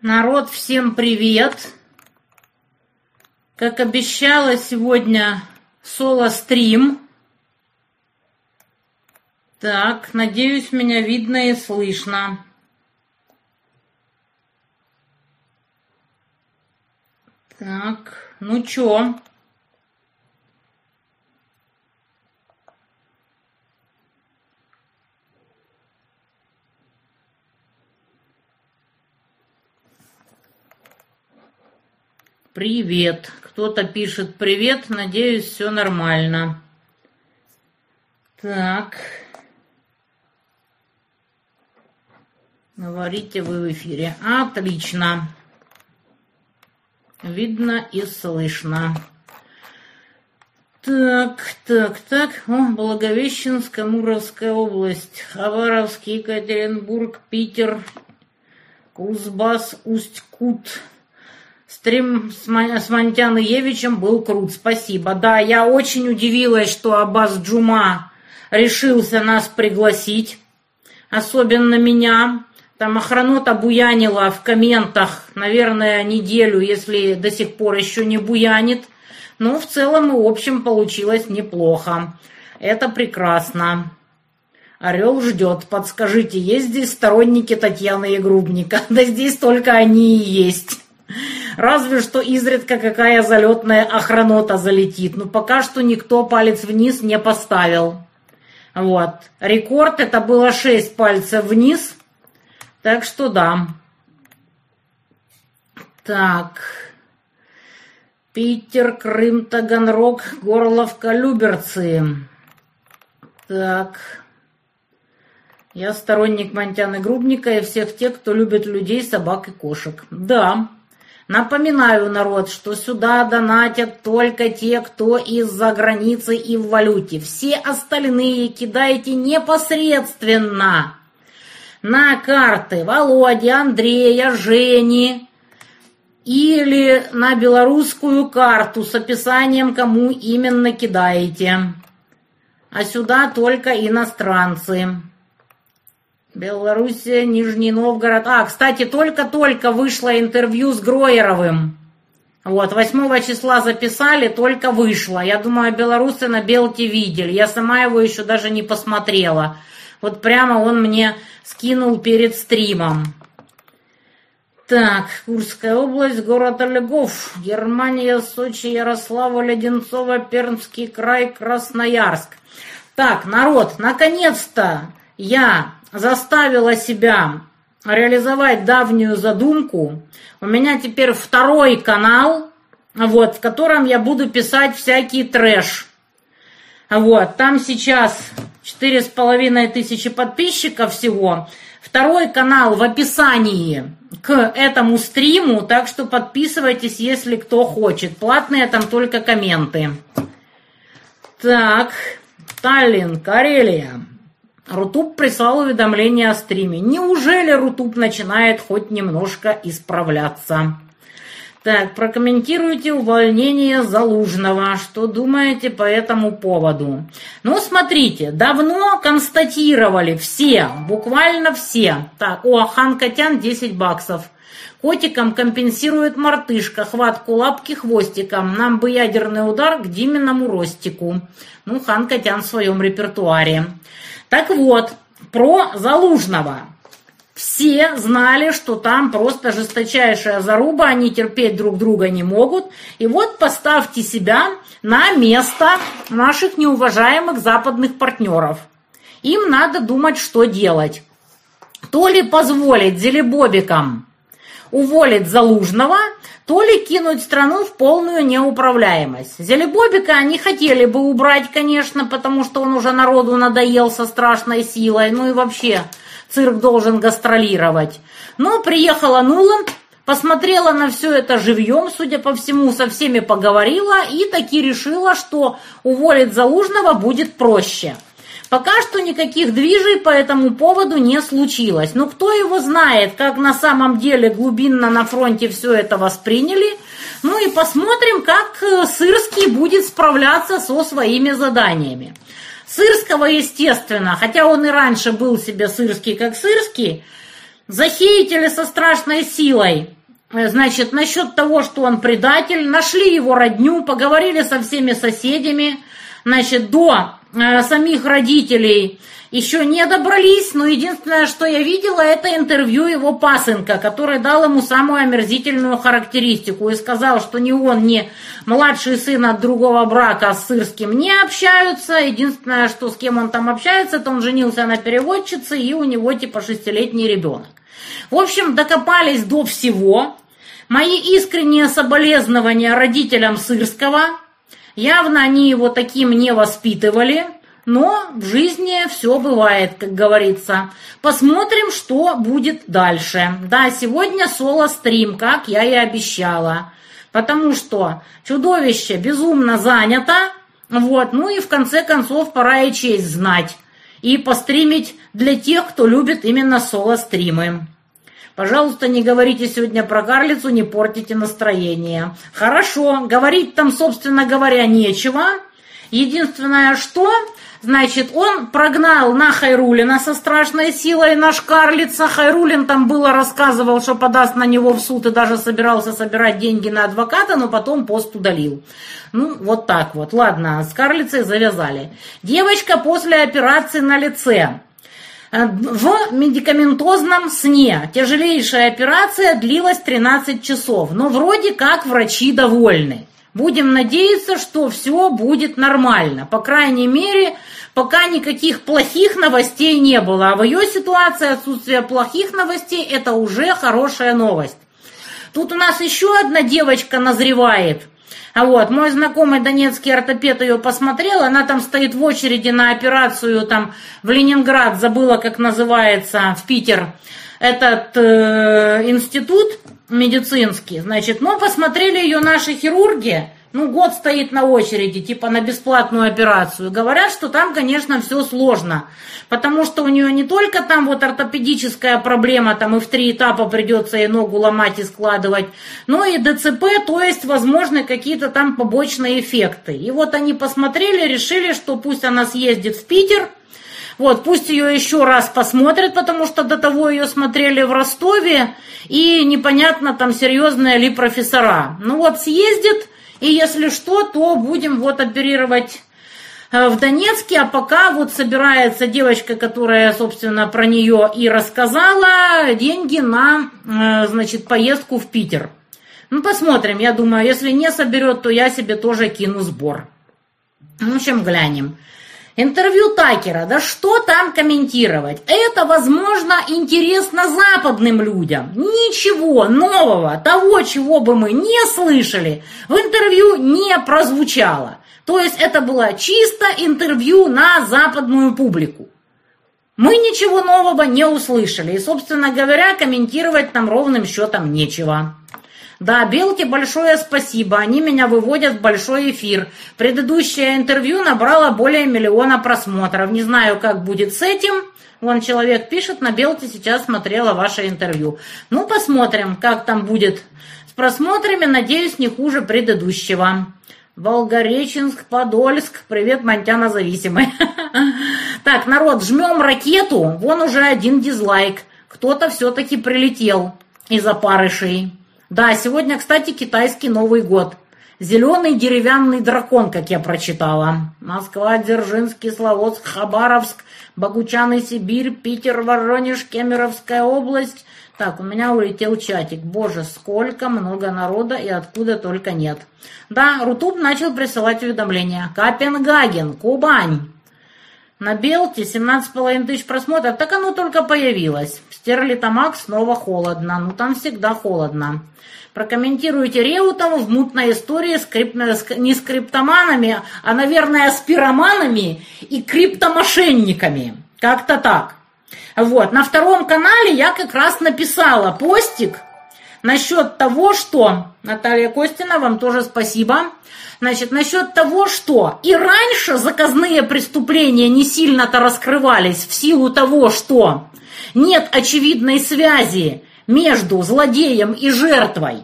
Народ, всем привет! Как обещала, сегодня соло-стрим. Так, надеюсь, меня видно и слышно. Так, ну чё? Привет. Кто-то пишет привет. Надеюсь, все нормально. Так. Говорите вы в эфире. Отлично. Видно и слышно. Так, так, так. О, Благовещенская, Муровская область, Хабаровский, Екатеринбург, Питер, Кузбасс, Усть-Кут. Стрим с, с Мантян был крут, спасибо. Да, я очень удивилась, что Аббас Джума решился нас пригласить, особенно меня. Там охранота буянила в комментах, наверное, неделю, если до сих пор еще не буянит. Но в целом и в общем получилось неплохо. Это прекрасно. Орел ждет. Подскажите, есть здесь сторонники Татьяны Егрубника? Да здесь только они и есть. Разве что изредка какая залетная охранота залетит. Но пока что никто палец вниз не поставил. Вот. Рекорд это было 6 пальцев вниз. Так что да. Так. Питер, Крым, Таганрог, Горловка, Люберцы. Так. Я сторонник Монтяны Грубника и всех тех, кто любит людей, собак и кошек. Да. Напоминаю, народ, что сюда донатят только те, кто из-за границы и в валюте. Все остальные кидайте непосредственно на карты Володи, Андрея, Жени или на белорусскую карту с описанием, кому именно кидаете. А сюда только иностранцы. Белоруссия, Нижний Новгород. А, кстати, только-только вышло интервью с Гроеровым. Вот, 8 числа записали, только вышло. Я думаю, белорусы на Белте видели. Я сама его еще даже не посмотрела. Вот прямо он мне скинул перед стримом. Так, Курская область, город Олегов, Германия, Сочи, Ярославль, Одинцово, Пермский край, Красноярск. Так, народ, наконец-то я заставила себя реализовать давнюю задумку. У меня теперь второй канал, вот, в котором я буду писать всякий трэш. Вот, там сейчас четыре с половиной тысячи подписчиков всего. Второй канал в описании к этому стриму, так что подписывайтесь, если кто хочет. Платные там только комменты. Так, Таллин, Карелия. Рутуб прислал уведомление о стриме. Неужели Рутуб начинает хоть немножко исправляться? Так, прокомментируйте увольнение Залужного. Что думаете по этому поводу? Ну, смотрите, давно констатировали все, буквально все. Так, о, Хан Котян 10 баксов. Котикам компенсирует мартышка, хватку лапки хвостиком. Нам бы ядерный удар к Диминому ростику. Ну, Хан Котян в своем репертуаре. Так вот, про Залужного. Все знали, что там просто жесточайшая заруба, они терпеть друг друга не могут. И вот поставьте себя на место наших неуважаемых западных партнеров. Им надо думать, что делать. То ли позволить зелебобикам уволить Залужного, то ли кинуть страну в полную неуправляемость. Зелебобика они хотели бы убрать, конечно, потому что он уже народу надоел со страшной силой, ну и вообще цирк должен гастролировать. Но приехала Нуланд, посмотрела на все это живьем, судя по всему, со всеми поговорила и таки решила, что уволить Залужного будет проще. Пока что никаких движей по этому поводу не случилось. Но кто его знает, как на самом деле глубинно на фронте все это восприняли. Ну и посмотрим, как э, Сырский будет справляться со своими заданиями. Сырского, естественно, хотя он и раньше был себе Сырский как Сырский, захейтили со страшной силой. Э, значит, насчет того, что он предатель, нашли его родню, поговорили со всеми соседями, значит, до э, самих родителей еще не добрались, но единственное, что я видела, это интервью его пасынка, который дал ему самую омерзительную характеристику и сказал, что ни он, ни младший сын от другого брака с Сырским не общаются. Единственное, что с кем он там общается, это он женился на переводчице, и у него типа шестилетний ребенок. В общем, докопались до всего. Мои искренние соболезнования родителям Сырского. Явно они его таким не воспитывали. Но в жизни все бывает, как говорится. Посмотрим, что будет дальше. Да, сегодня соло-стрим, как я и обещала. Потому что чудовище безумно занято. Вот, ну и в конце концов пора и честь знать. И постримить для тех, кто любит именно соло-стримы. Пожалуйста, не говорите сегодня про карлицу, не портите настроение. Хорошо, говорить там, собственно говоря, нечего. Единственное, что Значит, он прогнал на Хайрулина со страшной силой на Шкарлица. Хайрулин там было рассказывал, что подаст на него в суд и даже собирался собирать деньги на адвоката, но потом пост удалил. Ну, вот так вот. Ладно, с Карлицей завязали. Девочка после операции на лице в медикаментозном сне. Тяжелейшая операция длилась 13 часов, но вроде как врачи довольны. Будем надеяться, что все будет нормально. По крайней мере, пока никаких плохих новостей не было. А в ее ситуации отсутствие плохих новостей – это уже хорошая новость. Тут у нас еще одна девочка назревает. А вот, мой знакомый донецкий ортопед ее посмотрел, она там стоит в очереди на операцию там в Ленинград, забыла, как называется, в Питер, этот э, институт медицинский. Значит, мы посмотрели ее наши хирурги, ну, год стоит на очереди, типа на бесплатную операцию. Говорят, что там, конечно, все сложно, потому что у нее не только там вот ортопедическая проблема, там и в три этапа придется ей ногу ломать и складывать, но и ДЦП, то есть возможны какие-то там побочные эффекты. И вот они посмотрели, решили, что пусть она съездит в Питер, вот, пусть ее еще раз посмотрят, потому что до того ее смотрели в Ростове, и непонятно, там серьезные ли профессора. Ну вот съездит, и если что, то будем вот оперировать э, в Донецке, а пока вот собирается девочка, которая, собственно, про нее и рассказала, деньги на, э, значит, поездку в Питер. Ну, посмотрим, я думаю, если не соберет, то я себе тоже кину сбор. В общем, глянем. Интервью Такера, да что там комментировать? Это, возможно, интересно западным людям. Ничего нового, того, чего бы мы не слышали, в интервью не прозвучало. То есть это было чисто интервью на западную публику. Мы ничего нового не услышали, и, собственно говоря, комментировать нам ровным счетом нечего. Да, Белке большое спасибо, они меня выводят в большой эфир. Предыдущее интервью набрало более миллиона просмотров. Не знаю, как будет с этим. Вон человек пишет, на Белке сейчас смотрела ваше интервью. Ну, посмотрим, как там будет с просмотрами. Надеюсь, не хуже предыдущего. Волгореченск, Подольск. Привет, Монтяна зависимый. Так, народ, жмем ракету. Вон уже один дизлайк. Кто-то все-таки прилетел из опарышей. Да, сегодня, кстати, китайский Новый год. Зеленый деревянный дракон, как я прочитала. Москва, Дзержинск, Кисловодск, Хабаровск, Богучаны, Сибирь, Питер, Воронеж, Кемеровская область. Так, у меня улетел чатик. Боже, сколько много народа и откуда только нет. Да, Рутуб начал присылать уведомления. Копенгаген, Кубань. На Белте 17,5 тысяч просмотров, так оно только появилось. Стерлитамак снова холодно, ну там всегда холодно. Прокомментируйте Реутову в мутной истории с крип... не с криптоманами, а, наверное, с пироманами и криптомошенниками. Как-то так. Вот, на втором канале я как раз написала постик насчет того, что... Наталья Костина, вам тоже спасибо. Значит, насчет того, что и раньше заказные преступления не сильно-то раскрывались в силу того, что нет очевидной связи между злодеем и жертвой.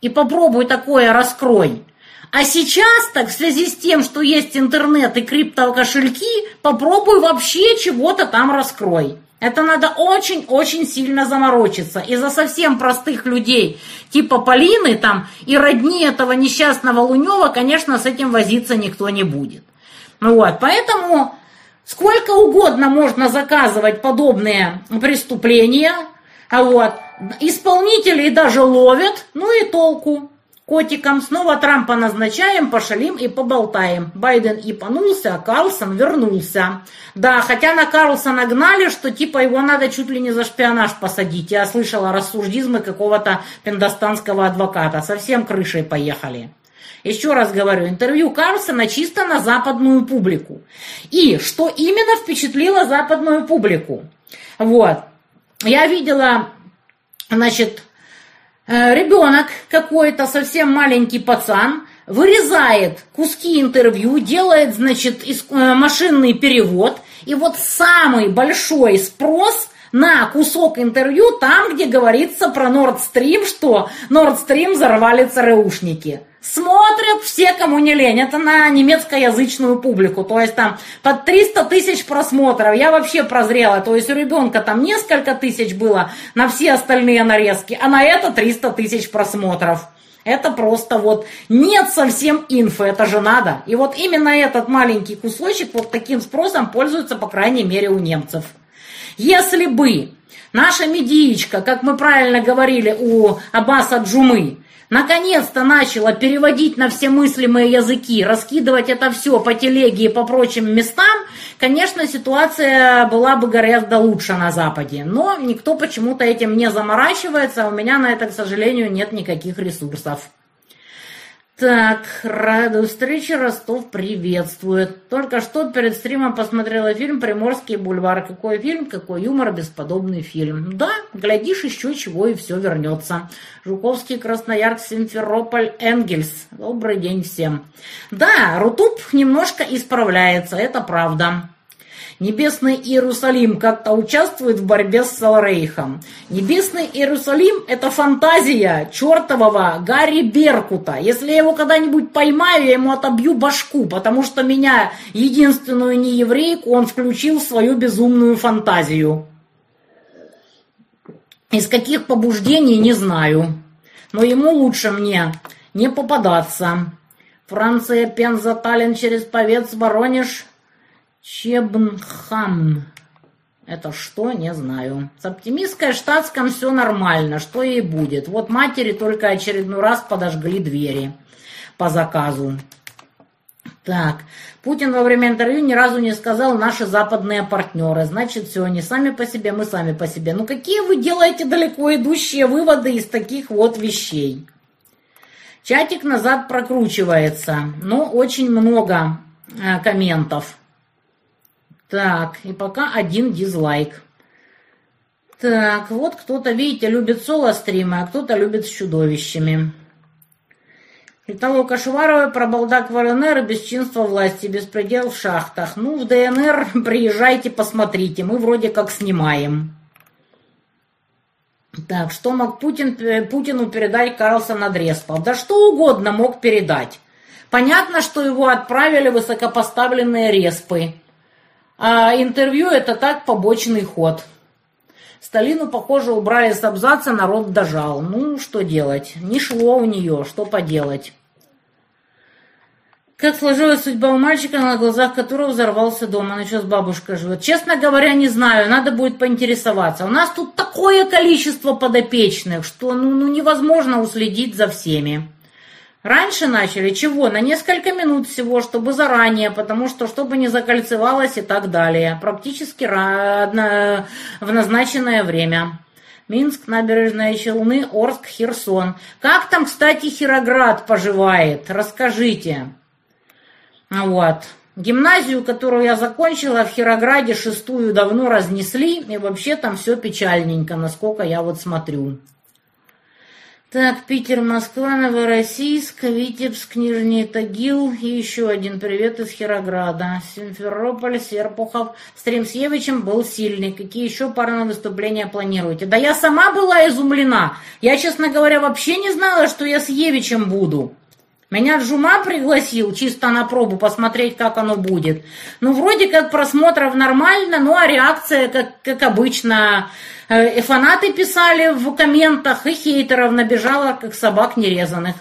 И попробуй такое раскрой. А сейчас, так, в связи с тем, что есть интернет и криптокошельки, попробуй вообще чего-то там раскрой. Это надо очень-очень сильно заморочиться. И за совсем простых людей, типа Полины там, и родни этого несчастного Лунева, конечно, с этим возиться никто не будет. Ну вот, поэтому сколько угодно можно заказывать подобные преступления, а вот, исполнителей даже ловят, ну и толку. Котиком снова Трампа назначаем, пошалим и поболтаем. Байден и панулся, а Карлсон вернулся. Да, хотя на Карлсона гнали, что типа его надо чуть ли не за шпионаж посадить. Я слышала рассуждизмы какого-то пиндостанского адвоката. Совсем крышей поехали. Еще раз говорю, интервью Карлсона чисто на западную публику. И что именно впечатлило западную публику? Вот. Я видела, значит, ребенок какой-то, совсем маленький пацан, вырезает куски интервью, делает, значит, э, машинный перевод, и вот самый большой спрос на кусок интервью там, где говорится про Nord Stream, что Nord Stream взорвали ЦРУшники. Смотрят все, кому не лень. Это на немецкоязычную публику. То есть там под 300 тысяч просмотров. Я вообще прозрела. То есть у ребенка там несколько тысяч было на все остальные нарезки, а на это 300 тысяч просмотров. Это просто вот нет совсем инфы, это же надо. И вот именно этот маленький кусочек вот таким спросом пользуется, по крайней мере, у немцев. Если бы наша медиичка, как мы правильно говорили у Аббаса Джумы, наконец-то начала переводить на все мыслимые языки, раскидывать это все по телеге и по прочим местам, конечно, ситуация была бы гораздо лучше на Западе. Но никто почему-то этим не заморачивается, а у меня на это, к сожалению, нет никаких ресурсов. Так, рада встрече, Ростов приветствует. Только что перед стримом посмотрела фильм «Приморский бульвар». Какой фильм, какой юмор, бесподобный фильм. Да, глядишь еще чего и все вернется. Жуковский, Красноярск, Симферополь, Энгельс. Добрый день всем. Да, Рутуб немножко исправляется, это правда. Небесный Иерусалим как-то участвует в борьбе с Салрейхом. Небесный Иерусалим – это фантазия чертового Гарри Беркута. Если я его когда-нибудь поймаю, я ему отобью башку, потому что меня, единственную нееврейку, он включил в свою безумную фантазию. Из каких побуждений, не знаю. Но ему лучше мне не попадаться. Франция, Пенза, Таллин через Повец, Воронеж – Чебнхам. Это что? Не знаю. С оптимистской штатском все нормально. Что ей будет? Вот матери только очередной раз подожгли двери по заказу. Так, Путин во время интервью ни разу не сказал наши западные партнеры. Значит, все, они сами по себе, мы сами по себе. Ну какие вы делаете далеко идущие выводы из таких вот вещей? Чатик назад прокручивается, но очень много э, комментов. Так, и пока один дизлайк. Так, вот кто-то, видите, любит соло-стримы, а кто-то любит с чудовищами. Итого Кашеварова про балдак в ЛНР и бесчинство власти, беспредел в шахтах. Ну, в ДНР приезжайте, посмотрите, мы вроде как снимаем. Так, что мог Путин, Путину передать Карлсон Адреспов? Да что угодно мог передать. Понятно, что его отправили высокопоставленные респы. А интервью это так побочный ход. Сталину, похоже, убрали с абзаца, народ дожал. Ну, что делать? Не шло у нее, что поделать. Как сложилась судьба у мальчика, на глазах которого взорвался дом. Она что с бабушкой живет? Честно говоря, не знаю. Надо будет поинтересоваться. У нас тут такое количество подопечных, что ну, ну невозможно уследить за всеми. Раньше начали чего? На несколько минут всего, чтобы заранее, потому что чтобы не закольцевалось и так далее. Практически в назначенное время. Минск, набережные Челны, Орск, Херсон. Как там, кстати, Хироград поживает? Расскажите. Вот. Гимназию, которую я закончила в Хирограде, шестую давно разнесли, и вообще там все печальненько, насколько я вот смотрю. Так, Питер, Москва, Новороссийск, Витебск, Нижний Тагил и еще один привет из Хирограда. Симферополь, Серпухов. Стрим с Евичем был сильный. Какие еще парные выступления планируете? Да я сама была изумлена. Я, честно говоря, вообще не знала, что я с Евичем буду. Меня Джума пригласил чисто на пробу посмотреть, как оно будет. Ну, вроде как просмотров нормально, ну, а реакция, как, как обычно, э, и фанаты писали в комментах, и хейтеров набежало, как собак нерезанных.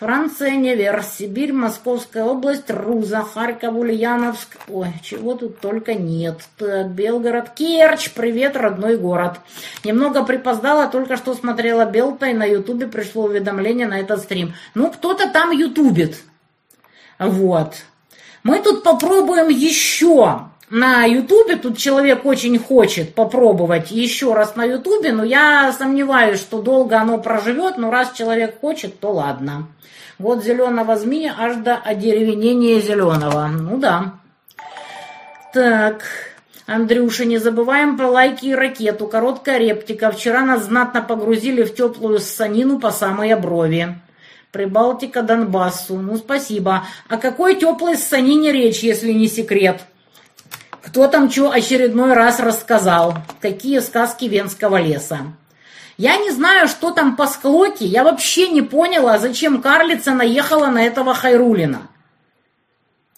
Франция, Невер, Сибирь, Московская область, Руза, Харьков, Ульяновск. Ой, чего тут только нет. Белгород, Керчь, привет, родной город. Немного припоздала, только что смотрела Белта, и на Ютубе пришло уведомление на этот стрим. Ну, кто-то там ютубит. Вот. Мы тут попробуем еще на Ютубе. Тут человек очень хочет попробовать еще раз на Ютубе, но я сомневаюсь, что долго оно проживет. Но раз человек хочет, то ладно. Вот зеленого змея аж до одеревенения зеленого. Ну да. Так. Андрюша, не забываем про лайки и ракету. Короткая рептика. Вчера нас знатно погрузили в теплую ссанину по самые брови. Прибалтика Донбассу. Ну, спасибо. О какой теплой ссанине речь, если не секрет? Кто там что очередной раз рассказал? Какие сказки Венского леса? Я не знаю, что там по склоке. Я вообще не поняла, зачем карлица наехала на этого Хайрулина.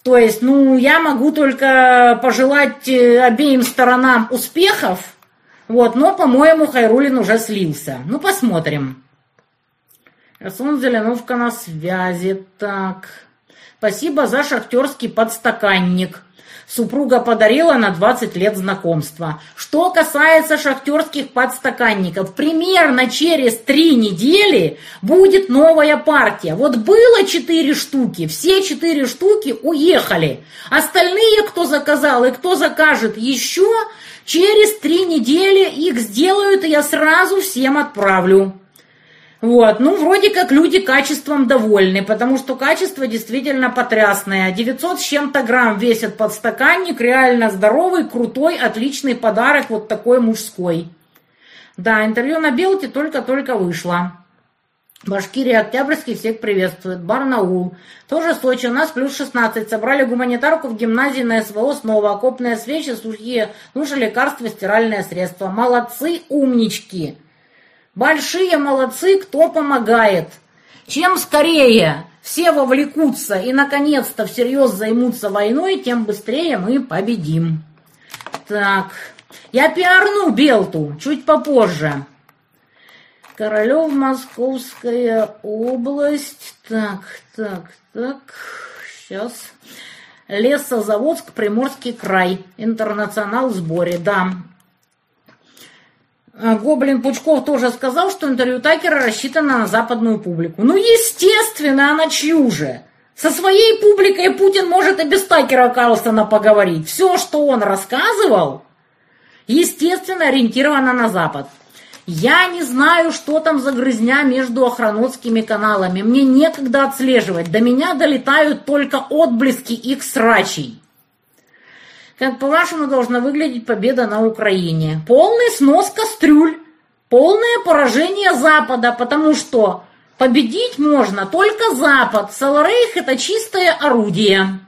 То есть, ну, я могу только пожелать э, обеим сторонам успехов, вот, но, по-моему, Хайрулин уже слился. Ну, посмотрим. Сон Зеленовка на связи. Так. Спасибо за шахтерский подстаканник супруга подарила на 20 лет знакомства. Что касается шахтерских подстаканников, примерно через три недели будет новая партия. Вот было четыре штуки, все четыре штуки уехали. Остальные, кто заказал и кто закажет еще, через три недели их сделают, и я сразу всем отправлю. Вот, ну, вроде как люди качеством довольны, потому что качество действительно потрясное. 900 с чем-то грамм весит подстаканник, реально здоровый, крутой, отличный подарок, вот такой мужской. Да, интервью на Белте только-только вышло. Башкирия, Октябрьский всех приветствует. Барнаул. Тоже Сочи. У нас плюс 16. Собрали гуманитарку в гимназии на СВО снова. Окопные свечи, сухие, лучше лекарства, стиральное средство. Молодцы, умнички. Большие молодцы, кто помогает. Чем скорее все вовлекутся и наконец-то всерьез займутся войной, тем быстрее мы победим. Так, я пиарну Белту чуть попозже. Королев, Московская область. Так, так, так. Сейчас. Лесозаводск, Приморский край. Интернационал в сборе. Да, Гоблин Пучков тоже сказал, что интервью Такера рассчитано на западную публику. Ну, естественно, она чью же? Со своей публикой Путин может и без Такера Карлсона поговорить. Все, что он рассказывал, естественно, ориентировано на Запад. Я не знаю, что там за грызня между охранотскими каналами. Мне некогда отслеживать. До меня долетают только отблески их срачей. Как по-вашему должна выглядеть победа на Украине? Полный снос кастрюль, полное поражение Запада, потому что победить можно только Запад. Саларейх это чистое орудие.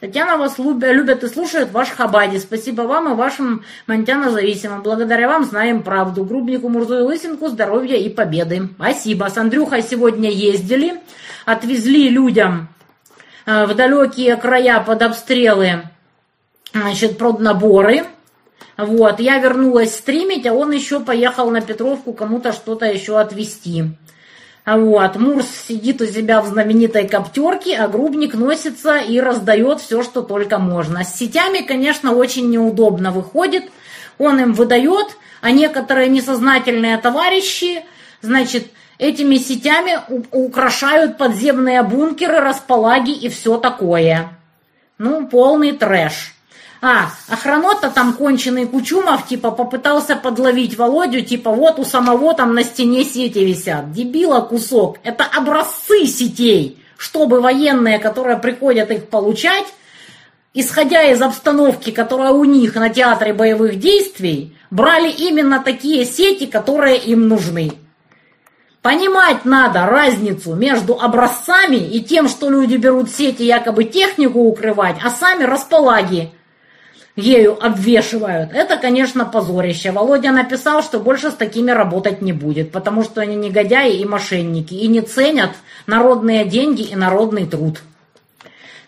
Татьяна вас любят и слушают ваш Хабади. Спасибо вам и вашим Монтяно-зависимым. Благодаря вам знаем правду. Грубнику, Мурзу и Лысинку здоровья и победы. Спасибо. С Андрюхой сегодня ездили, отвезли людям э, в далекие края под обстрелы значит, проднаборы. Вот, я вернулась стримить, а он еще поехал на Петровку кому-то что-то еще отвезти. Вот, Мурс сидит у себя в знаменитой коптерке, а Грубник носится и раздает все, что только можно. С сетями, конечно, очень неудобно выходит. Он им выдает, а некоторые несознательные товарищи, значит, этими сетями украшают подземные бункеры, располаги и все такое. Ну, полный трэш. А, охранота там конченый Кучумов, типа, попытался подловить Володю, типа, вот у самого там на стене сети висят. Дебила кусок. Это образцы сетей, чтобы военные, которые приходят их получать, исходя из обстановки, которая у них на театре боевых действий, брали именно такие сети, которые им нужны. Понимать надо разницу между образцами и тем, что люди берут сети якобы технику укрывать, а сами располаги ею обвешивают. Это, конечно, позорище. Володя написал, что больше с такими работать не будет, потому что они негодяи и мошенники, и не ценят народные деньги и народный труд.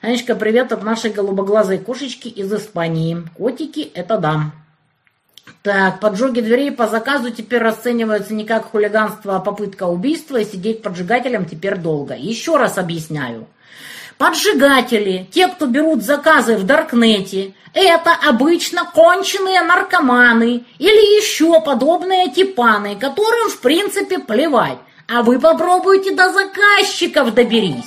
Анечка, привет от нашей голубоглазой кошечки из Испании. Котики – это да. Так, поджоги дверей по заказу теперь расцениваются не как хулиганство, а попытка убийства, и сидеть поджигателем теперь долго. Еще раз объясняю. Поджигатели, те, кто берут заказы в Даркнете, это обычно конченые наркоманы или еще подобные типаны, которым в принципе плевать. А вы попробуйте до заказчиков доберись.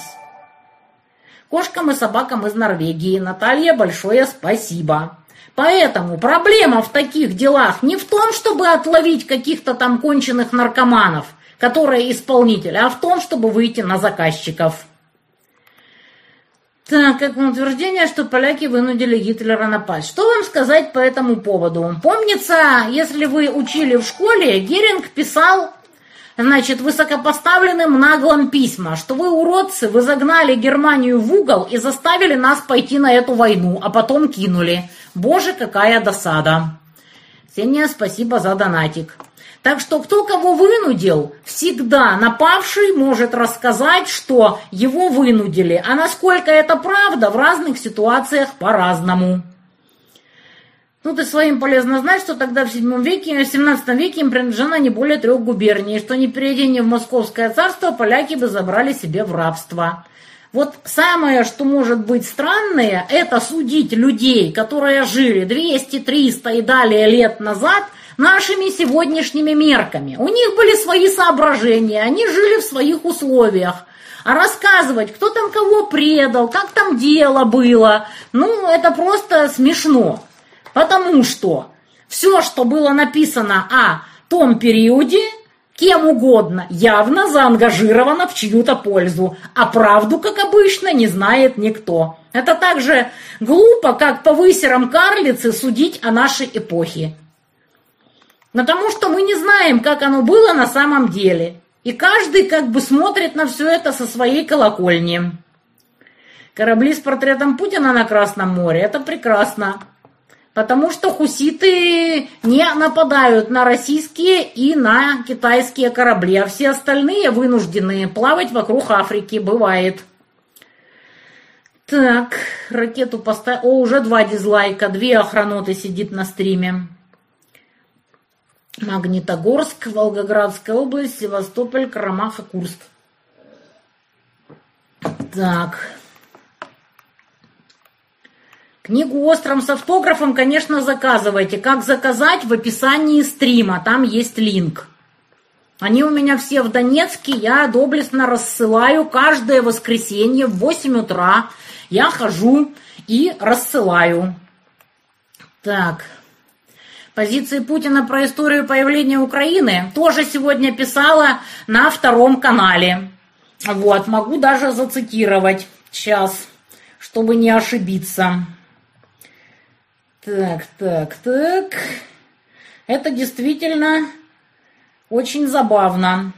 Кошкам и собакам из Норвегии, Наталья, большое спасибо. Поэтому проблема в таких делах не в том, чтобы отловить каких-то там конченых наркоманов, которые исполнители, а в том, чтобы выйти на заказчиков. Так, как утверждение, что поляки вынудили Гитлера напасть. Что вам сказать по этому поводу? Помнится, если вы учили в школе, Геринг писал, значит, высокопоставленным наглым письма, что вы, уродцы, вы загнали Германию в угол и заставили нас пойти на эту войну, а потом кинули. Боже, какая досада. Ксения, спасибо за донатик. Так что кто кого вынудил, всегда напавший может рассказать, что его вынудили, а насколько это правда, в разных ситуациях по-разному. Тут и своим полезно знать, что тогда в 7 веке, в 17 веке им принадлежало не более трех губерний, что не перейдение в Московское царство поляки бы забрали себе в рабство. Вот самое, что может быть странное, это судить людей, которые жили 200, 300 и далее лет назад – нашими сегодняшними мерками. У них были свои соображения, они жили в своих условиях. А рассказывать, кто там кого предал, как там дело было, ну, это просто смешно. Потому что все, что было написано о том периоде, кем угодно, явно заангажировано в чью-то пользу, а правду, как обычно, не знает никто. Это так же глупо, как по высерам карлицы судить о нашей эпохе. Потому что мы не знаем, как оно было на самом деле. И каждый как бы смотрит на все это со своей колокольни. Корабли с портретом Путина на Красном море – это прекрасно. Потому что хуситы не нападают на российские и на китайские корабли, а все остальные вынуждены плавать вокруг Африки. Бывает. Так, ракету поставил. О, уже два дизлайка. Две охраноты сидит на стриме. Магнитогорск, Волгоградская область, Севастополь, Карамаха, Курск. Так. Книгу «Остром» с автографом, конечно, заказывайте. Как заказать? В описании стрима. Там есть линк. Они у меня все в Донецке. Я доблестно рассылаю каждое воскресенье в 8 утра. Я хожу и рассылаю. Так. Позиции Путина про историю появления Украины тоже сегодня писала на втором канале. Вот, могу даже зацитировать сейчас, чтобы не ошибиться. Так, так, так. Это действительно очень забавно.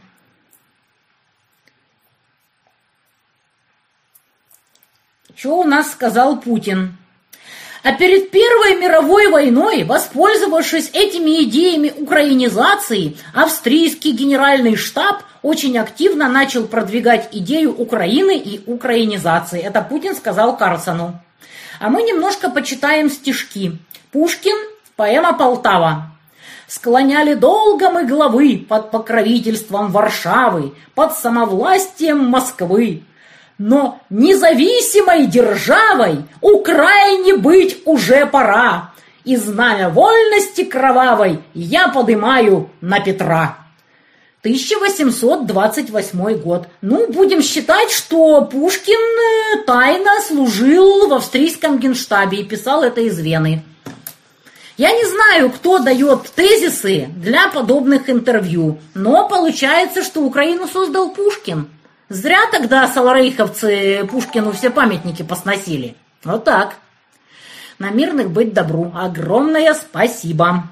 Что у нас сказал Путин? А перед Первой мировой войной, воспользовавшись этими идеями украинизации, австрийский генеральный штаб очень активно начал продвигать идею Украины и украинизации. Это Путин сказал Карлсону. А мы немножко почитаем стишки. Пушкин, поэма «Полтава». Склоняли долго мы главы под покровительством Варшавы, под самовластием Москвы. Но независимой державой Украине быть уже пора, И знамя вольности кровавой я подымаю на Петра. 1828 год. Ну, будем считать, что Пушкин э, тайно служил в австрийском генштабе и писал это из Вены. Я не знаю, кто дает тезисы для подобных интервью, но получается, что Украину создал Пушкин. Зря тогда саларейховцы Пушкину все памятники посносили. Вот так. На мирных быть добру. Огромное спасибо.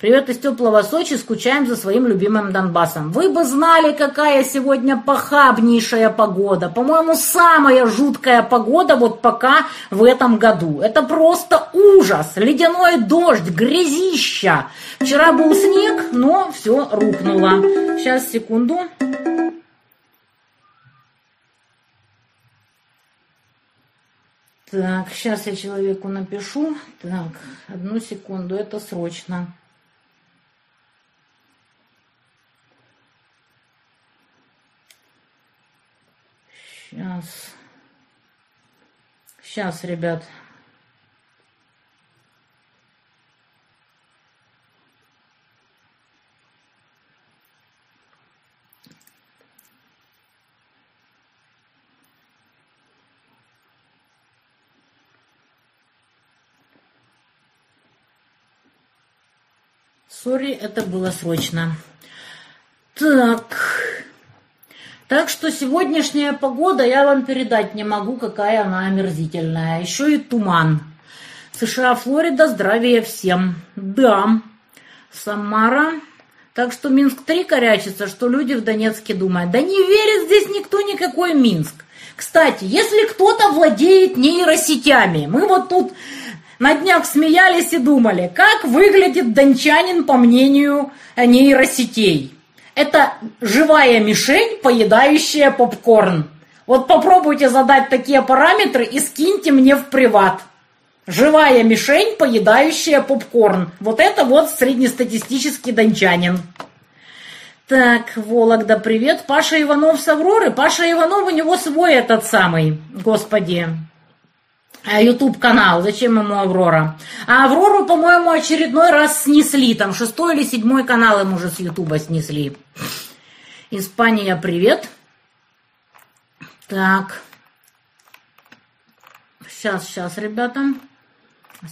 Привет из теплого Сочи, скучаем за своим любимым Донбассом. Вы бы знали, какая сегодня похабнейшая погода. По-моему, самая жуткая погода вот пока в этом году. Это просто ужас. Ледяной дождь, грязища. Вчера был снег, но все рухнуло. Сейчас, секунду. Так, сейчас я человеку напишу. Так, одну секунду, это срочно. Сейчас. Сейчас, ребят. Сори, это было срочно. Так. Так что сегодняшняя погода я вам передать не могу, какая она омерзительная. Еще и туман. США, Флорида, здравия всем. Да. Самара. Так что Минск-3 корячится, что люди в Донецке думают. Да не верит здесь никто никакой Минск. Кстати, если кто-то владеет нейросетями, мы вот тут на днях смеялись и думали, как выглядит дончанин по мнению нейросетей. Это живая мишень, поедающая попкорн. Вот попробуйте задать такие параметры и скиньте мне в приват. Живая мишень, поедающая попкорн. Вот это вот среднестатистический дончанин. Так, Вологда, привет. Паша Иванов с Авроры. Паша Иванов, у него свой этот самый, господи, YouTube канал, зачем ему Аврора? А Аврору, по-моему, очередной раз снесли, там шестой или седьмой канал ему уже с Ютуба снесли. Испания, привет. Так. Сейчас, сейчас, ребята.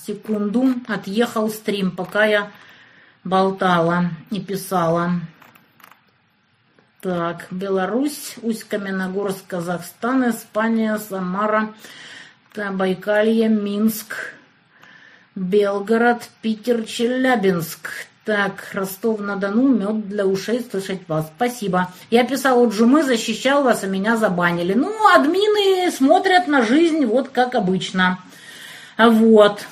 Секунду. Отъехал стрим, пока я болтала и писала. Так, Беларусь, Усть-Каменогорск, Казахстан, Испания, Самара, Байкалье, Минск, Белгород, Питер, Челябинск. Так, Ростов-на-Дону, мед для ушей слышать вас. Спасибо. Я писал у Джумы, защищал вас, а меня забанили. Ну, админы смотрят на жизнь вот как обычно. Вот.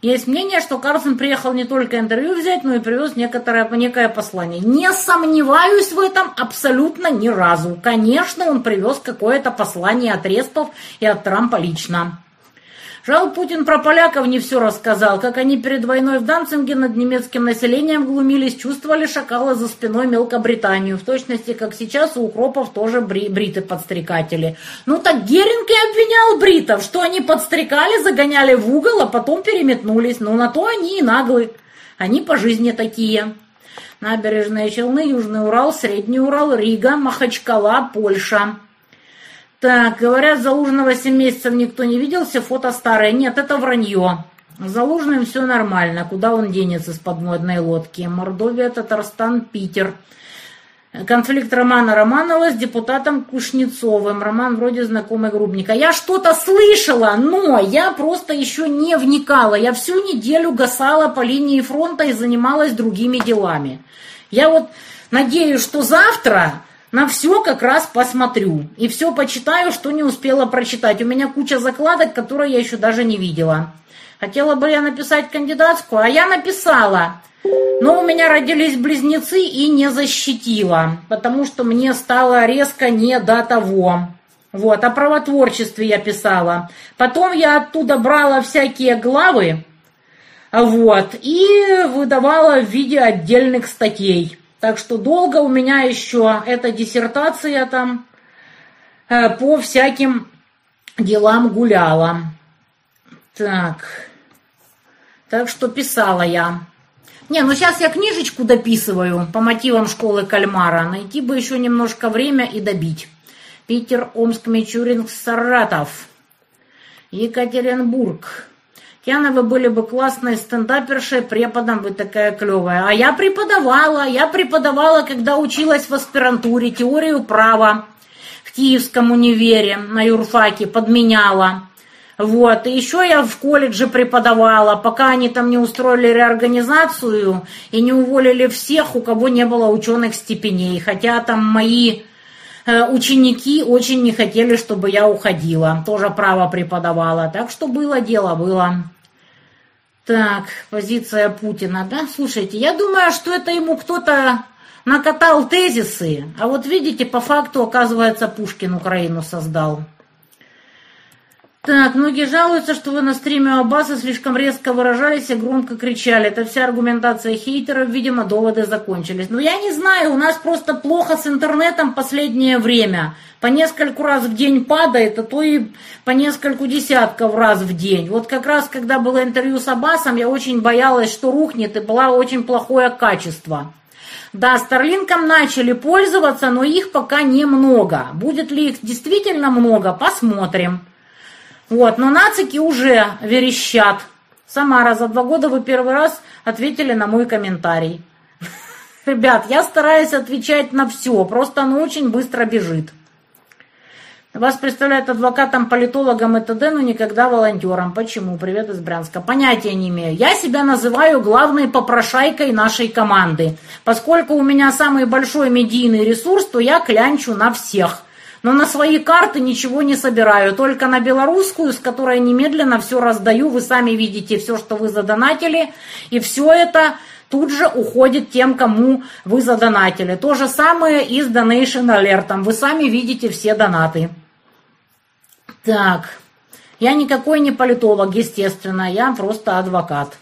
Есть мнение, что Карлсон приехал не только интервью взять, но и привез некоторое, некое послание. Не сомневаюсь в этом абсолютно ни разу. Конечно, он привез какое-то послание от Респов и от Трампа лично. Жал Путин про поляков не все рассказал, как они перед войной в Данцинге над немецким населением глумились, чувствовали шакала за спиной Мелкобританию, в точности, как сейчас у укропов тоже бри бриты подстрекатели. Ну так Геринг и обвинял бритов, что они подстрекали, загоняли в угол, а потом переметнулись. Ну на то они и наглы. Они по жизни такие. Набережные Челны, Южный Урал, Средний Урал, Рига, Махачкала, Польша. Так, говорят, Залужного 7 месяцев никто не виделся, фото старое. Нет, это вранье. Залужным все нормально. Куда он денется с подводной лодки? Мордовия, Татарстан, Питер. Конфликт Романа Романова с депутатом Кушнецовым. Роман вроде знакомый Грубника. Я что-то слышала, но я просто еще не вникала. Я всю неделю гасала по линии фронта и занималась другими делами. Я вот надеюсь, что завтра на все как раз посмотрю. И все почитаю, что не успела прочитать. У меня куча закладок, которые я еще даже не видела. Хотела бы я написать кандидатскую, а я написала. Но у меня родились близнецы и не защитила, потому что мне стало резко не до того. Вот, о правотворчестве я писала. Потом я оттуда брала всякие главы, вот, и выдавала в виде отдельных статей. Так что долго у меня еще эта диссертация там э, по всяким делам гуляла. Так. Так что писала я. Не, ну сейчас я книжечку дописываю по мотивам школы кальмара. Найти бы еще немножко время и добить. Питер, Омск, Мичуринск, Саратов. Екатеринбург. Яна, вы были бы классной стендапершей, преподом вы такая клевая. А я преподавала, я преподавала, когда училась в аспирантуре теорию права в Киевском универе на юрфаке, подменяла. Вот, и еще я в колледже преподавала, пока они там не устроили реорганизацию и не уволили всех, у кого не было ученых степеней. Хотя там мои э, ученики очень не хотели, чтобы я уходила. Тоже право преподавала. Так что было дело, было. Так, позиция Путина, да? Слушайте, я думаю, что это ему кто-то накатал тезисы, а вот видите, по факту, оказывается, Пушкин Украину создал. Так, многие жалуются, что вы на стриме у Аббаса слишком резко выражались и громко кричали. Это вся аргументация хейтеров, видимо, доводы закончились. Но я не знаю, у нас просто плохо с интернетом последнее время. По нескольку раз в день падает, а то и по нескольку десятков раз в день. Вот как раз, когда было интервью с Аббасом, я очень боялась, что рухнет, и было очень плохое качество. Да, Старлинком начали пользоваться, но их пока немного. Будет ли их действительно много, посмотрим. Вот, но нацики уже верещат. Самара, за два года вы первый раз ответили на мой комментарий. Ребят, я стараюсь отвечать на все, просто оно очень быстро бежит. Вас представляют адвокатом, политологом и т.д., но никогда волонтером. Почему? Привет из Брянска. Понятия не имею. Я себя называю главной попрошайкой нашей команды. Поскольку у меня самый большой медийный ресурс, то я клянчу на всех. Но на свои карты ничего не собираю, только на белорусскую, с которой немедленно все раздаю. Вы сами видите все, что вы задонатили, и все это тут же уходит тем, кому вы задонатили. То же самое и с Donation Alert. Вы сами видите все донаты. Так, я никакой не политолог, естественно, я просто адвокат.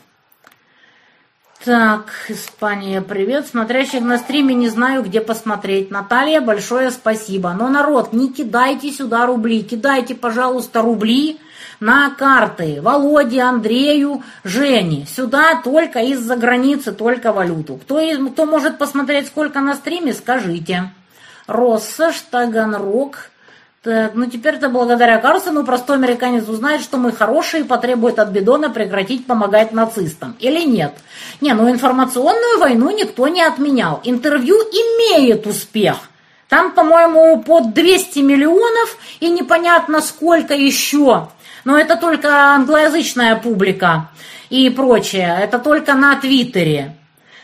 Так, Испания, привет. Смотрящих на стриме не знаю, где посмотреть. Наталья, большое спасибо. Но, народ, не кидайте сюда рубли. Кидайте, пожалуйста, рубли на карты Володе, Андрею, Жене. Сюда только из-за границы, только валюту. Кто, кто может посмотреть, сколько на стриме, скажите. Росса, Штаганрог, ну теперь-то благодаря Карлсону простой американец узнает, что мы хорошие и потребует от Бедона прекратить помогать нацистам. Или нет? Не, ну информационную войну никто не отменял. Интервью имеет успех. Там, по-моему, под 200 миллионов и непонятно сколько еще. Но это только англоязычная публика и прочее. Это только на Твиттере.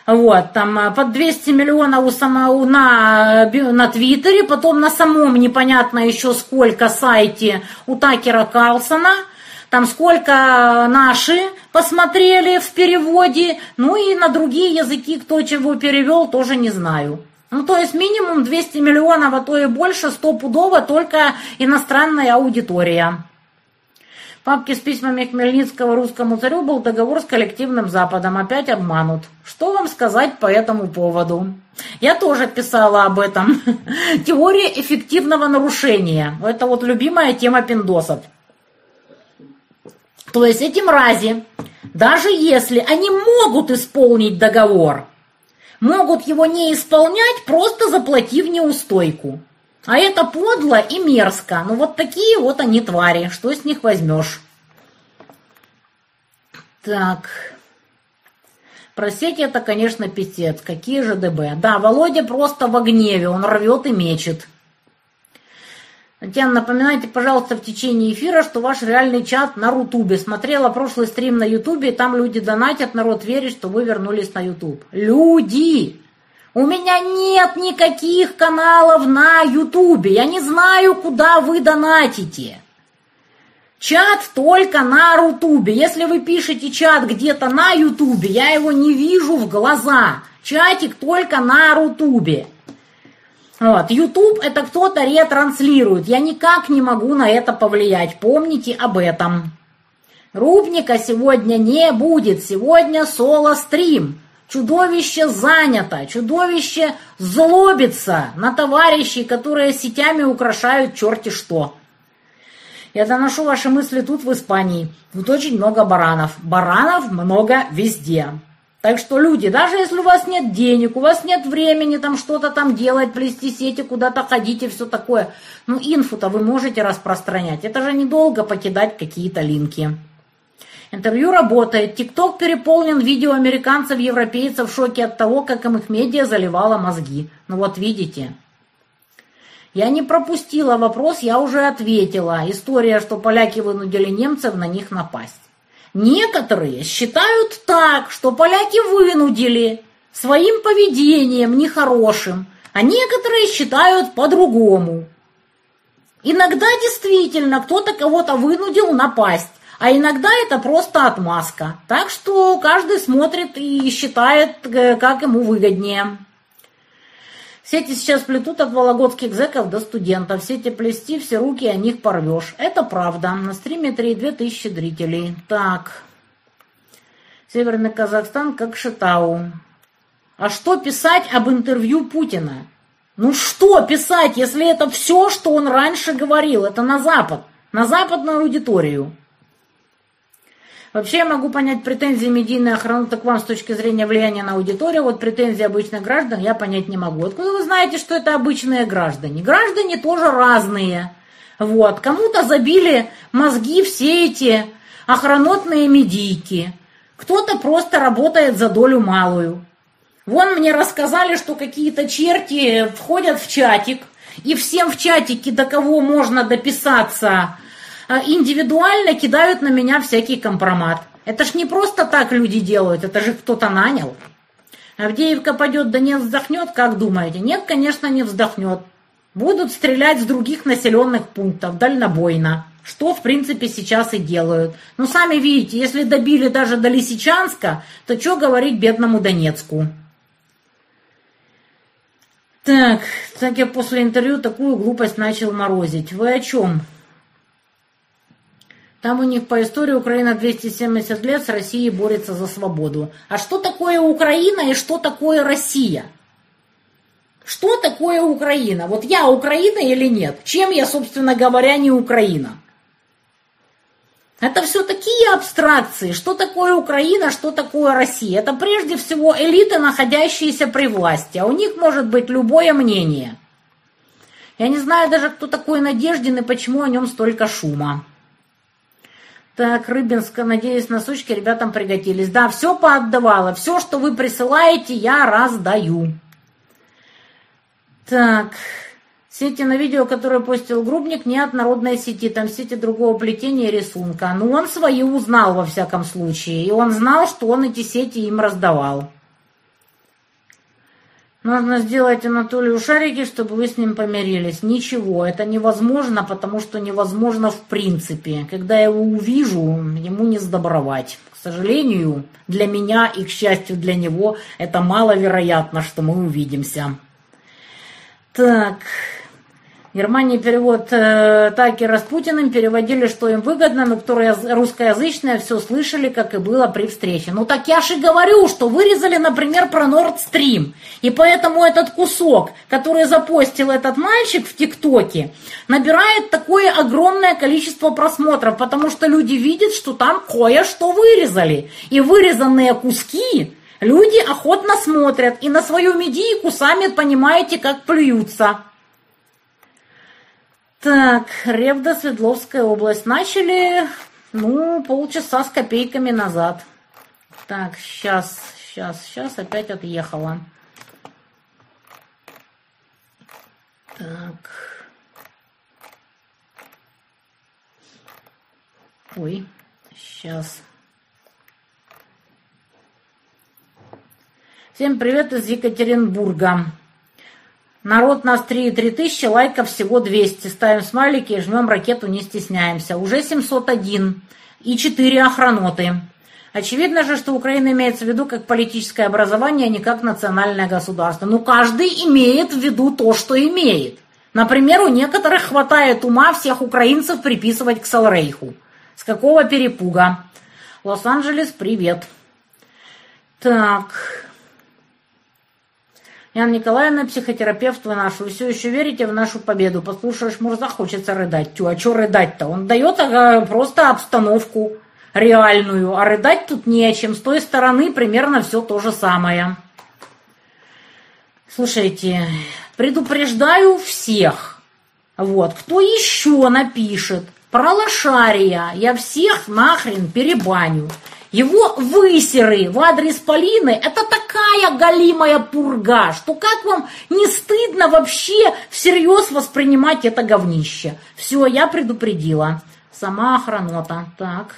Вот, там э, под 200 миллионов у самого на, на Твиттере, потом на самом непонятно еще сколько сайте у Такера Карлсона, там сколько наши посмотрели в переводе, ну и на другие языки, кто чего перевел, тоже не знаю. Ну, то есть минимум 200 миллионов, а то и больше, стопудово только иностранная аудитория папке с письмами Хмельницкого русскому царю был договор с коллективным Западом. Опять обманут. Что вам сказать по этому поводу? Я тоже писала об этом. Теория эффективного нарушения. Это вот любимая тема пиндосов. То есть эти мрази, даже если они могут исполнить договор, могут его не исполнять, просто заплатив неустойку. А это подло и мерзко. Ну вот такие вот они твари. Что с них возьмешь? Так. Про сеть это, конечно, писец. Какие же ДБ? Да, Володя просто в гневе. Он рвет и мечет. Татьяна, напоминайте, пожалуйста, в течение эфира, что ваш реальный чат на Рутубе. Смотрела прошлый стрим на Ютубе, и там люди донатят, народ верит, что вы вернулись на Ютуб. Люди! У меня нет никаких каналов на Ютубе. Я не знаю, куда вы донатите. Чат только на Рутубе. Если вы пишете чат где-то на Ютубе, я его не вижу в глаза. Чатик только на Рутубе. Вот. Ютуб это кто-то ретранслирует. Я никак не могу на это повлиять. Помните об этом. Рубника сегодня не будет. Сегодня соло-стрим. Чудовище занято, чудовище злобится на товарищей, которые сетями украшают черти что. Я доношу ваши мысли тут, в Испании. Тут очень много баранов. Баранов много везде. Так что, люди, даже если у вас нет денег, у вас нет времени там что-то там делать, плести сети, куда-то ходить и все такое, ну, инфу-то вы можете распространять. Это же недолго покидать какие-то линки. Интервью работает. ТикТок переполнен видео американцев, европейцев в шоке от того, как им их медиа заливала мозги. Ну вот видите. Я не пропустила вопрос, я уже ответила. История, что поляки вынудили немцев на них напасть. Некоторые считают так, что поляки вынудили своим поведением нехорошим, а некоторые считают по-другому. Иногда действительно кто-то кого-то вынудил напасть, а иногда это просто отмазка. Так что каждый смотрит и считает, э, как ему выгоднее. Сети сейчас плетут от вологодских зэков до студентов. Сети плести, все руки о них порвешь. Это правда. На стриме 3,2 тысячи зрителей. Так. Северный Казахстан как Шитау. А что писать об интервью Путина? Ну что писать, если это все, что он раньше говорил? Это на Запад, на западную аудиторию. Вообще я могу понять претензии медийной охраны к вам с точки зрения влияния на аудиторию. Вот претензии обычных граждан я понять не могу. Откуда вы знаете, что это обычные граждане? Граждане тоже разные. Вот. Кому-то забили мозги все эти охранотные медийки. Кто-то просто работает за долю малую. Вон мне рассказали, что какие-то черти входят в чатик, и всем в чатике, до кого можно дописаться, индивидуально кидают на меня всякий компромат. Это ж не просто так люди делают, это же кто-то нанял. Авдеевка пойдет, да не вздохнет, как думаете? Нет, конечно, не вздохнет. Будут стрелять с других населенных пунктов, дальнобойно. Что, в принципе, сейчас и делают. Но сами видите, если добили даже до Лисичанска, то что говорить бедному Донецку? Так, так я после интервью такую глупость начал морозить. Вы о чем? Там у них по истории Украина 270 лет с Россией борется за свободу. А что такое Украина и что такое Россия? Что такое Украина? Вот я Украина или нет? Чем я, собственно говоря, не Украина? Это все такие абстракции. Что такое Украина, что такое Россия? Это прежде всего элиты, находящиеся при власти. А у них может быть любое мнение. Я не знаю даже, кто такой Надеждин и почему о нем столько шума. Так, Рыбинска, надеюсь, носочки ребятам пригодились. Да, все поотдавала. Все, что вы присылаете, я раздаю. Так, Сети на видео, которое постил Грубник, не от народной сети, там сети другого плетения и рисунка. Но он свои узнал во всяком случае, и он знал, что он эти сети им раздавал. Нужно сделать Анатолию шарики, чтобы вы с ним помирились. Ничего, это невозможно, потому что невозможно в принципе. Когда я его увижу, ему не сдобровать. К сожалению, для меня и, к счастью, для него, это маловероятно, что мы увидимся. Так, Германии перевод э, Такера с Путиным переводили, что им выгодно, но которые русскоязычные все слышали, как и было при встрече. Ну так я же говорю, что вырезали, например, про Nord Stream. И поэтому этот кусок, который запостил этот мальчик в ТикТоке, набирает такое огромное количество просмотров, потому что люди видят, что там кое-что вырезали. И вырезанные куски люди охотно смотрят. И на свою медийку сами понимаете, как плюются. Так, Ревда, Свердловская область. Начали, ну, полчаса с копейками назад. Так, сейчас, сейчас, сейчас опять отъехала. Так. Ой, сейчас. Всем привет из Екатеринбурга. Народ нас 3,3 тысячи, лайков всего 200. Ставим смайлики и жмем ракету, не стесняемся. Уже 701 и 4 охраноты. Очевидно же, что Украина имеется в виду как политическое образование, а не как национальное государство. Но каждый имеет в виду то, что имеет. Например, у некоторых хватает ума всех украинцев приписывать к Салрейху. С какого перепуга? Лос-Анджелес, привет. Так, Яна Николаевна, психотерапевт вы наш, вы все еще верите в нашу победу. Послушаешь Мурза, хочется рыдать. Тю, а что рыдать-то? Он дает просто обстановку реальную, а рыдать тут не о чем. С той стороны примерно все то же самое. Слушайте, предупреждаю всех. Вот, кто еще напишет про лошария, я всех нахрен перебаню. Его высеры в адрес Полины – это такая галимая пурга, что как вам не стыдно вообще всерьез воспринимать это говнище. Все, я предупредила. Сама охранота. Так,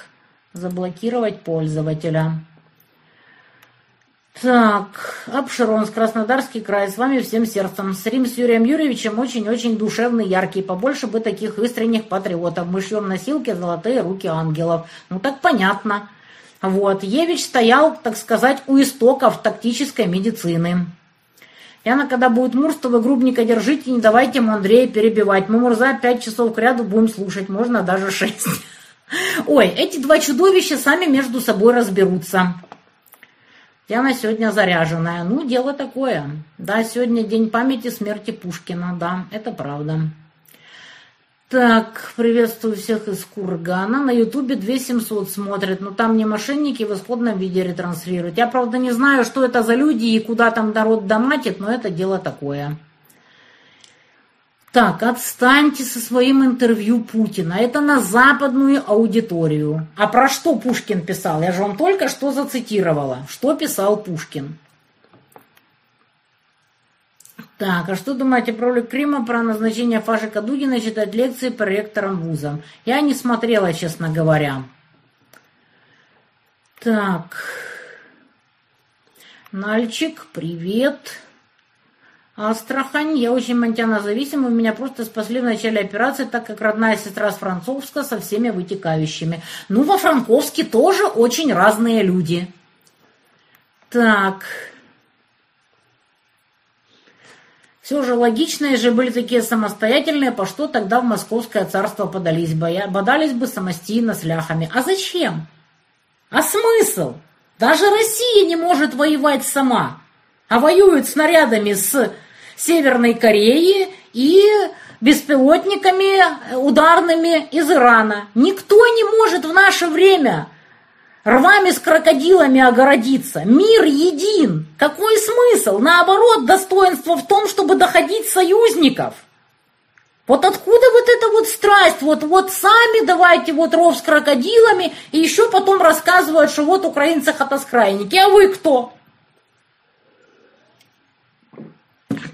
заблокировать пользователя. Так, Апшеронск, Краснодарский край, с вами всем сердцем. Стрим с Юрием Юрьевичем очень-очень душевный, яркий. Побольше бы таких искренних патриотов. Мы шьем носилки «Золотые руки ангелов». Ну так понятно. Вот, Евич стоял, так сказать, у истоков тактической медицины. Яна, когда будет Мурс, вы грубненько держите, не давайте ему Андрея перебивать. Мы Мурза пять часов к ряду будем слушать, можно даже шесть. Ой, эти два чудовища сами между собой разберутся. Яна сегодня заряженная. Ну, дело такое. Да, сегодня день памяти смерти Пушкина. Да, это правда. Так, приветствую всех из Кургана. На ютубе 2700 смотрят, но там не мошенники в исходном виде ретранслируют. Я, правда, не знаю, что это за люди и куда там народ донатит, но это дело такое. Так, отстаньте со своим интервью Путина. Это на западную аудиторию. А про что Пушкин писал? Я же вам только что зацитировала. Что писал Пушкин? Так, а что думаете про ролик Крима, про назначение Фашика Дугина читать лекции по ректорам вузам? Я не смотрела, честно говоря. Так. Нальчик, привет. Астрахань. Я очень монтяно-зависимый. Меня просто спасли в начале операции, так как родная сестра с Францовска со всеми вытекающими. Ну, во Франковске тоже очень разные люди. Так. Все же логичные же были такие самостоятельные, по что тогда в московское царство подались бы? Бодались бы самостийно с ляхами. А зачем? А смысл? Даже Россия не может воевать сама, а воюет снарядами с Северной Кореи и беспилотниками ударными из Ирана. Никто не может в наше время рвами с крокодилами огородиться. Мир един. Какой смысл? Наоборот, достоинство в том, чтобы доходить союзников. Вот откуда вот эта вот страсть, вот, вот сами давайте вот ров с крокодилами, и еще потом рассказывают, что вот украинцы хатоскрайники, а вы кто?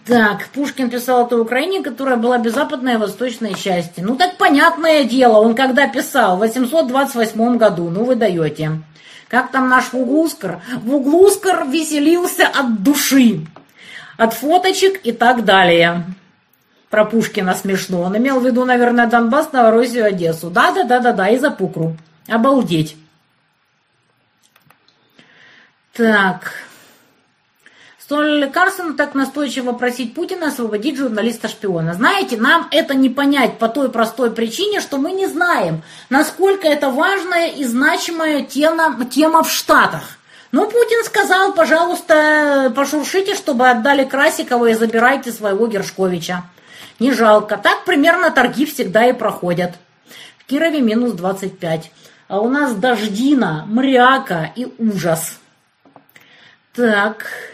Так, Пушкин писал это Украине, которая была без и восточной части. Ну так понятное дело, он когда писал? В 828 году, ну вы даете. Как там наш Вуглускар? Вуглускар веселился от души, от фоточек и так далее. Про Пушкина смешно. Он имел в виду, наверное, Донбасс, Новороссию, Одессу. Да-да-да-да-да, и за Пукру. Обалдеть. Так, Стоило ли Карсону так настойчиво просить Путина освободить журналиста-шпиона? Знаете, нам это не понять по той простой причине, что мы не знаем, насколько это важная и значимая тема, тема в Штатах. Ну, Путин сказал, пожалуйста, пошуршите, чтобы отдали Красикова и забирайте своего Гершковича. Не жалко. Так примерно торги всегда и проходят. В Кирове минус 25. А у нас дождина, мряка и ужас. Так...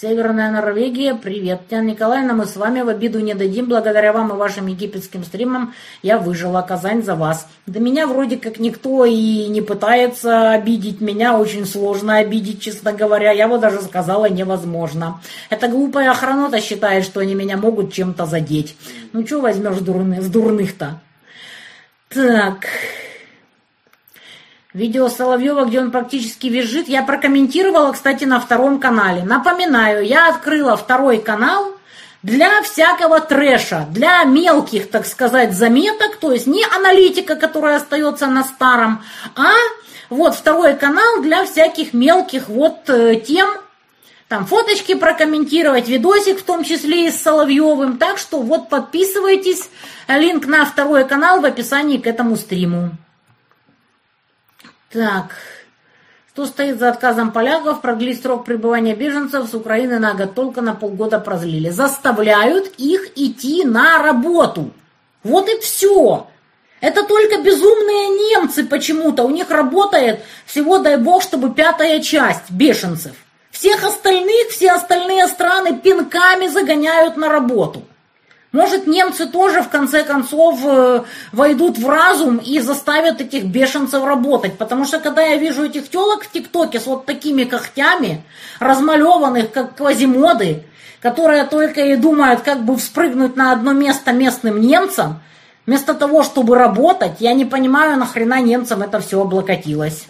Северная Норвегия, привет, Татьяна Николаевна, мы с вами в обиду не дадим, благодаря вам и вашим египетским стримам я выжила, Казань за вас. Да меня вроде как никто и не пытается обидеть, меня очень сложно обидеть, честно говоря, я вот даже сказала невозможно. Эта глупая охранота считает, что они меня могут чем-то задеть. Ну что возьмешь дурных, с дурных-то? Так... Видео Соловьева, где он практически визжит, я прокомментировала, кстати, на втором канале. Напоминаю, я открыла второй канал для всякого трэша, для мелких, так сказать, заметок, то есть не аналитика, которая остается на старом, а вот второй канал для всяких мелких вот э, тем, там фоточки прокомментировать, видосик в том числе и с Соловьевым. Так что вот подписывайтесь, линк на второй канал в описании к этому стриму. Так, что стоит за отказом поляков продлить срок пребывания беженцев с Украины на год, только на полгода прозлили. Заставляют их идти на работу. Вот и все. Это только безумные немцы почему-то. У них работает всего, дай бог, чтобы пятая часть бешенцев. Всех остальных, все остальные страны пинками загоняют на работу. Может, немцы тоже в конце концов э, войдут в разум и заставят этих бешенцев работать. Потому что когда я вижу этих телок в ТикТоке с вот такими когтями, размалеванных как квазимоды, которые только и думают, как бы вспрыгнуть на одно место местным немцам, вместо того, чтобы работать, я не понимаю, нахрена немцам это все облокотилось.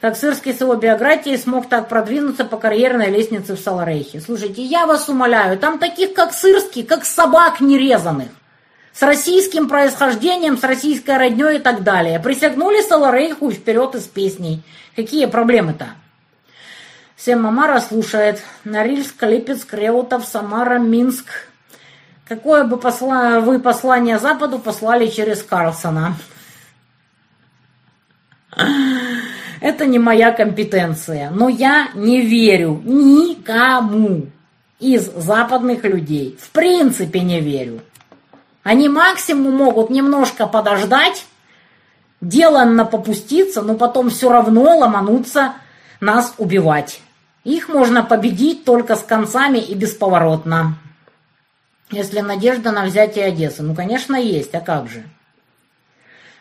Как Сырский с его биографией смог так продвинуться по карьерной лестнице в Саларейхе. Слушайте, я вас умоляю, там таких, как Сырский, как собак нерезанных. С российским происхождением, с российской родней и так далее. Присягнули Саларейху вперед из песней. Какие проблемы-то? Всем Мамара слушает. Норильск, Липецк, Реутов, Самара, Минск. Какое бы посла... вы послание Западу послали через Карлсона? Это не моя компетенция, но я не верю никому из западных людей. В принципе не верю. Они максимум могут немножко подождать, деланно попуститься, но потом все равно ломануться нас убивать. Их можно победить только с концами и бесповоротно. Если надежда на взятие Одессы. Ну, конечно, есть, а как же?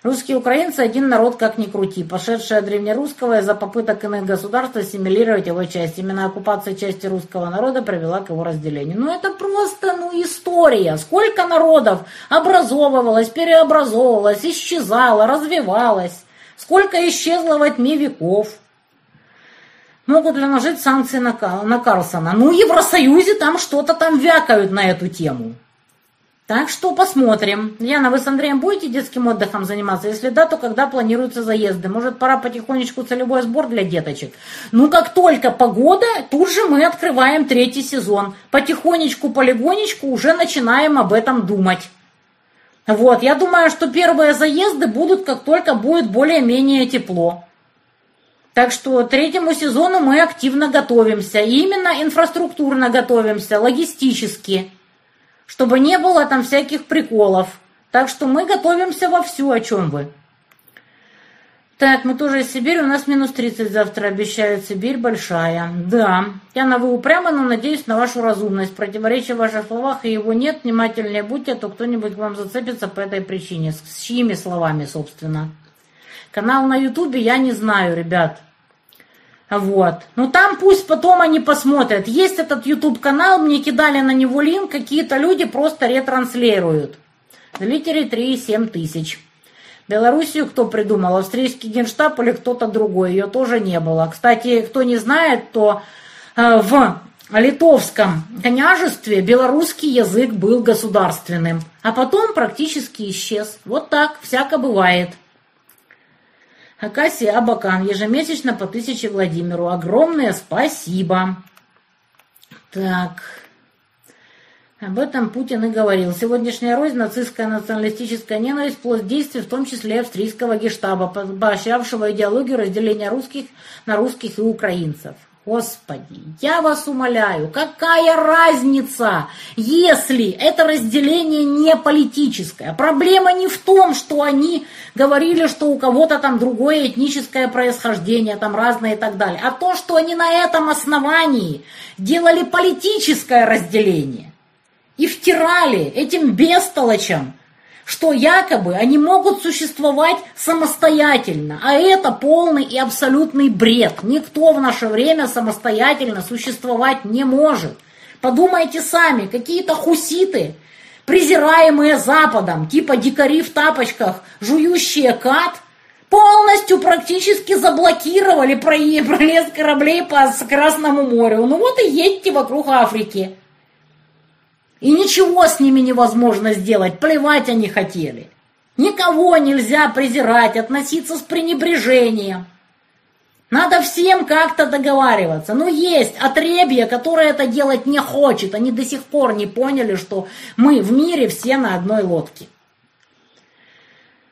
Русские украинцы один народ как ни крути, пошедшие от древнерусского из-за попыток иных государств ассимилировать его часть. Именно оккупация части русского народа привела к его разделению. Ну это просто, ну, история. Сколько народов образовывалось, переобразовывалось, исчезало, развивалось. Сколько исчезло во тьме веков. Могут ли наложить санкции на, на Карлсона? Ну, в Евросоюзе там что-то там вякают на эту тему. Так что посмотрим. Яна, вы с Андреем будете детским отдыхом заниматься? Если да, то когда планируются заезды? Может, пора потихонечку целевой сбор для деточек? Ну, как только погода, тут же мы открываем третий сезон. Потихонечку, полигонечку уже начинаем об этом думать. Вот, я думаю, что первые заезды будут, как только будет более-менее тепло. Так что третьему сезону мы активно готовимся. И именно инфраструктурно готовимся, логистически чтобы не было там всяких приколов. Так что мы готовимся во всю, о чем вы. Так, мы тоже из Сибири, у нас минус 30 завтра обещают, Сибирь большая. Да, Яна, вы упрямо, но надеюсь на вашу разумность. Противоречия в ваших словах, и его нет, внимательнее будьте, а то кто-нибудь к вам зацепится по этой причине. С чьими словами, собственно? Канал на Ютубе я не знаю, ребят. Вот. Ну там пусть потом они посмотрят. Есть этот YouTube канал, мне кидали на него линк, какие-то люди просто ретранслируют. Зрителей 3,7 тысяч. Белоруссию кто придумал? Австрийский генштаб или кто-то другой? Ее тоже не было. Кстати, кто не знает, то э, в литовском княжестве белорусский язык был государственным, а потом практически исчез. Вот так, всяко бывает. Акасия Абакан ежемесячно по тысяче Владимиру. Огромное спасибо. Так. Об этом Путин и говорил. Сегодняшняя рознь, нацистская националистическая ненависть, плод действий, в том числе австрийского гештаба, поощрявшего идеологию разделения русских на русских и украинцев. Господи, я вас умоляю, какая разница, если это разделение не политическое? Проблема не в том, что они говорили, что у кого-то там другое этническое происхождение, там разное и так далее, а то, что они на этом основании делали политическое разделение и втирали этим бестолочам что якобы они могут существовать самостоятельно, а это полный и абсолютный бред. Никто в наше время самостоятельно существовать не может. Подумайте сами, какие-то хуситы, презираемые Западом, типа дикари в тапочках, жующие кат, полностью практически заблокировали пролез кораблей по Красному морю. Ну вот и едьте вокруг Африки. И ничего с ними невозможно сделать, плевать они хотели. Никого нельзя презирать, относиться с пренебрежением. Надо всем как-то договариваться. Но есть отребье, которое это делать не хочет. Они до сих пор не поняли, что мы в мире все на одной лодке.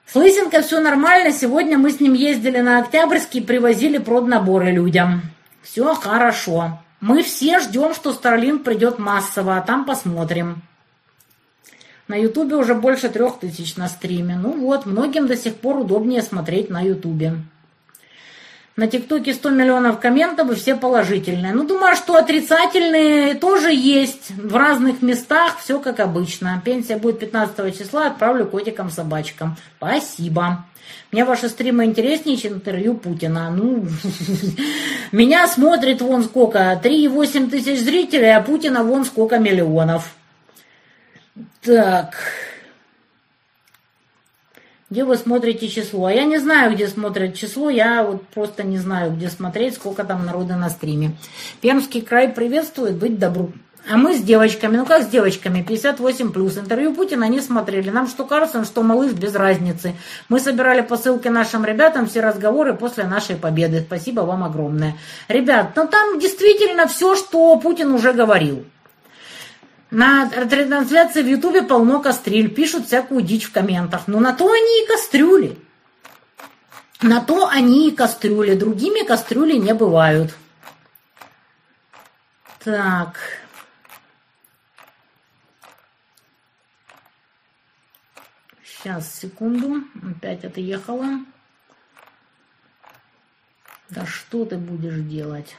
С Лысенко все нормально. Сегодня мы с ним ездили на Октябрьский, привозили проднаборы людям. Все хорошо. Мы все ждем, что Starlink придет массово, а там посмотрим. На Ютубе уже больше трех тысяч на стриме. Ну вот, многим до сих пор удобнее смотреть на Ютубе. На ТикТоке 100 миллионов комментов и все положительные. Ну, думаю, что отрицательные тоже есть в разных местах, все как обычно. Пенсия будет 15 числа, отправлю котикам-собачкам. Спасибо. Мне ваши стримы интереснее, чем интервью Путина. Ну, меня смотрит вон сколько, 3,8 тысяч зрителей, а Путина вон сколько миллионов. Так. Где вы смотрите число? Я не знаю, где смотрят число, я вот просто не знаю, где смотреть, сколько там народа на стриме. Пермский край приветствует, быть добру. А мы с девочками, ну как с девочками, 58 плюс. Интервью Путина не смотрели. Нам что кажется, что малыш без разницы. Мы собирали посылки нашим ребятам, все разговоры после нашей победы. Спасибо вам огромное. Ребят, ну там действительно все, что Путин уже говорил. На трансляции в Ютубе полно кастрюль, пишут всякую дичь в комментах. Но на то они и кастрюли. На то они и кастрюли. Другими кастрюли не бывают. Так. Сейчас, секунду. Опять отъехала. Да что ты будешь делать?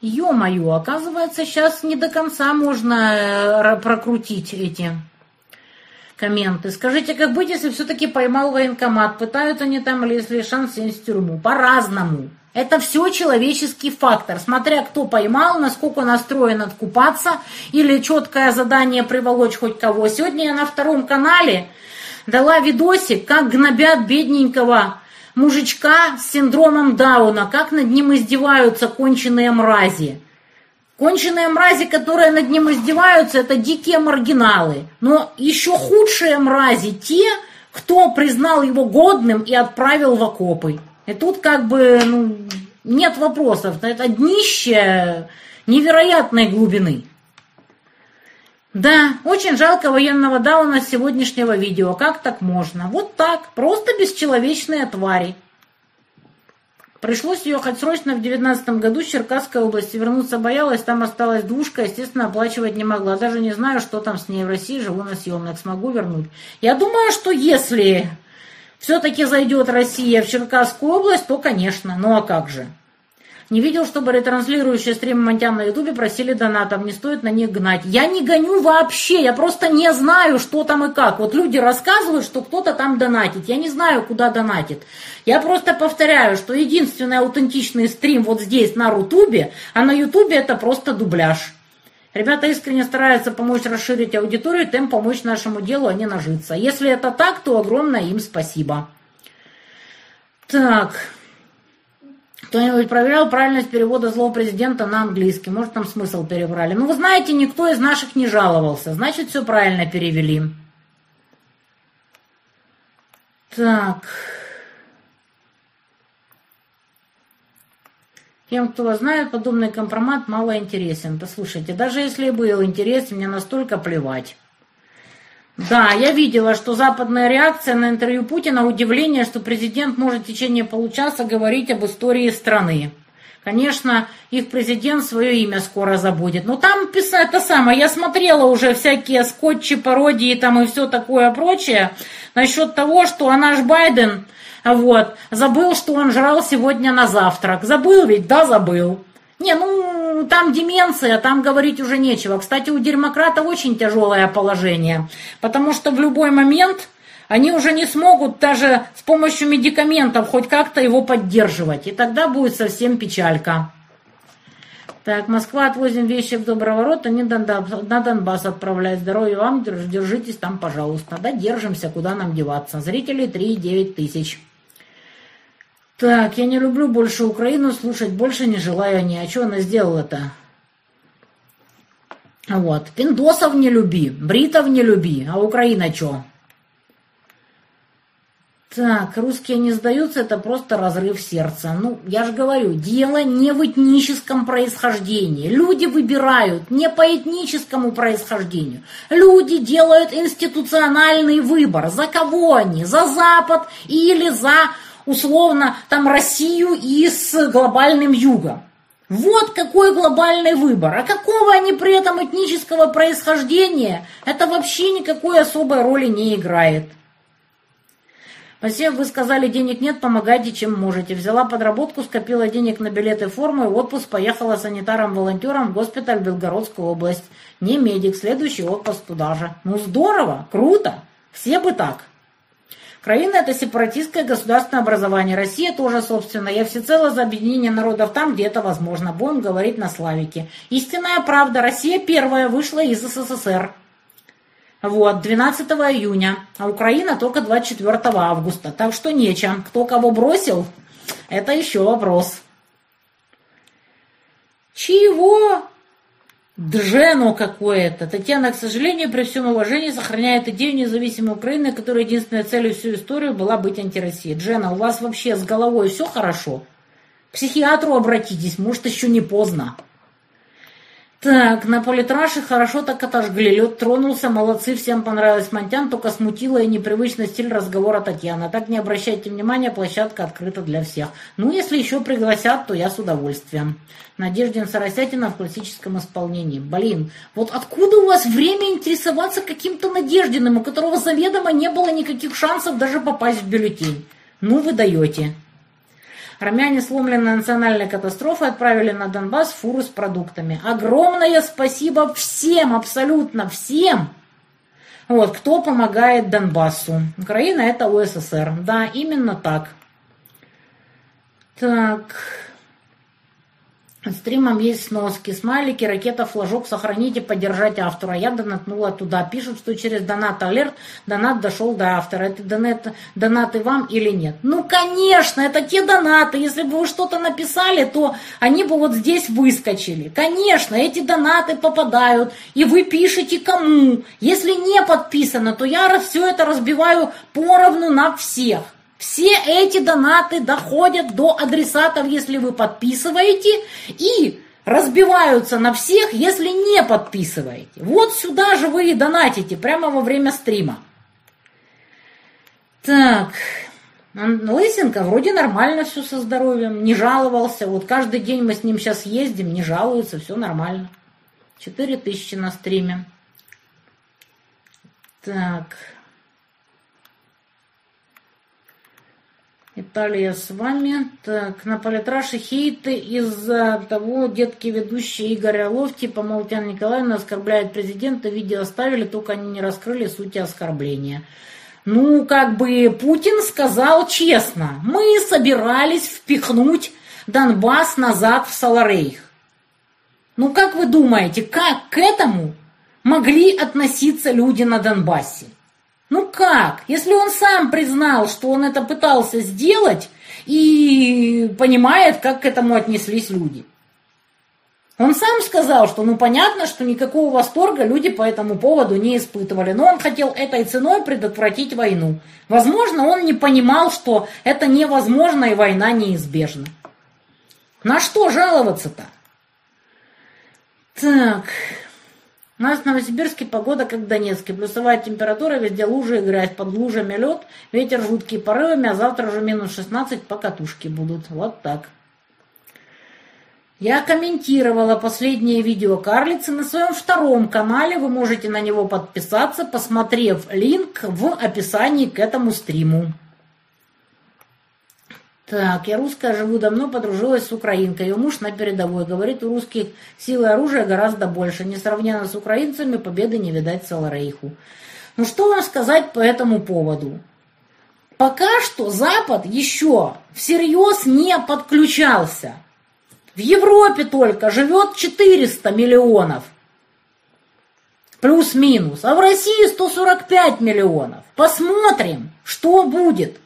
Ё-моё, оказывается, сейчас не до конца можно э, прокрутить эти комменты. Скажите, как быть, если все-таки поймал военкомат? Пытают они там, или если шанс сесть в тюрьму? По-разному. Это все человеческий фактор, смотря кто поймал, насколько настроен откупаться, или четкое задание приволочь хоть кого. Сегодня я на втором канале дала видосик, как гнобят бедненького мужичка с синдромом Дауна, как над ним издеваются конченые мрази. Конченые мрази, которые над ним издеваются, это дикие маргиналы. Но еще худшие мрази те, кто признал его годным и отправил в окопы. И тут как бы ну, нет вопросов. Это днище невероятной глубины. Да, очень жалко военного дауна с сегодняшнего видео. Как так можно? Вот так, просто бесчеловечные твари. Пришлось ехать срочно в девятнадцатом году с Черкасской области. Вернуться боялась, там осталась двушка, естественно, оплачивать не могла. Даже не знаю, что там с ней в России, живу на съемных, смогу вернуть. Я думаю, что если все-таки зайдет Россия в Черкасскую область, то, конечно, ну а как же? Не видел, чтобы ретранслирующие стримы Монтян на Ютубе просили донатов. Не стоит на них гнать. Я не гоню вообще. Я просто не знаю, что там и как. Вот люди рассказывают, что кто-то там донатит. Я не знаю, куда донатит. Я просто повторяю, что единственный аутентичный стрим вот здесь, на Рутубе, а на Ютубе это просто дубляж. Ребята искренне стараются помочь расширить аудиторию, тем помочь нашему делу, а не нажиться. Если это так, то огромное им спасибо. Так, кто-нибудь проверял правильность перевода слова президента на английский? Может, там смысл перебрали? Ну, вы знаете, никто из наших не жаловался. Значит, все правильно перевели. Так. Тем, кто вас знает, подобный компромат мало интересен. Послушайте, даже если был интересен, мне настолько плевать. Да, я видела, что западная реакция на интервью Путина удивление, что президент может в течение получаса говорить об истории страны. Конечно, их президент свое имя скоро забудет. Но там писать это самое. Я смотрела уже всякие скотчи, пародии там и все такое прочее насчет того, что а наш Байден вот, забыл, что он жрал сегодня на завтрак. Забыл ведь? Да, забыл. Не, ну, там деменция, там говорить уже нечего. Кстати, у демократа очень тяжелое положение, потому что в любой момент они уже не смогут даже с помощью медикаментов хоть как-то его поддерживать. И тогда будет совсем печалька. Так, Москва, отвозим вещи в Доброворота, не на Донбасс отправлять. Здоровья вам, держитесь там, пожалуйста. Да, держимся, куда нам деваться. Зрителей 3,9 тысяч. Так, я не люблю больше Украину, слушать больше не желаю ни о чем она сделала-то. Вот. Пиндосов не люби, бритов не люби, а Украина что? Так, русские не сдаются, это просто разрыв сердца. Ну, я же говорю, дело не в этническом происхождении. Люди выбирают не по этническому происхождению. Люди делают институциональный выбор. За кого они? За Запад или за условно там Россию и с глобальным югом. Вот какой глобальный выбор. А какого они при этом этнического происхождения, это вообще никакой особой роли не играет. Спасибо, вы сказали, денег нет, помогайте, чем можете. Взяла подработку, скопила денег на билеты, форму и отпуск, поехала санитаром-волонтером в госпиталь Белгородскую область. Не медик, следующий отпуск туда же. Ну здорово, круто, все бы так. Украина – это сепаратистское государственное образование. Россия тоже, собственно. Я всецело за объединение народов там, где это возможно. Будем говорить на славике. Истинная правда. Россия первая вышла из СССР. Вот, 12 июня, а Украина только 24 августа. Так что нечем. Кто кого бросил, это еще вопрос. Чего? Джено какое-то. Татьяна, к сожалению, при всем уважении сохраняет идею независимой Украины, которая единственной целью всю историю была быть антироссией. Джена, у вас вообще с головой все хорошо? К психиатру обратитесь, может, еще не поздно. Так, на политраше хорошо так отожгли. Лед тронулся, молодцы, всем понравилось Монтян, только смутила и непривычный стиль разговора Татьяна. Так не обращайте внимания, площадка открыта для всех. Ну, если еще пригласят, то я с удовольствием. Надеждин Соросятина в классическом исполнении. Блин, вот откуда у вас время интересоваться каким-то Надеждиным, у которого заведомо не было никаких шансов даже попасть в бюллетень? Ну, вы даете. Армяне, сломленные национальной катастрофой, отправили на Донбасс фуру с продуктами. Огромное спасибо всем, абсолютно всем, вот, кто помогает Донбассу. Украина это УССР. Да, именно так. Так. Стримом есть сноски, смайлики, ракета, флажок, сохранить и поддержать автора. Я донатнула туда. Пишут, что через донат алерт донат дошел до автора. Это донат, донаты вам или нет? Ну, конечно, это те донаты. Если бы вы что-то написали, то они бы вот здесь выскочили. Конечно, эти донаты попадают, и вы пишете кому. Если не подписано, то я все это разбиваю поровну на всех. Все эти донаты доходят до адресатов, если вы подписываете, и разбиваются на всех, если не подписываете. Вот сюда же вы и донатите, прямо во время стрима. Так, Лысенко вроде нормально все со здоровьем, не жаловался. Вот каждый день мы с ним сейчас ездим, не жалуется, все нормально. Четыре тысячи на стриме. Так. Италия с вами. Так, на политраше хейты из-за того, детки ведущие Игорь Орлов, типа, мол, Татьяна Николаевна оскорбляет президента, видео оставили, только они не раскрыли сути оскорбления. Ну, как бы Путин сказал честно, мы собирались впихнуть Донбасс назад в Саларейх. Ну, как вы думаете, как к этому могли относиться люди на Донбассе? Ну как? Если он сам признал, что он это пытался сделать и понимает, как к этому отнеслись люди. Он сам сказал, что ну понятно, что никакого восторга люди по этому поводу не испытывали, но он хотел этой ценой предотвратить войну. Возможно, он не понимал, что это невозможно и война неизбежна. На что жаловаться-то? Так, у нас в Новосибирске погода как в Донецке. Плюсовая температура, везде лужи и грязь. Под лужами лед, ветер жуткий порывами, а завтра уже минус 16 по катушке будут. Вот так. Я комментировала последнее видео карлицы на своем втором канале. Вы можете на него подписаться, посмотрев линк в описании к этому стриму. Так, я русская, живу давно, подружилась с украинкой. Ее муж на передовой. Говорит, у русских силы оружия гораздо больше. Несравненно с украинцами победы не видать Саларейху. Ну что вам сказать по этому поводу? Пока что Запад еще всерьез не подключался. В Европе только живет 400 миллионов. Плюс-минус. А в России 145 миллионов. Посмотрим, что будет.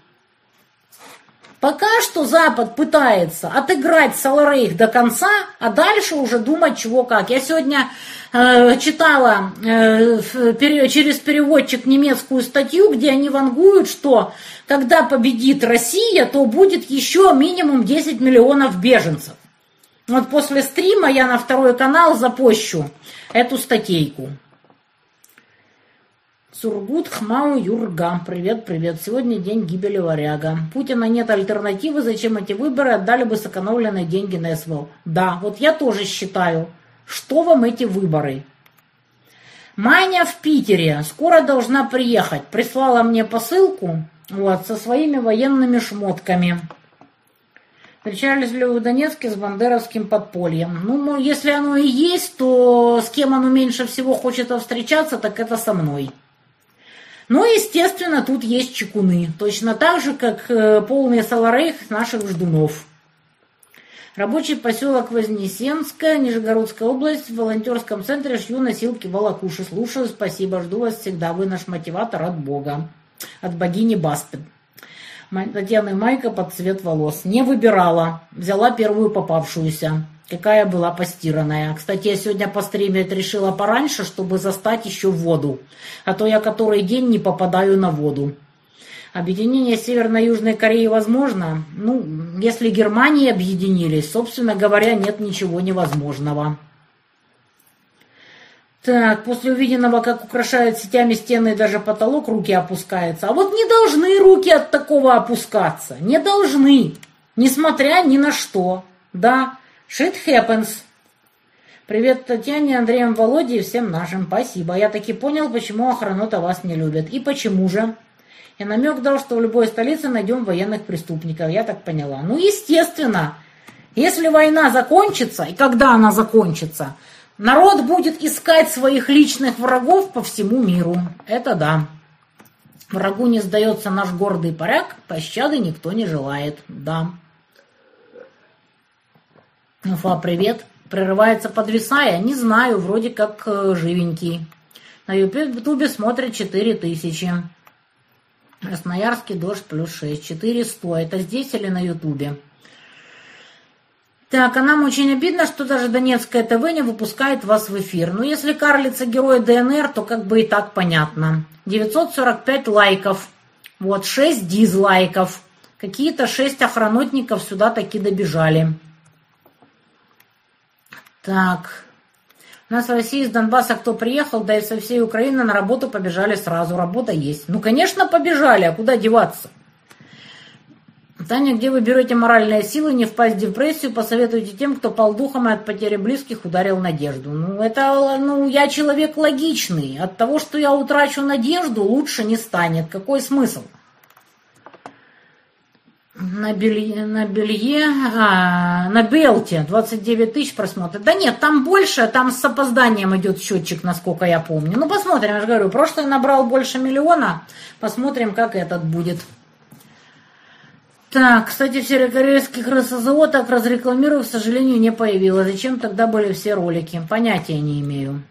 Пока что Запад пытается отыграть Саларейх до конца, а дальше уже думать чего как. Я сегодня э, читала э, через переводчик немецкую статью, где они вангуют, что когда победит Россия, то будет еще минимум 10 миллионов беженцев. Вот после стрима я на второй канал запощу эту статейку. Сургут, Хмау, Юрга. Привет, привет. Сегодня день гибели варяга. Путина нет альтернативы. Зачем эти выборы? Отдали бы сэкономленные деньги на СВО. Да, вот я тоже считаю. Что вам эти выборы? Маня в Питере. Скоро должна приехать. Прислала мне посылку. Вот, со своими военными шмотками. Встречались ли вы в Донецке с бандеровским подпольем? Ну, если оно и есть, то с кем оно меньше всего хочет встречаться, так это со мной. Ну, естественно, тут есть чекуны. Точно так же, как э, полный саларейх наших ждунов. Рабочий поселок Вознесенская, Нижегородская область, в волонтерском центре шью носилки волокуши. Слушаю, спасибо, жду вас всегда. Вы наш мотиватор от Бога, от богини Басты. Татьяна Майка под цвет волос. Не выбирала. Взяла первую попавшуюся. Какая была постиранная. Кстати, я сегодня по стриме решила пораньше, чтобы застать еще воду. А то я который день не попадаю на воду. Объединение Северной и Южной Кореи возможно? Ну, если Германии объединились, собственно говоря, нет ничего невозможного. Так, после увиденного, как украшают сетями стены и даже потолок, руки опускаются. А вот не должны руки от такого опускаться. Не должны. Несмотря ни на что. Да, shit happens. Привет Татьяне, Андреем, Володе и всем нашим. Спасибо. Я таки понял, почему охранота вас не любят. И почему же? И намек дал, что в любой столице найдем военных преступников. Я так поняла. Ну, естественно. Если война закончится, и когда она закончится, Народ будет искать своих личных врагов по всему миру. Это да. Врагу не сдается наш гордый поряк, пощады никто не желает. Да. Уфа, привет. Прерывается подвисая? Не знаю, вроде как э, живенький. На ютубе смотрят 4000. Красноярский дождь плюс 6. 400. Это здесь или на ютубе? Так, а нам очень обидно, что даже Донецкая ТВ не выпускает вас в эфир. Ну, если карлица герой ДНР, то как бы и так понятно. 945 лайков, вот 6 дизлайков. Какие-то 6 охранотников сюда таки добежали. Так, у нас в России из Донбасса кто приехал, да и со всей Украины на работу побежали сразу. Работа есть. Ну, конечно, побежали, а куда деваться? Таня, где вы берете моральные силы не впасть в депрессию, посоветуйте тем, кто пал духом и от потери близких ударил надежду. Ну, это, ну, я человек логичный. От того, что я утрачу надежду, лучше не станет. Какой смысл? На белье, на белье, а, на Белте 29 тысяч просмотров. Да нет, там больше, там с опозданием идет счетчик, насколько я помню. Ну, посмотрим, я же говорю, прошлый набрал больше миллиона, посмотрим, как этот будет. Так, кстати, в северокорейских РСЗО так разрекламирую, к сожалению, не появилось. Зачем тогда были все ролики? Понятия не имею.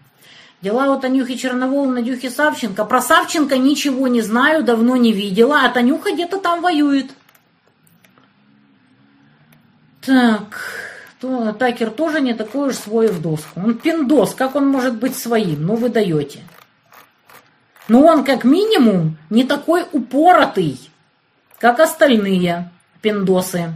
Дела у Танюхи Черновол, Надюхи Савченко. Про Савченко ничего не знаю, давно не видела, а Танюха где-то там воюет. Так, то, Такер тоже не такой уж свой в доску. Он пиндос, как он может быть своим? Ну, вы даете. Но он, как минимум, не такой упоротый как остальные пиндосы.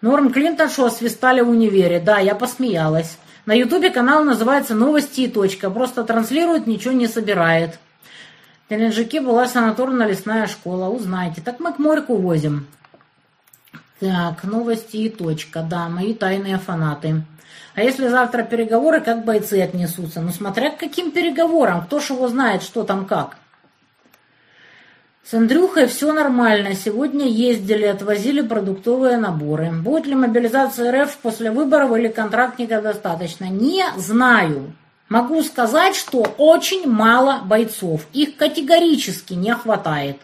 Норм Клинтон шо свистали в универе. Да, я посмеялась. На ютубе канал называется «Новости и точка». Просто транслирует, ничего не собирает. В Геленджике была санаторно-лесная школа. Узнаете. Так мы к морьку возим. Так, новости и точка. Да, мои тайные фанаты. А если завтра переговоры, как бойцы отнесутся? Ну, смотря к каким переговорам. Кто ж его знает, что там как. С Андрюхой все нормально. Сегодня ездили, отвозили продуктовые наборы. Будет ли мобилизация РФ после выборов или контрактника достаточно? Не знаю. Могу сказать, что очень мало бойцов. Их категорически не хватает.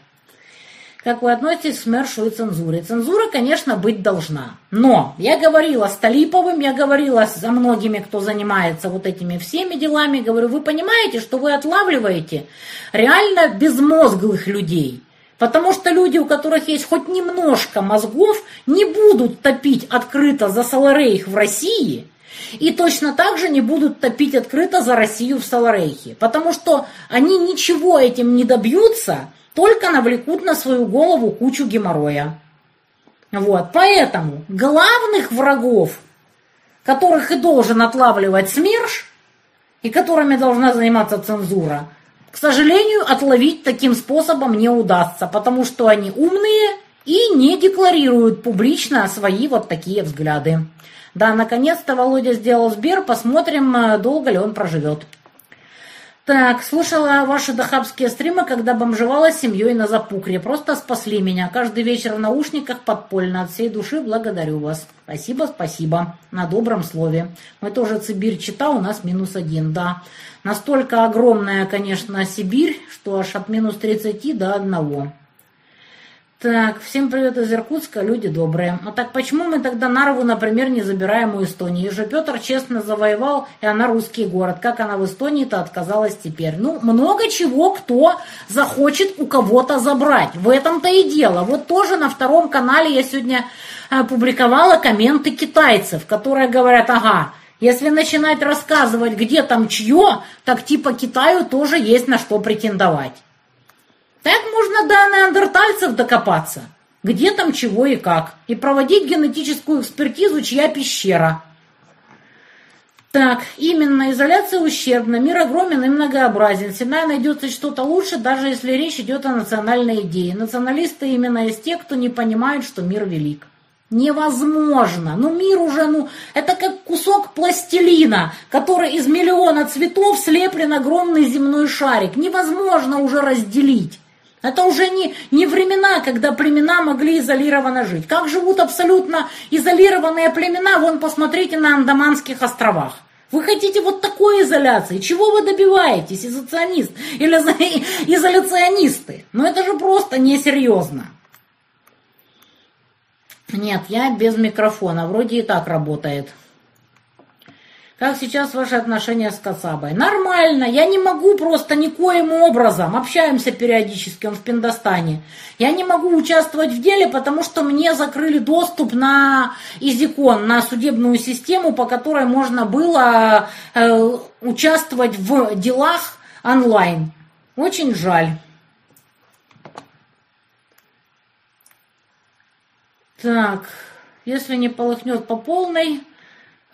Как вы относитесь к СМЕРШу и цензуре? Цензура, конечно, быть должна. Но я говорила с Талиповым, я говорила со многими, кто занимается вот этими всеми делами. Говорю, вы понимаете, что вы отлавливаете реально безмозглых людей. Потому что люди, у которых есть хоть немножко мозгов, не будут топить открыто за Саларейх в России – и точно так же не будут топить открыто за Россию в Саларейхе. Потому что они ничего этим не добьются, только навлекут на свою голову кучу геморроя. Вот, поэтому главных врагов, которых и должен отлавливать СМИРШ, и которыми должна заниматься цензура, к сожалению, отловить таким способом не удастся, потому что они умные и не декларируют публично свои вот такие взгляды. Да, наконец-то Володя сделал Сбер, посмотрим, долго ли он проживет. Так, слушала ваши дахабские стримы, когда бомжевала с семьей на Запукре. Просто спасли меня. Каждый вечер в наушниках подпольно. От всей души благодарю вас. Спасибо, спасибо. На добром слове. Мы тоже Сибирь читал, у нас минус один, да. Настолько огромная, конечно, Сибирь, что аж от минус 30 до одного. Так, всем привет из Иркутска, люди добрые. А так почему мы тогда Нарву, например, не забираем у Эстонии? Же Петр честно завоевал, и она русский город. Как она в Эстонии-то отказалась теперь? Ну, много чего кто захочет у кого-то забрать. В этом-то и дело. Вот тоже на втором канале я сегодня опубликовала комменты китайцев, которые говорят, ага, если начинать рассказывать, где там чье, так типа Китаю тоже есть на что претендовать. Так можно до неандертальцев докопаться. Где там чего и как. И проводить генетическую экспертизу, чья пещера. Так, именно, изоляция ущербна, мир огромен и многообразен. Всегда найдется что-то лучше, даже если речь идет о национальной идее. Националисты именно из тех, кто не понимает, что мир велик. Невозможно. Ну, мир уже, ну, это как кусок пластилина, который из миллиона цветов слеплен огромный земной шарик. Невозможно уже разделить. Это уже не, не времена, когда племена могли изолированно жить. Как живут абсолютно изолированные племена, вон посмотрите на Андаманских островах. Вы хотите вот такой изоляции? Чего вы добиваетесь, изоционист или изоляционисты? Ну это же просто несерьезно. Нет, я без микрофона, вроде и так работает. Как сейчас ваши отношения с Кацабой? Нормально, я не могу просто никоим образом. Общаемся периодически, он в Пиндостане. Я не могу участвовать в деле, потому что мне закрыли доступ на Изикон, на судебную систему, по которой можно было э, участвовать в делах онлайн. Очень жаль. Так, если не полыхнет по полной,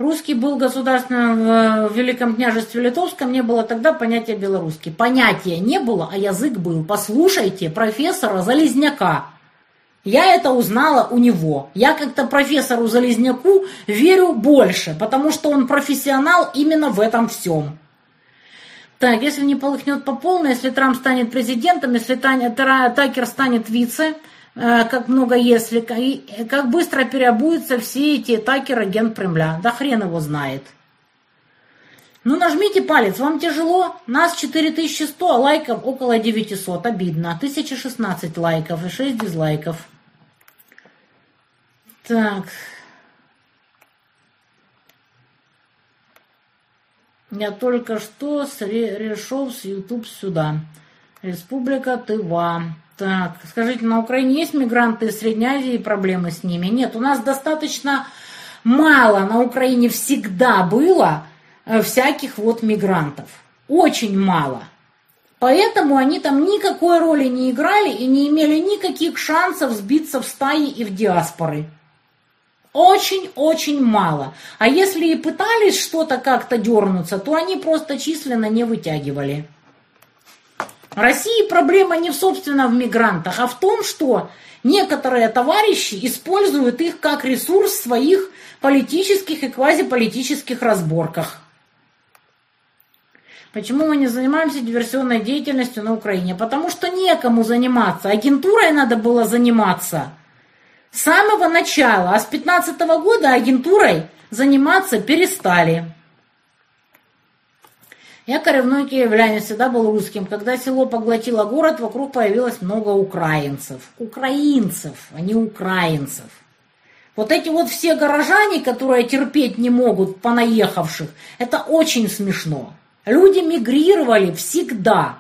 Русский был государственным в Великом княжестве Литовском, не было тогда понятия белорусский. Понятия не было, а язык был. Послушайте профессора Залезняка. Я это узнала у него. Я как-то профессору Залезняку верю больше, потому что он профессионал именно в этом всем. Так, если не полыхнет по полной, если Трамп станет президентом, если Такер станет вице, Э, как много если, и как быстро переобуются все эти такеры агент Кремля. Да хрен его знает. Ну нажмите палец, вам тяжело? Нас 4100, а лайков около 900. Обидно. 1016 лайков и 6 дизлайков. Так. Я только что решил с YouTube сюда. Республика Тыва. Так, скажите, на Украине есть мигранты из Средней Азии и проблемы с ними? Нет, у нас достаточно мало на Украине всегда было э, всяких вот мигрантов. Очень мало. Поэтому они там никакой роли не играли и не имели никаких шансов сбиться в стаи и в диаспоры. Очень-очень мало. А если и пытались что-то как-то дернуться, то они просто численно не вытягивали. России проблема не в собственно в мигрантах, а в том, что некоторые товарищи используют их как ресурс в своих политических и квазиполитических разборках. Почему мы не занимаемся диверсионной деятельностью на Украине? Потому что некому заниматься. Агентурой надо было заниматься с самого начала. А с 2015 года агентурой заниматься перестали. Я коренной киевлянин, всегда был русским. Когда село поглотило город, вокруг появилось много украинцев. Украинцев, а не украинцев. Вот эти вот все горожане, которые терпеть не могут понаехавших, это очень смешно. Люди мигрировали всегда.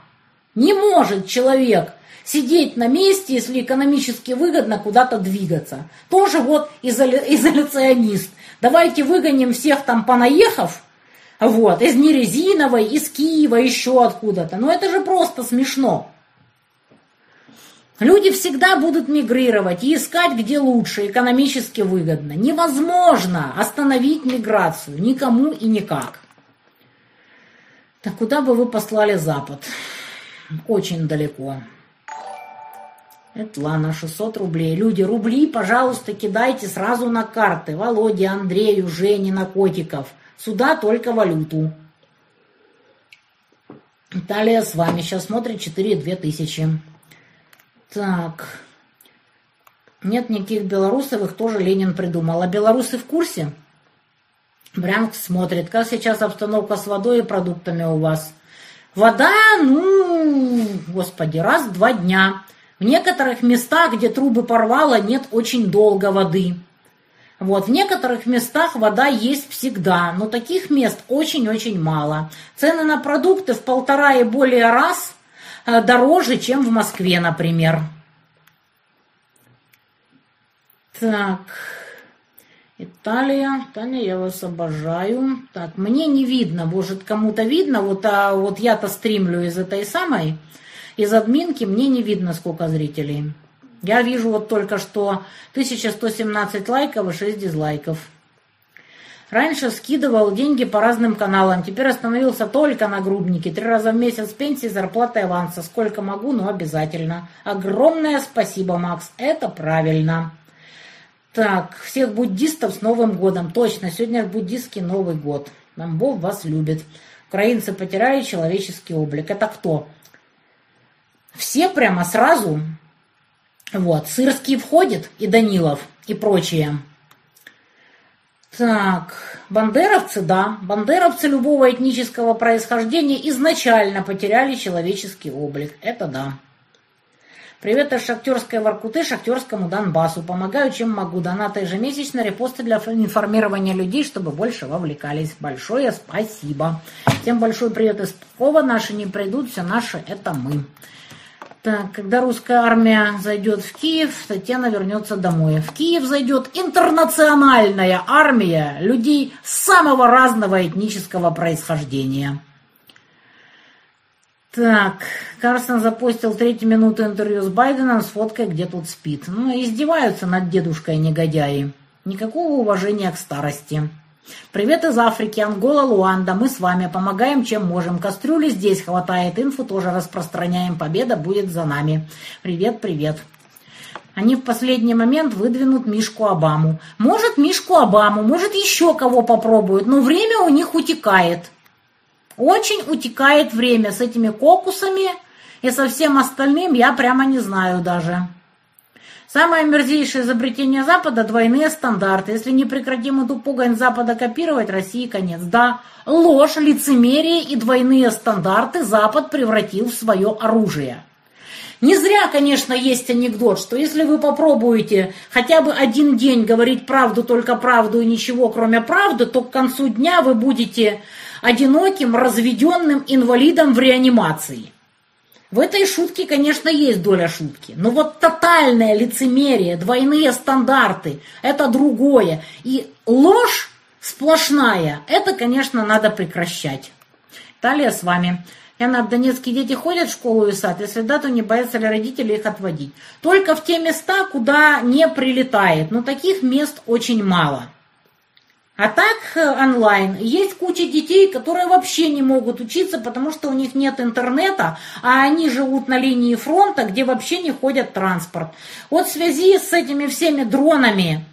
Не может человек сидеть на месте, если экономически выгодно куда-то двигаться. Тоже вот изоля... изоляционист. Давайте выгоним всех там понаехав, вот, из Нерезиновой, из Киева, еще откуда-то. Но это же просто смешно. Люди всегда будут мигрировать и искать, где лучше, экономически выгодно. Невозможно остановить миграцию никому и никак. Так куда бы вы послали Запад? Очень далеко. Это ладно, 600 рублей. Люди, рубли, пожалуйста, кидайте сразу на карты. Володе, Андрею, Жене, на котиков. Сюда только валюту. Италия с вами. Сейчас смотрит 4,2 тысячи. Так. Нет никаких белорусов, их тоже Ленин придумал. А белорусы в курсе? Брянск смотрит, как сейчас обстановка с водой и продуктами у вас. Вода, ну, господи, раз в два дня. В некоторых местах, где трубы порвало, нет очень долго воды. Вот, в некоторых местах вода есть всегда, но таких мест очень-очень мало. Цены на продукты в полтора и более раз э, дороже, чем в Москве, например. Так, Италия. Таня, я вас обожаю. Так, мне не видно, может кому-то видно, вот, а вот я-то стримлю из этой самой, из админки, мне не видно, сколько зрителей. Я вижу вот только что 1117 лайков и 6 дизлайков. Раньше скидывал деньги по разным каналам, теперь остановился только на грубнике. Три раза в месяц пенсии, зарплата и аванса. Сколько могу, но обязательно. Огромное спасибо, Макс, это правильно. Так, всех буддистов с Новым годом. Точно, сегодня буддистский Новый год. Нам Бог вас любит. Украинцы потеряли человеческий облик. Это кто? Все прямо сразу. Вот, Сырский входит, и Данилов, и прочие. Так, бандеровцы, да. Бандеровцы любого этнического происхождения изначально потеряли человеческий облик. Это да. Привет из Шахтерской Воркуты, Шахтерскому Донбассу. Помогаю, чем могу. Донаты ежемесячно, репосты для информирования людей, чтобы больше вовлекались. Большое спасибо. Всем большой привет из Пскова. Наши не придут, все наши это мы. Так, когда русская армия зайдет в Киев, Татьяна вернется домой. В Киев зайдет интернациональная армия людей самого разного этнического происхождения. Так, Карсон запустил третью минуту интервью с Байденом с фоткой, где тут спит. Ну, издеваются над дедушкой негодяи. Никакого уважения к старости. Привет из Африки, Ангола, Луанда. Мы с вами помогаем, чем можем. Кастрюли здесь хватает, инфу тоже распространяем. Победа будет за нами. Привет, привет. Они в последний момент выдвинут Мишку Обаму. Может, Мишку Обаму, может, еще кого попробуют, но время у них утекает. Очень утекает время с этими кокусами и со всем остальным, я прямо не знаю даже. Самое мерзейшее изобретение Запада – двойные стандарты. Если не прекратим эту пугань Запада копировать, России конец. Да, ложь, лицемерие и двойные стандарты Запад превратил в свое оружие. Не зря, конечно, есть анекдот, что если вы попробуете хотя бы один день говорить правду, только правду и ничего, кроме правды, то к концу дня вы будете одиноким, разведенным инвалидом в реанимации. В этой шутке, конечно, есть доля шутки. Но вот тотальное лицемерие, двойные стандарты – это другое. И ложь сплошная – это, конечно, надо прекращать. Талия с вами. Яна, донецкие дети ходят в школу и сад? Если да, то не боятся ли родители их отводить? Только в те места, куда не прилетает. Но таких мест очень мало. А так э, онлайн есть куча детей, которые вообще не могут учиться, потому что у них нет интернета, а они живут на линии фронта, где вообще не ходят транспорт. Вот в связи с этими всеми дронами,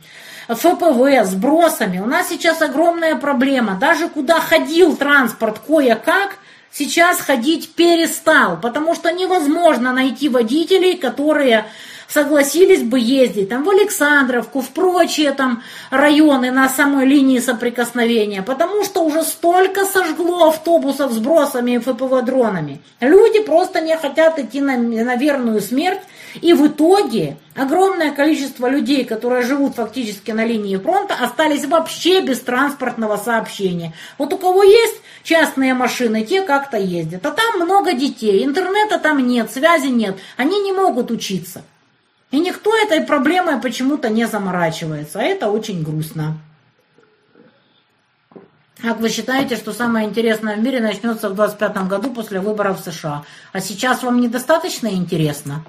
ФПВ, сбросами, у нас сейчас огромная проблема. Даже куда ходил транспорт кое-как, сейчас ходить перестал, потому что невозможно найти водителей, которые согласились бы ездить там в Александровку, в прочие там районы на самой линии соприкосновения, потому что уже столько сожгло автобусов с бросами и ФПВ-дронами. Люди просто не хотят идти на, на верную смерть, и в итоге огромное количество людей, которые живут фактически на линии фронта, остались вообще без транспортного сообщения. Вот у кого есть частные машины, те как-то ездят. А там много детей, интернета там нет, связи нет, они не могут учиться. И никто этой проблемой почему-то не заморачивается, а это очень грустно. Как вы считаете, что самое интересное в мире начнется в 25 году после выборов в США? А сейчас вам недостаточно интересно?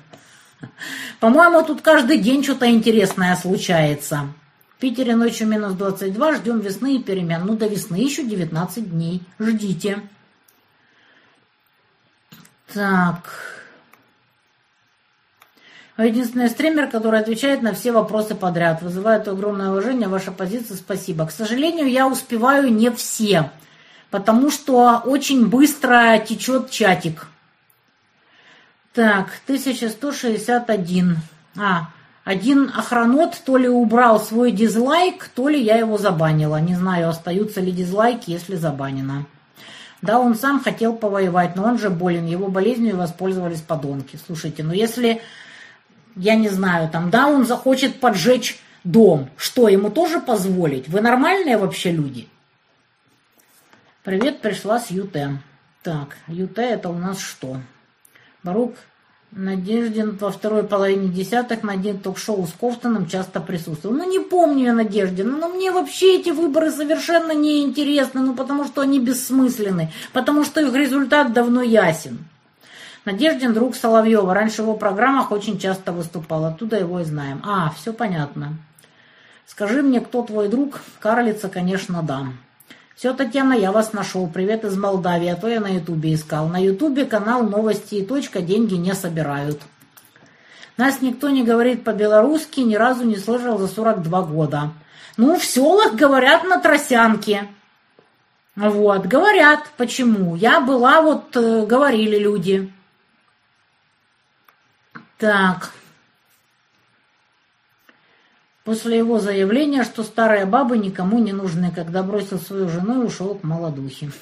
По-моему, тут каждый день что-то интересное случается. В Питере ночью минус 22, ждем весны и перемен. Ну, до весны еще 19 дней. Ждите. Так... Вы единственный стример, который отвечает на все вопросы подряд. Вызывает огромное уважение. Ваша позиция спасибо. К сожалению, я успеваю не все. потому что очень быстро течет чатик. Так, 1161. А, один охранот то ли убрал свой дизлайк, то ли я его забанила. Не знаю, остаются ли дизлайки, если забанено. Да, он сам хотел повоевать, но он же болен, его болезнью воспользовались подонки. Слушайте, ну если, я не знаю, там, да, он захочет поджечь дом, что, ему тоже позволить? Вы нормальные вообще люди? Привет, пришла с ЮТ. Так, ЮТ это у нас что? Барук Надеждин во второй половине десятых на день ток-шоу с Кофтоном часто присутствовал. Ну, не помню я Надеждина, но мне вообще эти выборы совершенно не интересны, ну, потому что они бессмысленны, потому что их результат давно ясен. Надеждин друг Соловьева. Раньше в его программах очень часто выступал, оттуда его и знаем. А, все понятно. Скажи мне, кто твой друг? Карлица, конечно, да. Все, Татьяна, я вас нашел. Привет из Молдавии, а то я на Ютубе искал. На Ютубе канал новости и точка, деньги не собирают. Нас никто не говорит по-белорусски, ни разу не слышал за 42 года. Ну, в селах говорят на тросянке. Вот, говорят. Почему? Я была, вот, э, говорили люди. Так. После его заявления, что старые бабы никому не нужны, когда бросил свою жену и ушел к молодухе.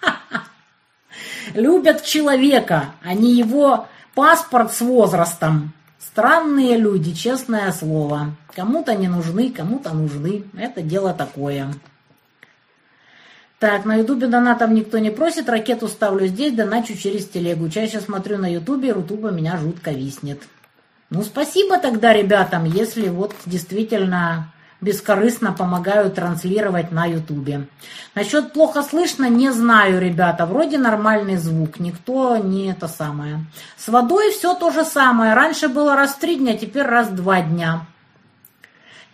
Любят человека, а не его паспорт с возрастом. Странные люди, честное слово. Кому-то не нужны, кому-то нужны. Это дело такое. Так, на ютубе донатов никто не просит, ракету ставлю здесь, доначу через телегу. Чаще смотрю на ютубе, рутуба меня жутко виснет. Ну, спасибо тогда ребятам, если вот действительно бескорыстно помогают транслировать на ютубе. Насчет плохо слышно, не знаю, ребята. Вроде нормальный звук, никто не это самое. С водой все то же самое. Раньше было раз в три дня, теперь раз в два дня.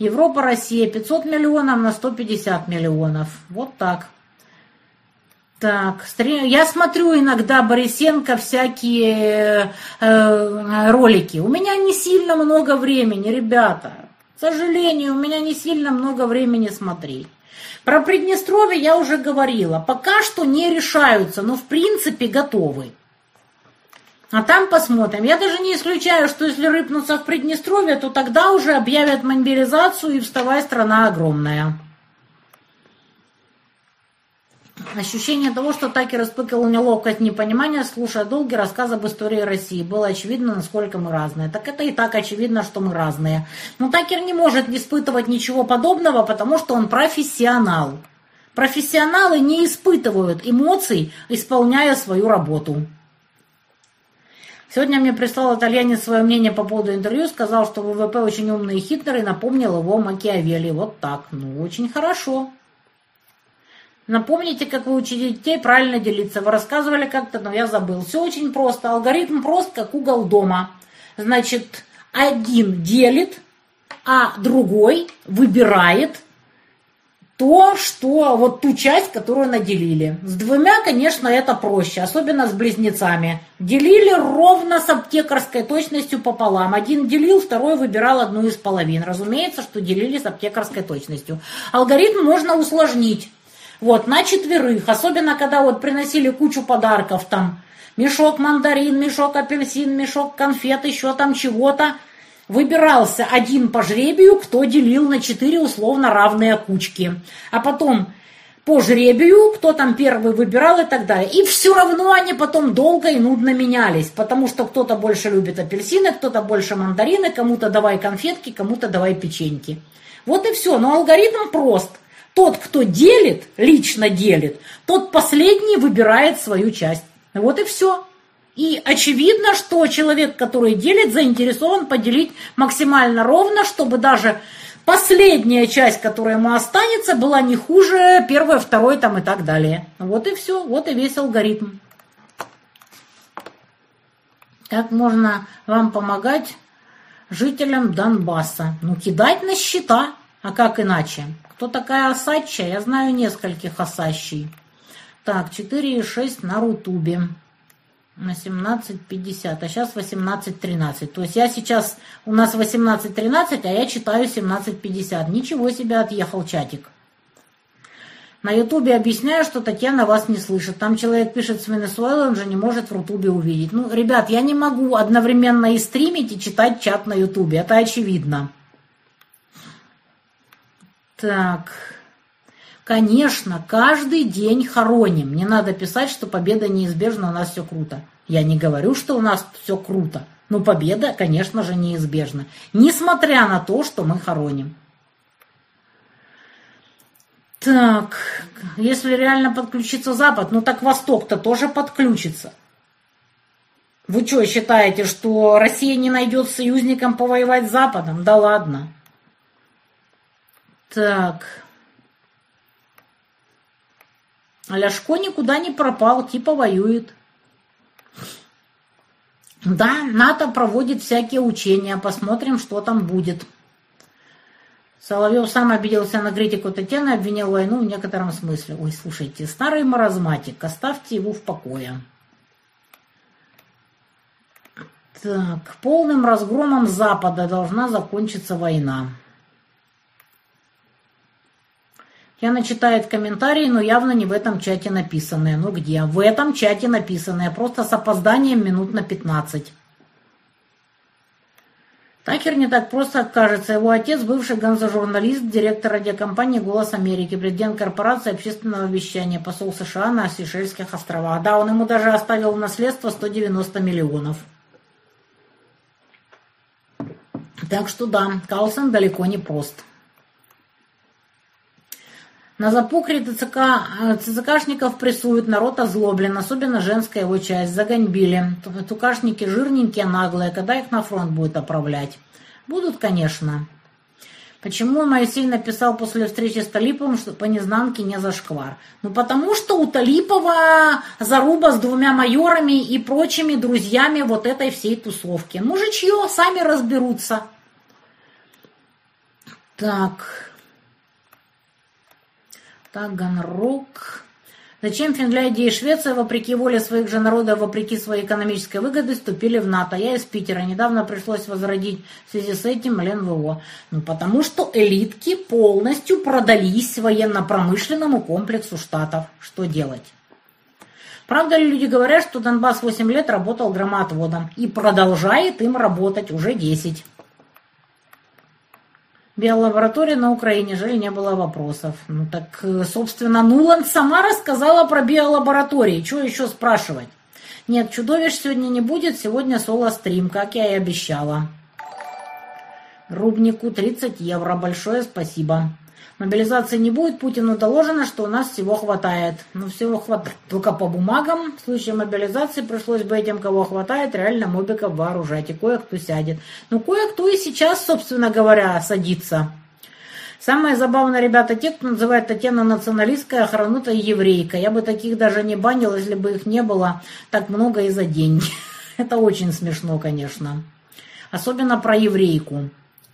Европа, Россия 500 миллионов на 150 миллионов. Вот так. Так, я смотрю иногда Борисенко всякие э, ролики. У меня не сильно много времени, ребята. К сожалению, у меня не сильно много времени смотреть. Про Приднестровье я уже говорила. Пока что не решаются, но в принципе готовы. А там посмотрим. Я даже не исключаю, что если рыпнуться в Приднестровье, то тогда уже объявят мобилизацию и вставай, страна огромная. Ощущение того, что Такер испытывал неловкость непонимания, слушая долгий рассказ об истории России. Было очевидно, насколько мы разные. Так это и так очевидно, что мы разные. Но Такер не может испытывать ничего подобного, потому что он профессионал. Профессионалы не испытывают эмоций, исполняя свою работу. Сегодня мне прислал итальянец свое мнение по поводу интервью, сказал, что ВВП очень умный и хитрый, напомнил его Макиавелли. Вот так. Ну, очень хорошо. Напомните, как вы учите детей правильно делиться. Вы рассказывали как-то, но я забыл. Все очень просто. Алгоритм прост, как угол дома. Значит, один делит, а другой выбирает то, что вот ту часть, которую наделили. С двумя, конечно, это проще, особенно с близнецами. Делили ровно с аптекарской точностью пополам. Один делил, второй выбирал одну из половин. Разумеется, что делили с аптекарской точностью. Алгоритм можно усложнить. Вот, на четверых, особенно когда вот приносили кучу подарков, там, мешок мандарин, мешок апельсин, мешок конфет, еще там чего-то, выбирался один по жребию, кто делил на четыре условно равные кучки. А потом по жребию, кто там первый выбирал и так далее. И все равно они потом долго и нудно менялись, потому что кто-то больше любит апельсины, кто-то больше мандарины, кому-то давай конфетки, кому-то давай печеньки. Вот и все. Но алгоритм прост. Тот, кто делит, лично делит, тот последний выбирает свою часть. Вот и все. И очевидно, что человек, который делит, заинтересован поделить максимально ровно, чтобы даже последняя часть, которая ему останется, была не хуже первой, второй там и так далее. Вот и все, вот и весь алгоритм. Как можно вам помогать жителям Донбасса? Ну, кидать на счета, а как иначе? Кто такая Осадча? Я знаю нескольких Осащей. Так, 4,6 на Рутубе. На 17.50, а сейчас 18.13. То есть я сейчас, у нас 18.13, а я читаю 17.50. Ничего себе отъехал чатик. На Ютубе объясняю, что Татьяна вас не слышит. Там человек пишет с Венесуэлы, он же не может в Рутубе увидеть. Ну, ребят, я не могу одновременно и стримить, и читать чат на Ютубе. Это очевидно. Так. Конечно, каждый день хороним. Не надо писать, что победа неизбежна, у нас все круто. Я не говорю, что у нас все круто. Но победа, конечно же, неизбежна. Несмотря на то, что мы хороним. Так, если реально подключится Запад, ну так Восток-то тоже подключится. Вы что, считаете, что Россия не найдет союзником повоевать с Западом? Да ладно. Так. Ляшко никуда не пропал, типа воюет. Да, НАТО проводит всякие учения, посмотрим, что там будет. Соловьев сам обиделся на критику Татьяны, обвинил войну в некотором смысле. Ой, слушайте, старый маразматик, оставьте его в покое. Так, полным разгромом Запада должна закончиться война. Яна читает комментарии, но явно не в этом чате написанные. Ну где? В этом чате написанные, просто с опозданием минут на 15. Такер не так просто кажется. Его отец, бывший ганза-журналист, директор радиокомпании «Голос Америки», президент корпорации общественного вещания, посол США на Сейшельских островах. Да, он ему даже оставил в наследство 190 миллионов. Так что да, Калсон далеко не прост. На запукре ТЦК, э, ЦЦКшников прессуют, народ озлоблен, особенно женская его часть, загоньбили. Тукашники жирненькие, наглые, когда их на фронт будет отправлять? Будут, конечно. Почему Моисей написал после встречи с Талиповым, что по незнанке не зашквар? Ну, потому что у Талипова заруба с двумя майорами и прочими друзьями вот этой всей тусовки. Мужичье, сами разберутся. Так... Таганрог. Зачем Финляндия и Швеция, вопреки воле своих же народов, вопреки своей экономической выгоды, вступили в НАТО? Я из Питера. Недавно пришлось возродить в связи с этим ЛНВО. Ну, потому что элитки полностью продались военно-промышленному комплексу штатов. Что делать? Правда ли люди говорят, что Донбасс 8 лет работал громоотводом и продолжает им работать уже 10? Биолаборатории на Украине, жаль, не было вопросов. Ну так, э, собственно, Нуланд сама рассказала про биолаборатории. Что еще спрашивать? Нет, чудовищ сегодня не будет, сегодня соло-стрим, как я и обещала. Рубнику 30 евро, большое спасибо. Мобилизации не будет, Путину доложено, что у нас всего хватает. Ну, всего хватает только по бумагам. В случае мобилизации пришлось бы этим, кого хватает, реально мобиков вооружать. И кое-кто сядет. Ну, кое-кто и сейчас, собственно говоря, садится. Самое забавное, ребята, те, кто называет Татьяну националисткой, охранутой еврейкой. Я бы таких даже не банил, если бы их не было так много и за деньги. Это очень смешно, конечно. Особенно про еврейку.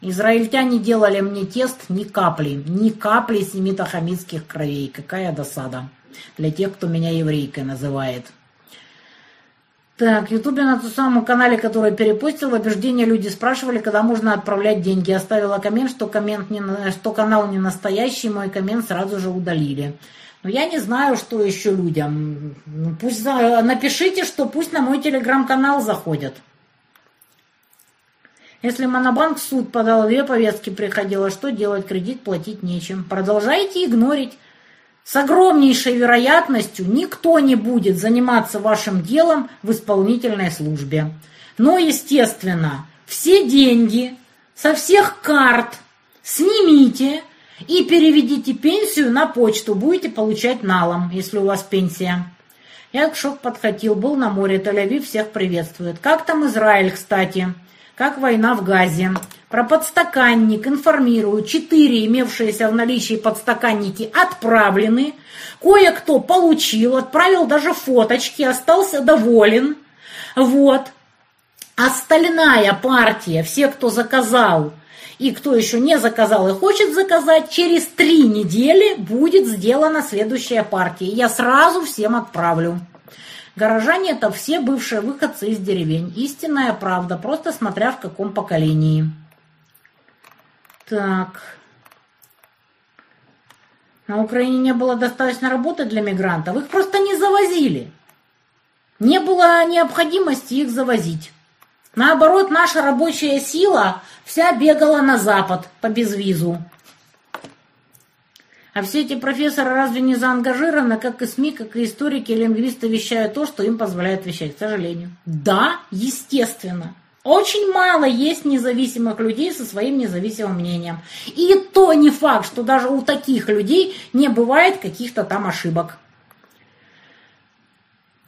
Израильтяне делали мне тест ни капли, ни капли семитохамидских кровей. Какая досада для тех, кто меня еврейкой называет. Так, в Ютубе на том самом канале, который перепостил, в убеждения люди спрашивали, когда можно отправлять деньги. Оставила коммент, что, коммент не, что канал не настоящий, мой коммент сразу же удалили. Но я не знаю, что еще людям. Ну, пусть напишите, что пусть на мой телеграм-канал заходят. Если Монобанк в суд подал, две повестки приходило, что делать, кредит платить нечем. Продолжайте игнорить. С огромнейшей вероятностью никто не будет заниматься вашим делом в исполнительной службе. Но, естественно, все деньги со всех карт снимите и переведите пенсию на почту. Будете получать налом, если у вас пенсия. Я к шок подхватил, был на море, Тель-Авив всех приветствует. Как там Израиль, кстати? Как война в Газе. Про подстаканник информирую. Четыре имевшиеся в наличии подстаканники отправлены. Кое-кто получил, отправил даже фоточки, остался доволен. Вот. Остальная партия, все, кто заказал, и кто еще не заказал и хочет заказать, через три недели будет сделана следующая партия. Я сразу всем отправлю. Горожане – это все бывшие выходцы из деревень. Истинная правда, просто смотря в каком поколении. Так. На Украине не было достаточно работы для мигрантов, их просто не завозили. Не было необходимости их завозить. Наоборот, наша рабочая сила вся бегала на Запад по безвизу. А все эти профессоры разве не заангажированы, как и СМИ, как и историки, и лингвисты вещают то, что им позволяет вещать, к сожалению? Да, естественно. Очень мало есть независимых людей со своим независимым мнением. И то не факт, что даже у таких людей не бывает каких-то там ошибок.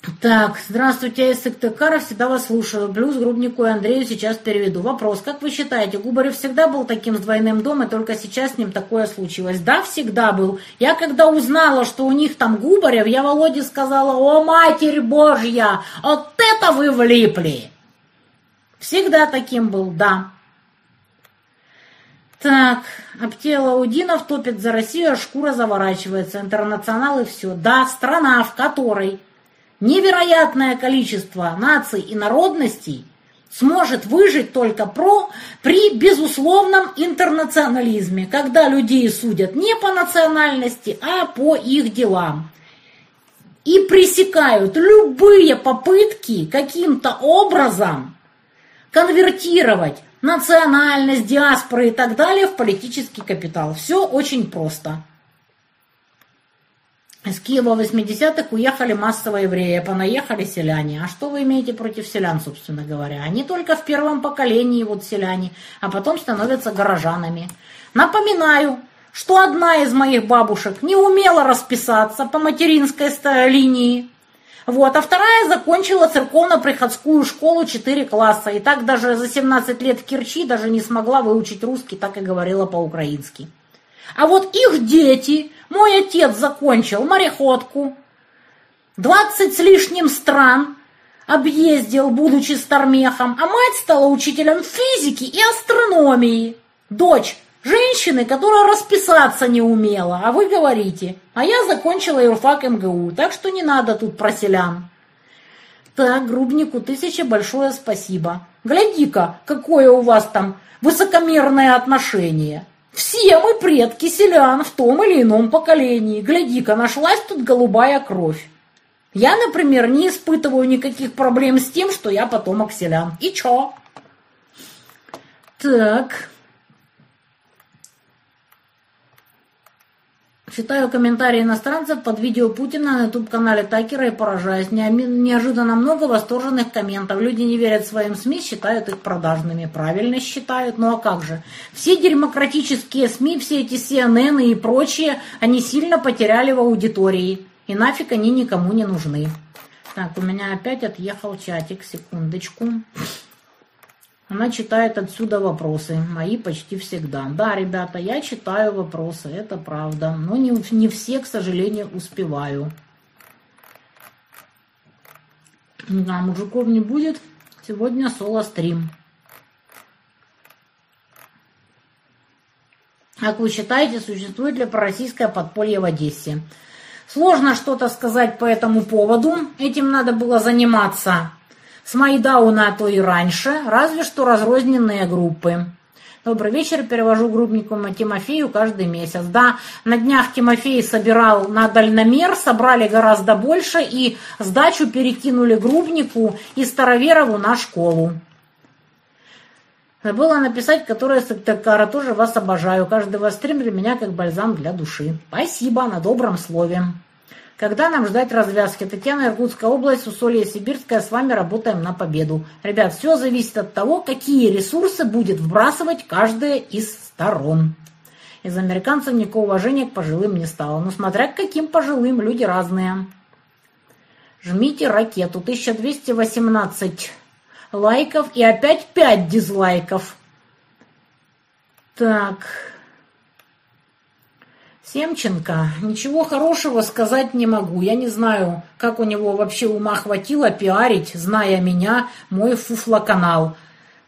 Так, здравствуйте, я из Сыктывкара, всегда вас слушаю. Плюс Грубнику и Андрею сейчас переведу. Вопрос, как вы считаете, Губарев всегда был таким с двойным домом, и только сейчас с ним такое случилось? Да, всегда был. Я когда узнала, что у них там Губарев, я Володе сказала, о, Матерь Божья, вот это вы влипли. Всегда таким был, да. Так, Аптела Удинов топит за Россию, а шкура заворачивается. Интернационал и все. Да, страна, в которой невероятное количество наций и народностей сможет выжить только про, при безусловном интернационализме, когда людей судят не по национальности, а по их делам. И пресекают любые попытки каким-то образом конвертировать национальность, диаспоры и так далее в политический капитал. Все очень просто. Из Киева 80-х уехали массово евреи, понаехали селяне. А что вы имеете против селян, собственно говоря? Они только в первом поколении вот селяне, а потом становятся горожанами. Напоминаю, что одна из моих бабушек не умела расписаться по материнской линии. Вот, а вторая закончила церковно-приходскую школу 4 класса. И так даже за 17 лет в Керчи даже не смогла выучить русский, так и говорила по-украински. А вот их дети мой отец закончил мореходку, 20 с лишним стран объездил, будучи стармехом, а мать стала учителем физики и астрономии. Дочь женщины, которая расписаться не умела, а вы говорите, а я закончила юрфак МГУ, так что не надо тут про селян. Так, Грубнику тысяча большое спасибо. Гляди-ка, какое у вас там высокомерное отношение. Все мы предки селян в том или ином поколении. Гляди-ка, нашлась тут голубая кровь. Я, например, не испытываю никаких проблем с тем, что я потомок селян. И чё? Так. Читаю комментарии иностранцев под видео Путина на YouTube-канале Такера и поражаюсь. Неожиданно много восторженных комментов. Люди не верят своим СМИ, считают их продажными. Правильно считают. Ну а как же? Все демократические СМИ, все эти CNN и прочие, они сильно потеряли в аудитории. И нафиг они никому не нужны. Так, у меня опять отъехал чатик. Секундочку. Она читает отсюда вопросы, мои почти всегда. Да, ребята, я читаю вопросы, это правда, но не, не все, к сожалению, успеваю. Да, мужиков не будет, сегодня соло-стрим. Как вы считаете, существует ли пророссийское подполье в Одессе? Сложно что-то сказать по этому поводу. Этим надо было заниматься с Майдауна, а то и раньше, разве что разрозненные группы. Добрый вечер, перевожу группнику Тимофею каждый месяц. Да, на днях Тимофей собирал на дальномер, собрали гораздо больше и сдачу перекинули группнику и Староверову на школу. Забыла написать, которая Сыктывкара, тоже вас обожаю. Каждый ваш стрим для меня как бальзам для души. Спасибо на добром слове. Когда нам ждать развязки? Татьяна, Иркутская область, Усолье, Сибирская. С вами работаем на победу. Ребят, все зависит от того, какие ресурсы будет вбрасывать каждая из сторон. Из американцев никакого уважения к пожилым не стало. Ну, смотря к каким пожилым, люди разные. Жмите ракету. 1218 лайков и опять 5 дизлайков. Так... Семченко, ничего хорошего сказать не могу. Я не знаю, как у него вообще ума хватило пиарить, зная меня, мой фуфло-канал.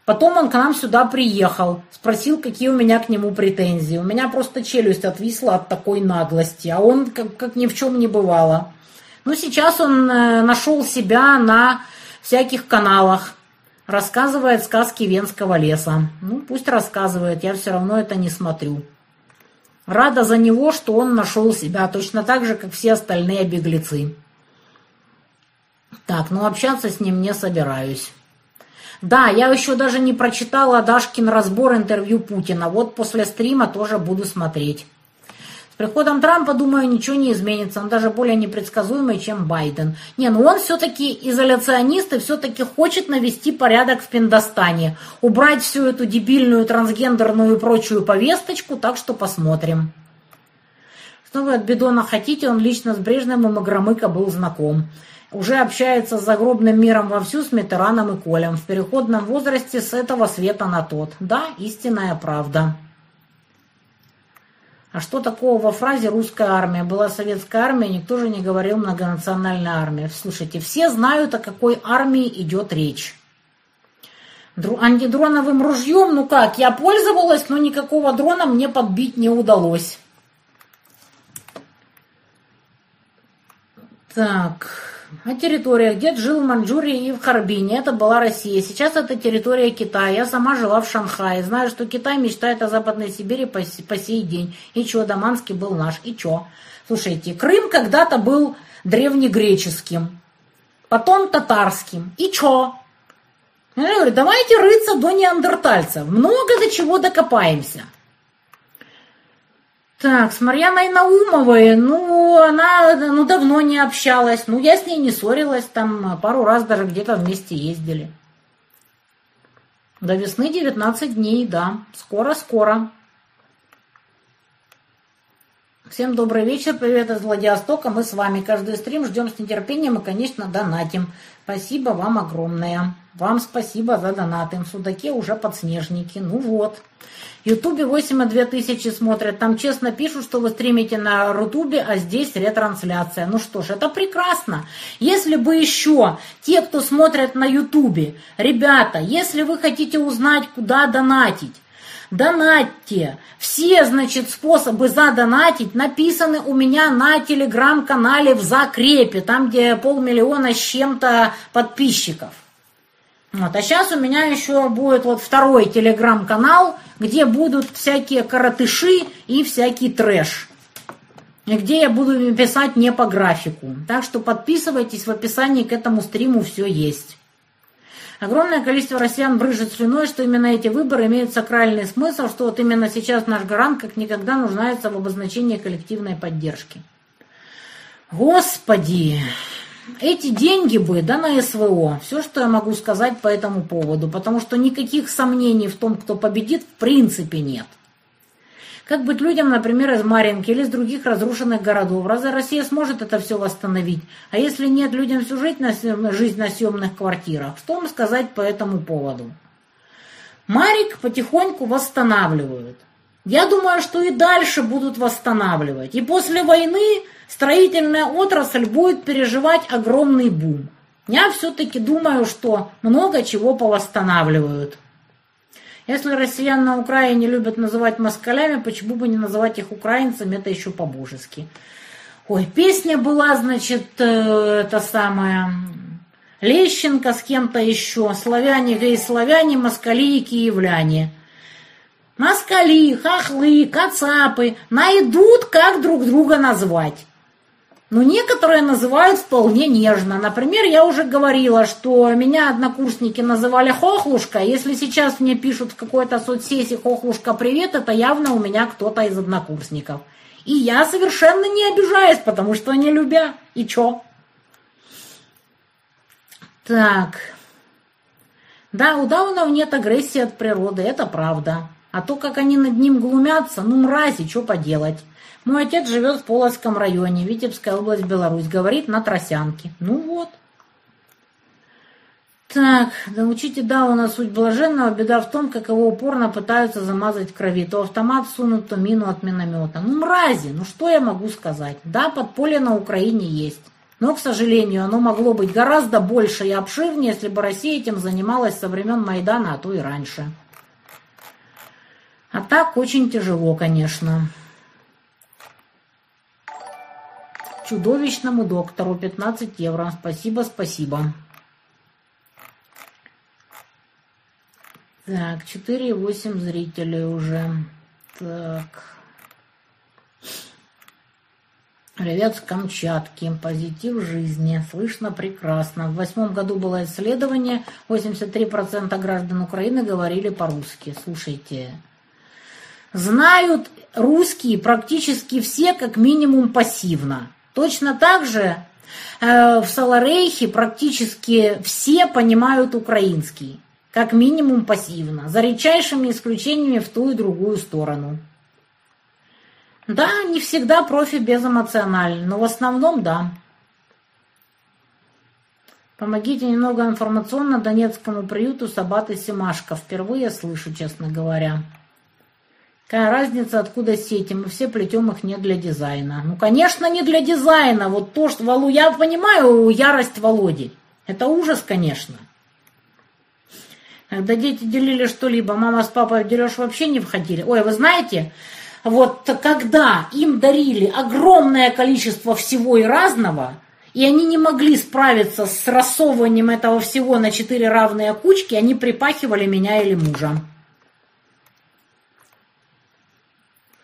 Потом он к нам сюда приехал, спросил, какие у меня к нему претензии. У меня просто челюсть отвисла от такой наглости, а он как, как ни в чем не бывало. Ну, сейчас он э, нашел себя на всяких каналах, рассказывает сказки Венского леса. Ну, пусть рассказывает, я все равно это не смотрю. Рада за него, что он нашел себя, точно так же, как все остальные беглецы. Так, ну общаться с ним не собираюсь. Да, я еще даже не прочитала Дашкин разбор интервью Путина. Вот после стрима тоже буду смотреть. Приходом Трампа, думаю, ничего не изменится. Он даже более непредсказуемый, чем Байден. Не, ну он все-таки изоляционист и все-таки хочет навести порядок в Пиндостане. Убрать всю эту дебильную трансгендерную и прочую повесточку, так что посмотрим. Что вы от Бедона хотите? Он лично с Брежневым и Магромыко был знаком уже общается с загробным миром вовсю с Митераном и Колем. В переходном возрасте с этого света на тот. Да, истинная правда. А что такого во фразе «русская армия»? Была советская армия, никто же не говорил «многонациональная армия». Слушайте, все знают, о какой армии идет речь. Антидроновым ружьем, ну как, я пользовалась, но никакого дрона мне подбить не удалось. Так... А территория, где жил в Маньчжурии и в Харбине, это была Россия. Сейчас это территория Китая. Я сама жила в Шанхае. Знаю, что Китай мечтает о Западной Сибири по, по сей день. И чё, Даманский был наш. И чё? Слушайте, Крым когда-то был древнегреческим, потом татарским. И чё? Я говорю, давайте рыться до неандертальцев. Много до чего докопаемся. Так, с Марьяной Наумовой, ну, она ну, давно не общалась. Ну, я с ней не ссорилась, там пару раз даже где-то вместе ездили. До весны 19 дней, да. Скоро-скоро. Всем добрый вечер, привет из Владивостока, мы с вами. Каждый стрим ждем с нетерпением и, конечно, донатим. Спасибо вам огромное. Вам спасибо за донаты. В Судаке уже подснежники. Ну вот. Ютубе 8,2 тысячи смотрят. Там честно пишут, что вы стримите на Рутубе, а здесь ретрансляция. Ну что ж, это прекрасно. Если бы еще те, кто смотрят на Ютубе, ребята, если вы хотите узнать, куда донатить, донатьте. Все, значит, способы задонатить написаны у меня на телеграм-канале в закрепе, там, где полмиллиона с чем-то подписчиков. Вот. А сейчас у меня еще будет вот второй телеграм-канал, где будут всякие коротыши и всякий трэш. И где я буду писать не по графику. Так что подписывайтесь, в описании к этому стриму все есть. Огромное количество россиян брыжет слюной, что именно эти выборы имеют сакральный смысл, что вот именно сейчас наш гарант как никогда нуждается в обозначении коллективной поддержки. Господи, эти деньги бы, да, на СВО, все, что я могу сказать по этому поводу, потому что никаких сомнений в том, кто победит, в принципе нет. Как быть людям, например, из Маринки или из других разрушенных городов? Разве Россия сможет это все восстановить? А если нет, людям всю жить на, жизнь на съемных квартирах? Что вам сказать по этому поводу? Марик потихоньку восстанавливают. Я думаю, что и дальше будут восстанавливать. И после войны строительная отрасль будет переживать огромный бум. Я все-таки думаю, что много чего повосстанавливают. Если россиян на Украине любят называть москалями, почему бы не называть их украинцами, это еще по-божески. Ой, песня была, значит, э, это самая Лещенко с кем-то еще, славяне, гей-славяне, москали и киевляне. Москали, хохлы, кацапы найдут, как друг друга назвать. Но некоторые называют вполне нежно. Например, я уже говорила, что меня однокурсники называли хохлушка. Если сейчас мне пишут в какой-то соцсети хохлушка привет, это явно у меня кто-то из однокурсников. И я совершенно не обижаюсь, потому что не любя. И чё? Так. Да, у даунов нет агрессии от природы, это правда. А то, как они над ним глумятся, ну мрази, что поделать. Мой отец живет в Полоцком районе, Витебская область, Беларусь. Говорит на тросянке. Ну вот. Так, да учите Дауна суть блаженного. Беда в том, как его упорно пытаются замазать в крови. То автомат сунут, то мину от миномета. Ну, мрази, ну что я могу сказать? Да, подполье на Украине есть. Но, к сожалению, оно могло быть гораздо больше и обширнее, если бы Россия этим занималась со времен Майдана, а то и раньше. А так очень тяжело, конечно. Чудовищному доктору 15 евро. Спасибо, спасибо. Так, 4,8 зрителей уже. Так. Привет с Камчатки. Позитив жизни. Слышно прекрасно. В восьмом году было исследование. 83% граждан Украины говорили по-русски. Слушайте. Знают русские практически все, как минимум, пассивно. Точно так же э, в Саларейхе практически все понимают украинский. Как минимум пассивно. За редчайшими исключениями в ту и другую сторону. Да, не всегда профи безэмоциональны, но в основном да. Помогите немного информационно Донецкому приюту Сабаты Симашко. Впервые слышу, честно говоря. Какая разница, откуда сети? Мы все плетем их не для дизайна. Ну, конечно, не для дизайна. Вот то, что Волу... Я понимаю ярость Володи. Это ужас, конечно. Когда дети делили что-либо, мама с папой в дележ вообще не входили. Ой, вы знаете, вот когда им дарили огромное количество всего и разного, и они не могли справиться с рассовыванием этого всего на четыре равные кучки, они припахивали меня или мужа.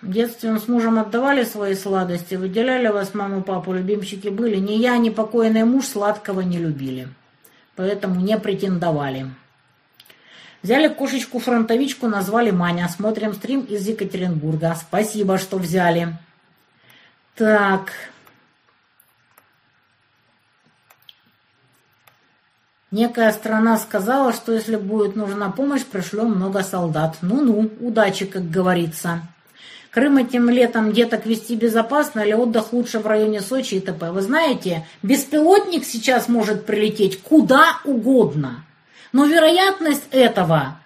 В детстве мы с мужем отдавали свои сладости, выделяли вас, маму, папу, любимчики были. Ни я, ни покойный муж сладкого не любили, поэтому не претендовали. Взяли кошечку-фронтовичку, назвали Маня. Смотрим стрим из Екатеринбурга. Спасибо, что взяли. Так. Некая страна сказала, что если будет нужна помощь, пришлем много солдат. Ну-ну, удачи, как говорится. Крым этим летом деток вести безопасно или отдых лучше в районе Сочи и т.п. Вы знаете, беспилотник сейчас может прилететь куда угодно. Но вероятность этого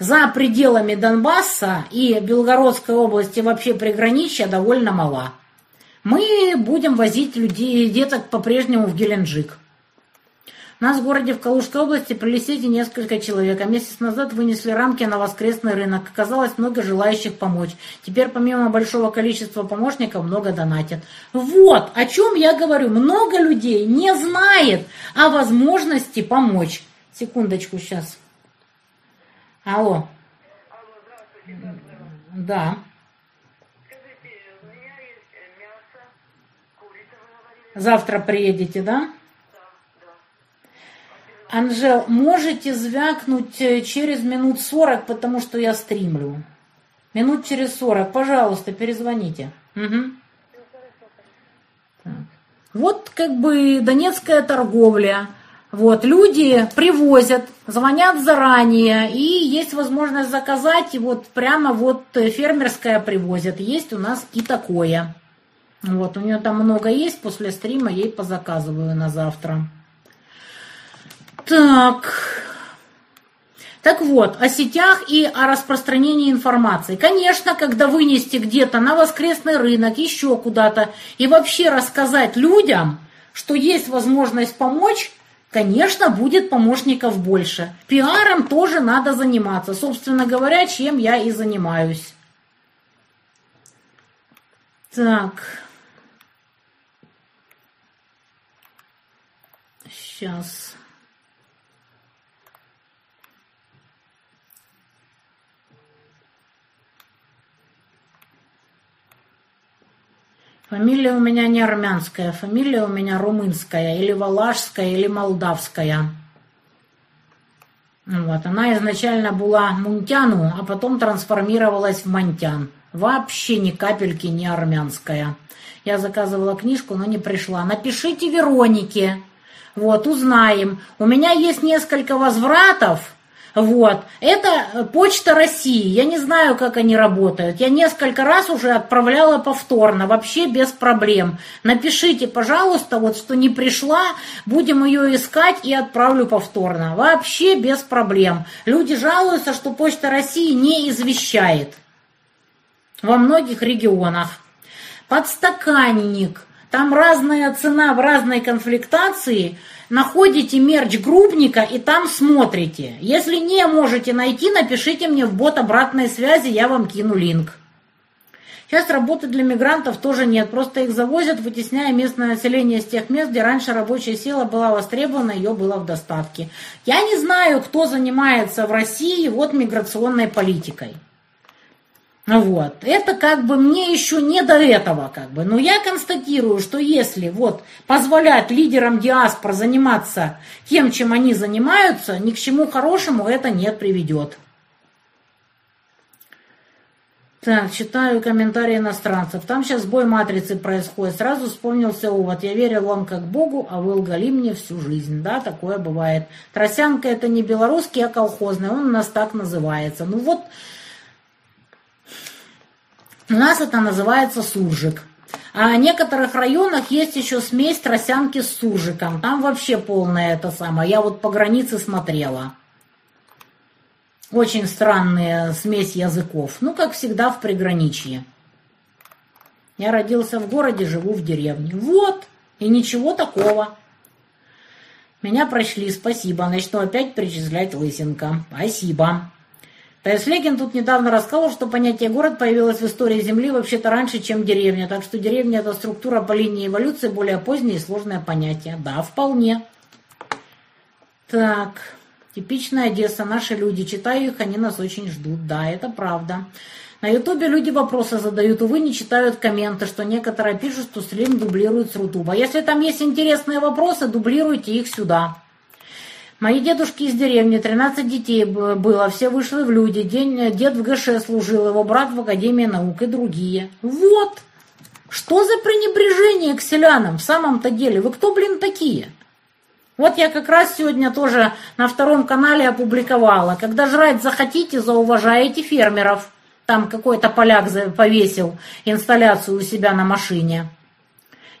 за пределами Донбасса и Белгородской области вообще приграничья довольно мала. Мы будем возить людей, деток по-прежнему в Геленджик. Нас в городе в Калужской области прилетели несколько человек, а месяц назад вынесли рамки на воскресный рынок. Оказалось много желающих помочь. Теперь помимо большого количества помощников много донатят. Вот о чем я говорю. Много людей не знает о возможности помочь. Секундочку сейчас. Алло. Да. Завтра приедете, да? Анжел, можете звякнуть э, через минут сорок, потому что я стримлю. Минут через сорок, пожалуйста, перезвоните. Угу. Вот как бы донецкая торговля. Вот, люди привозят, звонят заранее, и есть возможность заказать, и вот прямо вот фермерская привозят. Есть у нас и такое. Вот, у нее там много есть, после стрима ей позаказываю на завтра. Так, так вот, о сетях и о распространении информации. Конечно, когда вынести где-то на воскресный рынок, еще куда-то, и вообще рассказать людям, что есть возможность помочь, Конечно, будет помощников больше. Пиаром тоже надо заниматься. Собственно говоря, чем я и занимаюсь. Так. Сейчас. Фамилия у меня не армянская, фамилия у меня румынская, или валашская, или молдавская. Вот, она изначально была Мунтяну, а потом трансформировалась в Монтян. Вообще ни капельки не армянская. Я заказывала книжку, но не пришла. Напишите Веронике. Вот, узнаем. У меня есть несколько возвратов вот. Это Почта России. Я не знаю, как они работают. Я несколько раз уже отправляла повторно, вообще без проблем. Напишите, пожалуйста, вот что не пришла, будем ее искать и отправлю повторно. Вообще без проблем. Люди жалуются, что Почта России не извещает во многих регионах. Подстаканник. Там разная цена в разной конфликтации – находите мерч Грубника и там смотрите. Если не можете найти, напишите мне в бот обратной связи, я вам кину линк. Сейчас работы для мигрантов тоже нет, просто их завозят, вытесняя местное население с тех мест, где раньше рабочая сила была востребована, ее было в достатке. Я не знаю, кто занимается в России вот миграционной политикой. Вот. Это как бы мне еще не до этого, как бы. Но я констатирую, что если вот позволять лидерам диаспор заниматься тем, чем они занимаются, ни к чему хорошему это не приведет. Так, читаю комментарии иностранцев. Там сейчас бой матрицы происходит. Сразу вспомнился увод. Я верил вам как Богу, а вы лгали мне всю жизнь. Да, такое бывает. Тросянка это не белорусский, а колхозный. Он у нас так называется. Ну вот, у нас это называется суржик. А в некоторых районах есть еще смесь тросянки с суржиком. Там вообще полная это самое. Я вот по границе смотрела. Очень странная смесь языков. Ну, как всегда, в приграничье. Я родился в городе, живу в деревне. Вот, и ничего такого. Меня прочли, спасибо. Начну опять перечислять лысинка. Спасибо. Тайслегин тут недавно рассказал, что понятие город появилось в истории Земли вообще-то раньше, чем деревня. Так что деревня это структура по линии эволюции, более позднее и сложное понятие. Да, вполне. Так. Типичная Одесса, наши люди. Читаю их, они нас очень ждут. Да, это правда. На ютубе люди вопросы задают, увы, не читают комменты, что некоторые пишут, что стрим дублирует с Рутуба. Если там есть интересные вопросы, дублируйте их сюда. Мои дедушки из деревни, 13 детей было, все вышли в люди. День, дед в ГШ служил, его брат в Академии наук и другие. Вот! Что за пренебрежение к селянам в самом-то деле? Вы кто, блин, такие? Вот я как раз сегодня тоже на втором канале опубликовала. Когда жрать захотите, зауважаете фермеров. Там какой-то поляк повесил инсталляцию у себя на машине.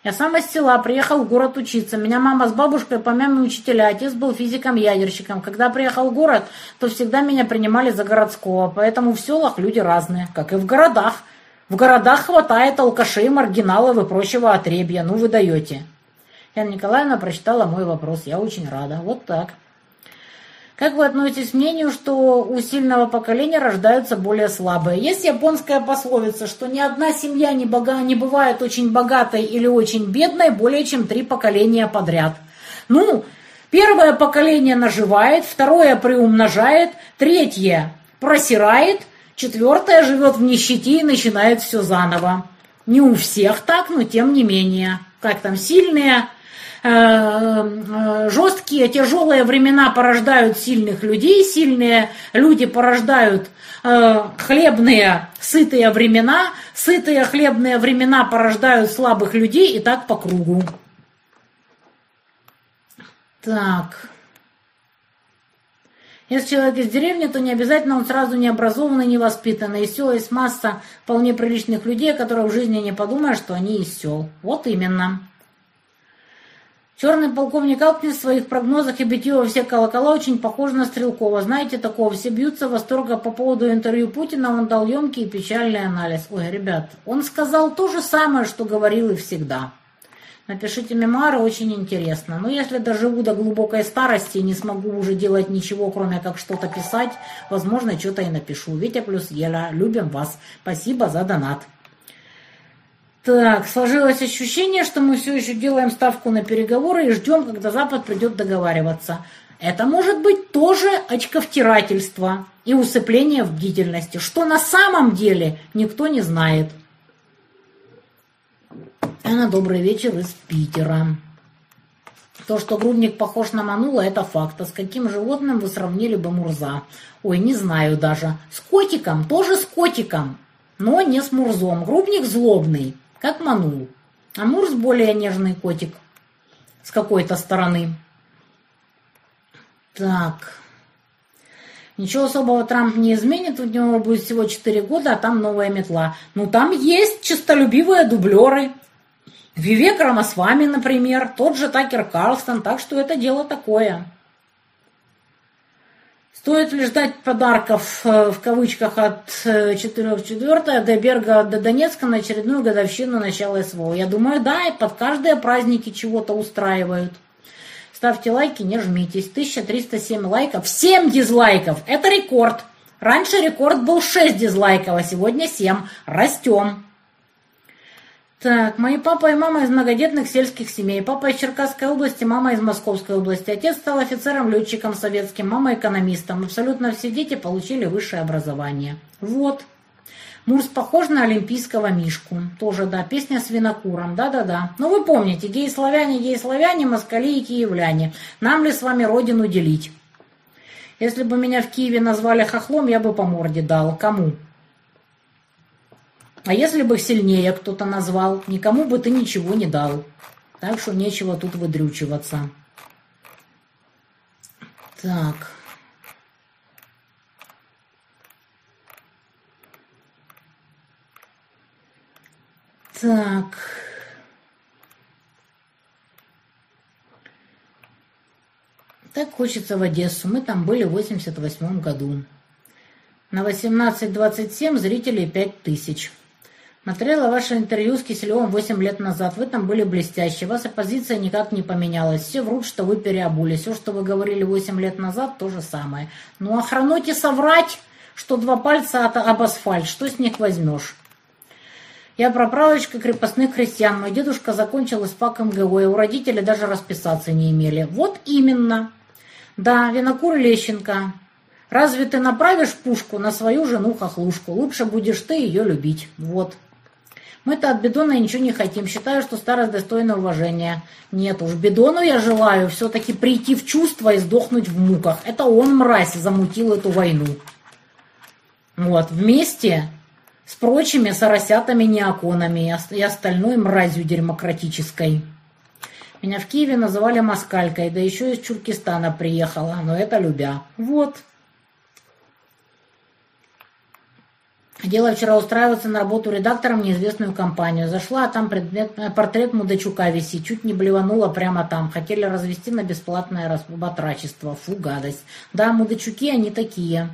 Я сам из села, приехал в город учиться. Меня мама с бабушкой по маме учителя, отец был физиком-ядерщиком. Когда приехал в город, то всегда меня принимали за городского. Поэтому в селах люди разные, как и в городах. В городах хватает алкашей, маргиналов и прочего отребья. Ну вы даете. Яна Николаевна прочитала мой вопрос. Я очень рада. Вот так. Как вы относитесь к мнению, что у сильного поколения рождаются более слабые? Есть японская пословица, что ни одна семья не, бога, не бывает очень богатой или очень бедной более чем три поколения подряд. Ну, первое поколение наживает, второе приумножает, третье просирает, четвертое живет в нищете и начинает все заново. Не у всех так, но тем не менее. Как там, сильные жесткие, тяжелые времена порождают сильных людей, сильные люди порождают э, хлебные, сытые времена, сытые хлебные времена порождают слабых людей и так по кругу. Так. Если человек из деревни, то не обязательно он сразу не образованный, не воспитанный. Из села есть масса вполне приличных людей, которые в жизни не подумают, что они из сел. Вот именно. Черный полковник Алкнин в своих прогнозах и битье во все колокола очень похож на Стрелкова. Знаете такого? Все бьются восторга по поводу интервью Путина. Он дал емкий и печальный анализ. Ой, ребят, он сказал то же самое, что говорил и всегда. Напишите мемуары, очень интересно. Но если доживу до глубокой старости и не смогу уже делать ничего, кроме как что-то писать, возможно, что-то и напишу. Витя плюс Еля, любим вас. Спасибо за донат. Так, сложилось ощущение, что мы все еще делаем ставку на переговоры и ждем, когда Запад придет договариваться. Это может быть тоже очковтирательство и усыпление в бдительности, что на самом деле никто не знает. Анна, добрый вечер из Питера. То, что грудник похож на Манула, это факт. А с каким животным вы сравнили бы Мурза? Ой, не знаю даже. С котиком, тоже с котиком, но не с Мурзом. Грудник злобный как Манул. А Мурс более нежный котик с какой-то стороны. Так. Ничего особого Трамп не изменит, у него будет всего 4 года, а там новая метла. Ну, там есть чистолюбивые дублеры. Вивек Рамасвами, например, тот же Такер Карлстон, так что это дело такое. Стоит ли ждать подарков э, в кавычках от 4-4 до Берга до Донецка на очередную годовщину начала СВО? Я думаю, да, и под каждые праздники чего-то устраивают. Ставьте лайки, не жмитесь. 1307 лайков, 7 дизлайков. Это рекорд. Раньше рекорд был 6 дизлайков, а сегодня 7. Растем. Так, мои папа и мама из многодетных сельских семей. Папа из Черкасской области, мама из Московской области. Отец стал офицером-летчиком советским, мама экономистом. Абсолютно все дети получили высшее образование. Вот. Мурс похож на олимпийского мишку. Тоже, да, песня с винокуром. Да-да-да. Ну, вы помните, геи-славяне, геи-славяне, москали и киевляне. Нам ли с вами родину делить? Если бы меня в Киеве назвали хохлом, я бы по морде дал. Кому? А если бы сильнее кто-то назвал, никому бы ты ничего не дал. Так что нечего тут выдрючиваться. Так. Так. Так хочется в Одессу. Мы там были в 88 году. На 18.27 зрителей 5000. Смотрела ваше интервью с Киселевым 8 лет назад. Вы там были блестящие. Ваша позиция никак не поменялась. Все врут, что вы переобулись. Все, что вы говорили 8 лет назад, то же самое. Ну а храноте соврать, что два пальца от, об асфальт. Что с них возьмешь? Я проправочка крепостных крестьян. Мой дедушка закончил ИСПАК МГУ, и у родителей даже расписаться не имели. Вот именно. Да, винокур Лещенко. Разве ты направишь пушку на свою жену-хохлушку? Лучше будешь ты ее любить. Вот. Мы-то от Бедона ничего не хотим. Считаю, что старость достойна уважения. Нет уж, Бедону я желаю все-таки прийти в чувство и сдохнуть в муках. Это он, мразь, замутил эту войну. Вот, вместе с прочими соросятами-неоконами и остальной мразью демократической. Меня в Киеве называли москалькой, да еще из Чуркистана приехала, но это любя. Вот. Хотела вчера устраиваться на работу редактором в неизвестную компанию. Зашла, а там предмет, э, портрет Мудачука висит. Чуть не блеванула прямо там. Хотели развести на бесплатное батрачество. Фу, гадость. Да, Мудачуки они такие.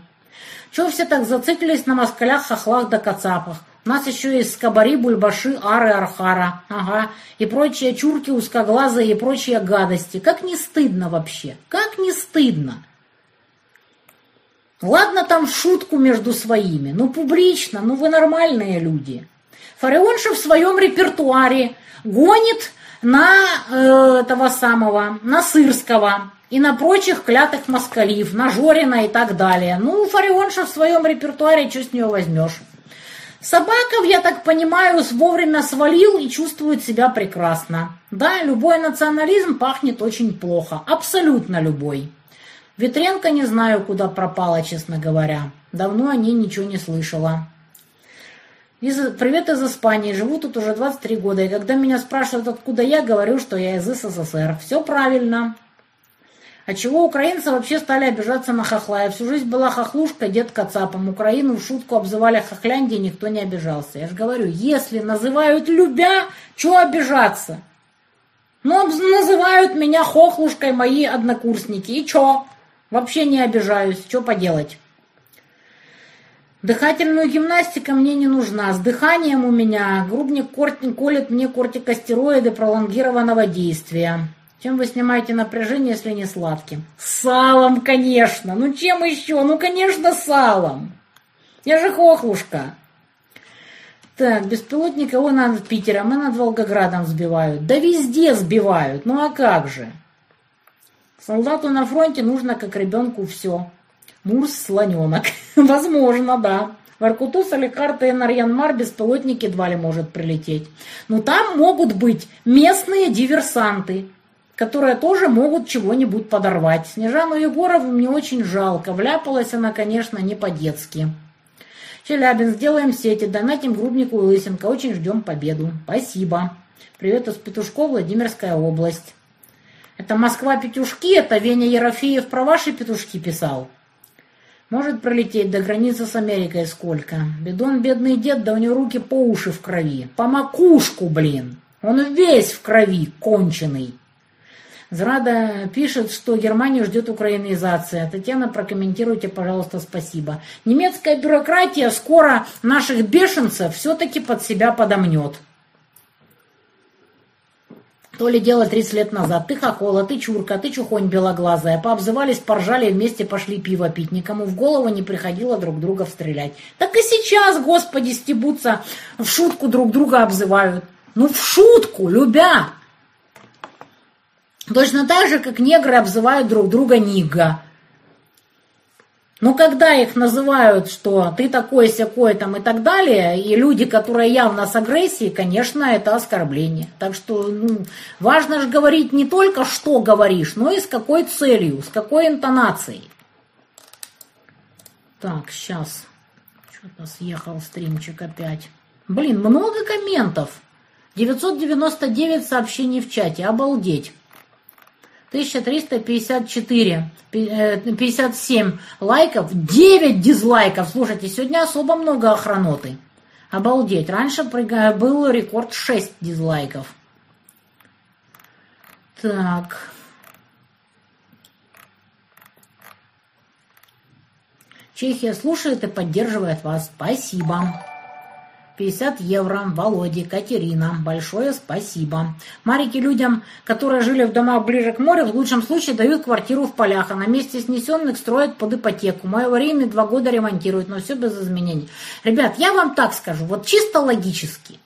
Чего все так зациклились на москалях, хохлах да кацапах? У нас еще есть скобари, бульбаши, ары, архара. Ага. И прочие чурки, узкоглазые и прочие гадости. Как не стыдно вообще? Как не стыдно? Ладно там шутку между своими, ну публично, ну вы нормальные люди. Фараонша в своем репертуаре гонит на э, этого самого, на Сырского, и на прочих клятых москалив, на Жорина и так далее. Ну, Фарионша в своем репертуаре, что с нее возьмешь? Собаков, я так понимаю, вовремя свалил и чувствует себя прекрасно. Да, любой национализм пахнет очень плохо. Абсолютно любой. Ветренко не знаю, куда пропала, честно говоря. Давно о ней ничего не слышала. Из, привет из Испании. Живу тут уже 23 года. И когда меня спрашивают, откуда я, говорю, что я из СССР. Все правильно. А чего украинцы вообще стали обижаться на хохла? Я всю жизнь была хохлушка, дед кацапом. Украину в шутку обзывали хохляндией, никто не обижался. Я же говорю, если называют любя, что обижаться? Ну, называют меня хохлушкой мои однокурсники. И чё? Вообще не обижаюсь. Что поделать? Дыхательную гимнастика мне не нужна. С дыханием у меня грубник колет мне кортикостероиды пролонгированного действия. Чем вы снимаете напряжение, если не сладким? Салом, конечно. Ну чем еще? Ну, конечно, салом. Я же хохлушка. Так, беспилотника вон над Питером и над Волгоградом сбивают. Да везде сбивают. Ну а как же? Солдату на фронте нужно, как ребенку, все. Мурс слоненок. Возможно, да. В Аркуту, Саликарта и Нарьянмар беспилотник едва ли может прилететь. Но там могут быть местные диверсанты, которые тоже могут чего-нибудь подорвать. Снежану Егорову мне очень жалко. Вляпалась она, конечно, не по-детски. Челябинск, делаем сети, донатим Грубнику и Лысенко. Очень ждем победу. Спасибо. Привет из Петушков, Владимирская область. Это Москва-Петушки, это Веня Ерофеев про ваши петушки писал. Может пролететь до границы с Америкой сколько. Бедон бедный дед, да у него руки по уши в крови. По макушку, блин. Он весь в крови, конченый. Зрада пишет, что Германию ждет украинизация. Татьяна, прокомментируйте, пожалуйста, спасибо. Немецкая бюрократия скоро наших бешенцев все-таки под себя подомнет. То ли дело 30 лет назад. Ты хохола, ты чурка, ты чухонь белоглазая. Пообзывались, поржали, вместе пошли пиво пить. Никому в голову не приходило друг друга стрелять. Так и сейчас, господи, стебутся, в шутку друг друга обзывают. Ну, в шутку, любя. Точно так же, как негры обзывают друг друга нига. Но когда их называют, что ты такой сякой там и так далее, и люди, которые явно с агрессией, конечно, это оскорбление. Так что ну, важно же говорить не только, что говоришь, но и с какой целью, с какой интонацией. Так, сейчас. Что-то съехал стримчик опять. Блин, много комментов. 999 сообщений в чате. Обалдеть. 1354, 57 э, лайков, 9 дизлайков. Слушайте, сегодня особо много охраноты. Обалдеть. Раньше был рекорд 6 дизлайков. Так. Чехия слушает и поддерживает вас. Спасибо. 50 евро. Володе, Катерина. Большое спасибо. Марики людям, которые жили в домах ближе к морю, в лучшем случае дают квартиру в полях, а на месте снесенных строят под ипотеку. Мое время два года ремонтируют, но все без изменений. Ребят, я вам так скажу, вот чисто логически.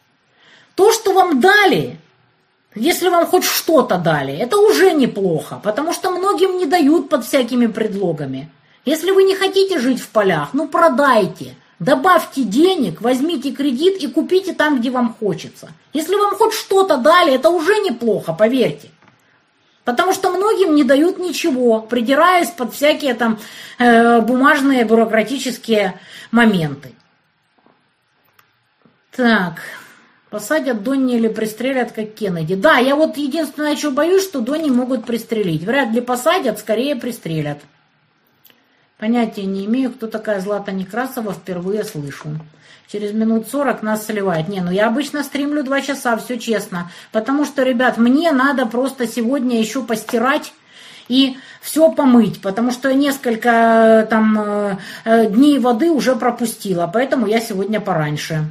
То, что вам дали, если вам хоть что-то дали, это уже неплохо, потому что многим не дают под всякими предлогами. Если вы не хотите жить в полях, ну продайте – Добавьте денег, возьмите кредит и купите там, где вам хочется. Если вам хоть что-то дали, это уже неплохо, поверьте. Потому что многим не дают ничего, придираясь под всякие там э, бумажные бюрократические моменты. Так, посадят Донни или пристрелят, как Кеннеди. Да, я вот единственное, что боюсь, что Донни могут пристрелить. Вряд ли посадят, скорее пристрелят. Понятия не имею, кто такая Злата Некрасова, впервые слышу. Через минут сорок нас сливает. Не, ну я обычно стримлю два часа, все честно. Потому что, ребят, мне надо просто сегодня еще постирать и все помыть, потому что несколько э, там э, э, дней воды уже пропустила, поэтому я сегодня пораньше.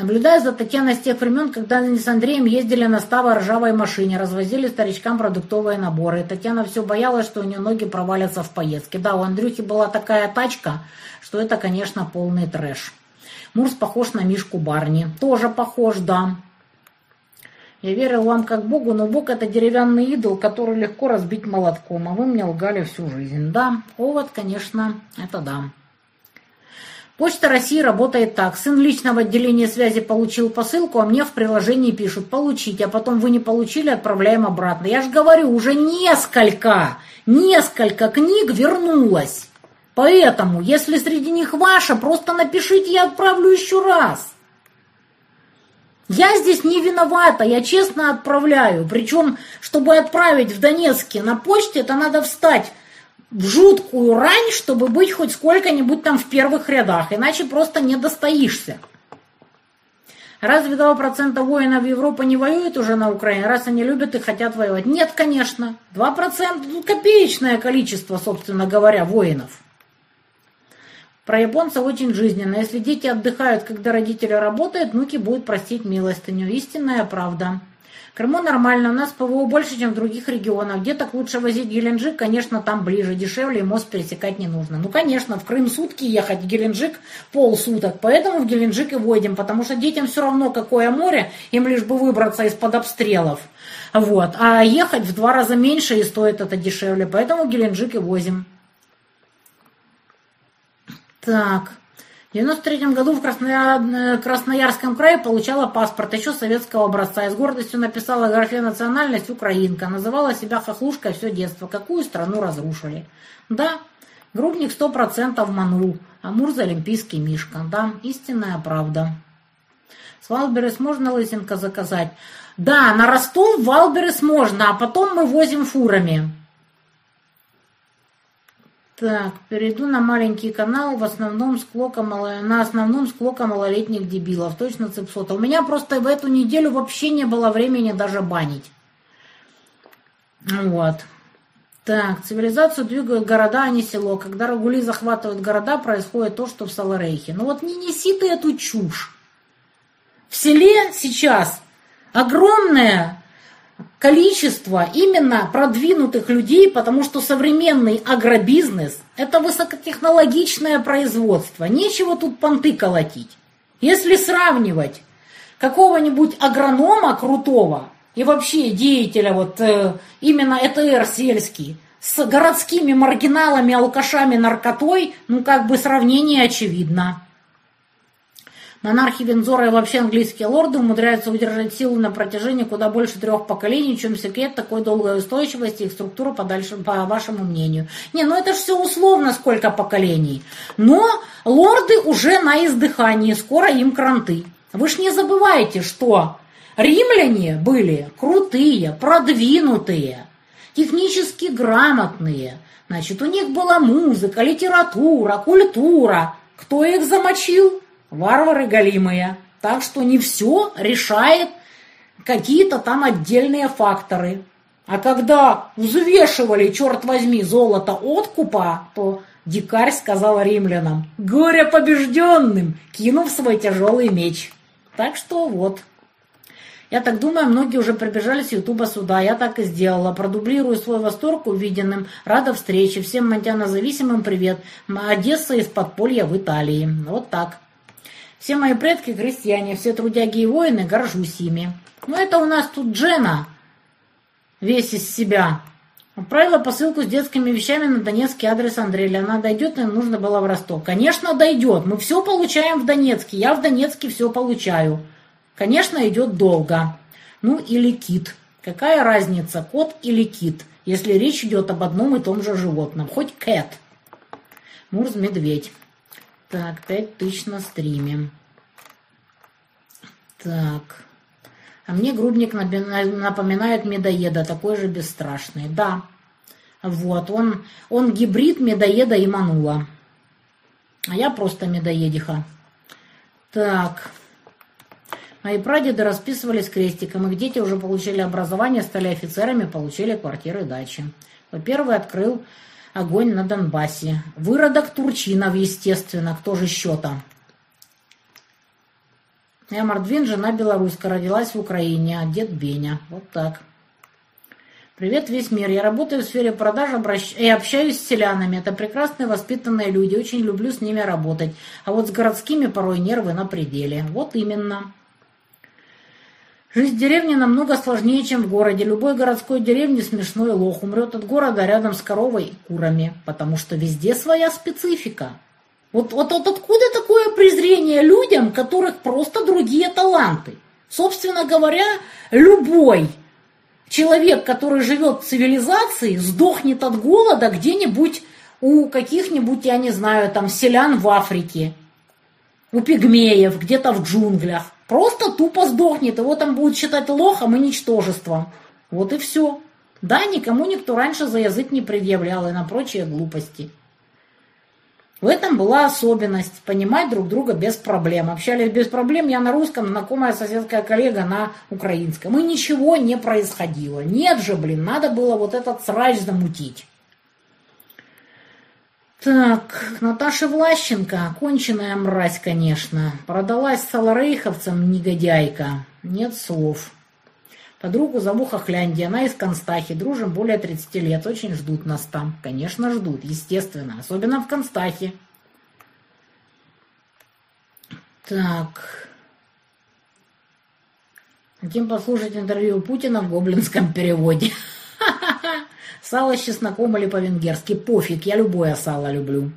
Наблюдаю за Татьяной с тех времен, когда они с Андреем ездили на ставо ржавой машине, развозили старичкам продуктовые наборы. Татьяна все боялась, что у нее ноги провалятся в поездке. Да, у Андрюхи была такая тачка, что это, конечно, полный трэш. Мурс похож на Мишку Барни. Тоже похож, да. Я верил вам как Богу, но Бог это деревянный идол, который легко разбить молотком, а вы мне лгали всю жизнь. Да, овод, конечно, это да. Почта России работает так. Сын личного отделения связи получил посылку, а мне в приложении пишут «получить», а потом вы не получили, отправляем обратно. Я же говорю, уже несколько, несколько книг вернулось. Поэтому, если среди них ваша, просто напишите, я отправлю еще раз. Я здесь не виновата, я честно отправляю. Причем, чтобы отправить в Донецке на почте, это надо встать в жуткую рань, чтобы быть хоть сколько-нибудь там в первых рядах, иначе просто не достоишься. Разве 2% воинов Европы не воюют уже на Украине, раз они любят и хотят воевать? Нет, конечно. 2% ну, копеечное количество, собственно говоря, воинов. Про японцев очень жизненно. Если дети отдыхают, когда родители работают, внуки будут просить милостыню. Истинная правда. Крыму нормально, у нас ПВО больше, чем в других регионах. Где так лучше возить Геленджик? Конечно, там ближе, дешевле, и мост пересекать не нужно. Ну, конечно, в Крым сутки ехать, в Геленджик полсуток. Поэтому в Геленджик и водим, потому что детям все равно, какое море, им лишь бы выбраться из-под обстрелов. Вот. А ехать в два раза меньше и стоит это дешевле. Поэтому Геленджик и возим. Так. В 93 году в Красноя... Красноярском крае получала паспорт еще советского образца и с гордостью написала в графе «Национальность украинка». Называла себя хохлушкой все детство. Какую страну разрушили? Да, Грубник сто процентов манул. Амур за олимпийский мишка. Да, истинная правда. С Wildberries можно лысинка заказать? Да, на Ростов Wildberries можно, а потом мы возим фурами. Так, перейду на маленький канал, в основном склока мало... на основном склока малолетних дебилов, точно цепсота. У меня просто в эту неделю вообще не было времени даже банить. Вот. Так, цивилизацию двигают города, а не село. Когда рагули захватывают города, происходит то, что в Саларейхе. Ну вот не неси ты эту чушь. В селе сейчас огромная количество именно продвинутых людей, потому что современный агробизнес – это высокотехнологичное производство. Нечего тут понты колотить. Если сравнивать какого-нибудь агронома крутого и вообще деятеля, вот э, именно ЭТР сельский, с городскими маргиналами, алкашами, наркотой, ну как бы сравнение очевидно. Монархи Вензора и вообще английские лорды умудряются удержать силу на протяжении куда больше трех поколений, чем секрет такой долгой устойчивости их структура по, дальше, по вашему мнению. Не, ну это же все условно, сколько поколений. Но лорды уже на издыхании, скоро им кранты. Вы ж не забывайте, что римляне были крутые, продвинутые, технически грамотные. Значит, у них была музыка, литература, культура. Кто их замочил? Варвары голимые. Так что не все решает какие-то там отдельные факторы. А когда взвешивали, черт возьми, золото откупа, то дикарь сказал римлянам, горе побежденным, кинув свой тяжелый меч. Так что вот. Я так думаю, многие уже прибежали с Ютуба сюда. Я так и сделала. Продублирую свой восторг увиденным. Рада встрече. Всем мантянозависимым привет. Одесса из подполья в Италии. Вот так. Все мои предки крестьяне, все трудяги и воины, горжусь ими. Но это у нас тут Джена, весь из себя. Отправила посылку с детскими вещами на донецкий адрес Андреля. Она дойдет, и нужно было в Ростов. Конечно, дойдет. Мы все получаем в Донецке. Я в Донецке все получаю. Конечно, идет долго. Ну или кит. Какая разница, кот или кит, если речь идет об одном и том же животном? Хоть кэт. Мурз-медведь. Так, 5000 на стриме. Так. А мне грубник напоминает медоеда, такой же бесстрашный. Да. Вот, он, он гибрид медоеда и манула. А я просто медоедиха. Так. Мои прадеды расписывались крестиком. Их дети уже получили образование, стали офицерами, получили квартиры и дачи. Во-первых, открыл огонь на Донбассе. Выродок Турчинов, естественно, кто же еще-то. Я Мордвин, жена белоруска, родилась в Украине, а дед Беня. Вот так. Привет, весь мир. Я работаю в сфере продаж обращ... и общаюсь с селянами. Это прекрасные, воспитанные люди. Очень люблю с ними работать. А вот с городскими порой нервы на пределе. Вот именно. Жизнь в деревне намного сложнее, чем в городе. Любой городской деревне смешной лох умрет от города рядом с коровой и курами, потому что везде своя специфика. Вот, вот, вот откуда такое презрение людям, которых просто другие таланты? Собственно говоря, любой человек, который живет в цивилизации, сдохнет от голода где-нибудь у каких-нибудь, я не знаю, там селян в Африке, у пигмеев, где-то в джунглях. Просто тупо сдохнет, его там будут считать лохом и ничтожеством. Вот и все. Да, никому никто раньше за язык не предъявлял и на прочие глупости. В этом была особенность, понимать друг друга без проблем. Общались без проблем, я на русском, знакомая соседская коллега на украинском. И ничего не происходило. Нет же, блин, надо было вот этот срач замутить. Так, Наташа Влащенко, конченая мразь, конечно. Продалась саларейховцам негодяйка. Нет слов. Подругу зову Хохлянди, она из Констахи, дружим более 30 лет, очень ждут нас там. Конечно, ждут, естественно, особенно в Констахе. Так. Хотим послушать интервью Путина в гоблинском переводе. Сало с чесноком или по-венгерски. Пофиг, я любое сало люблю.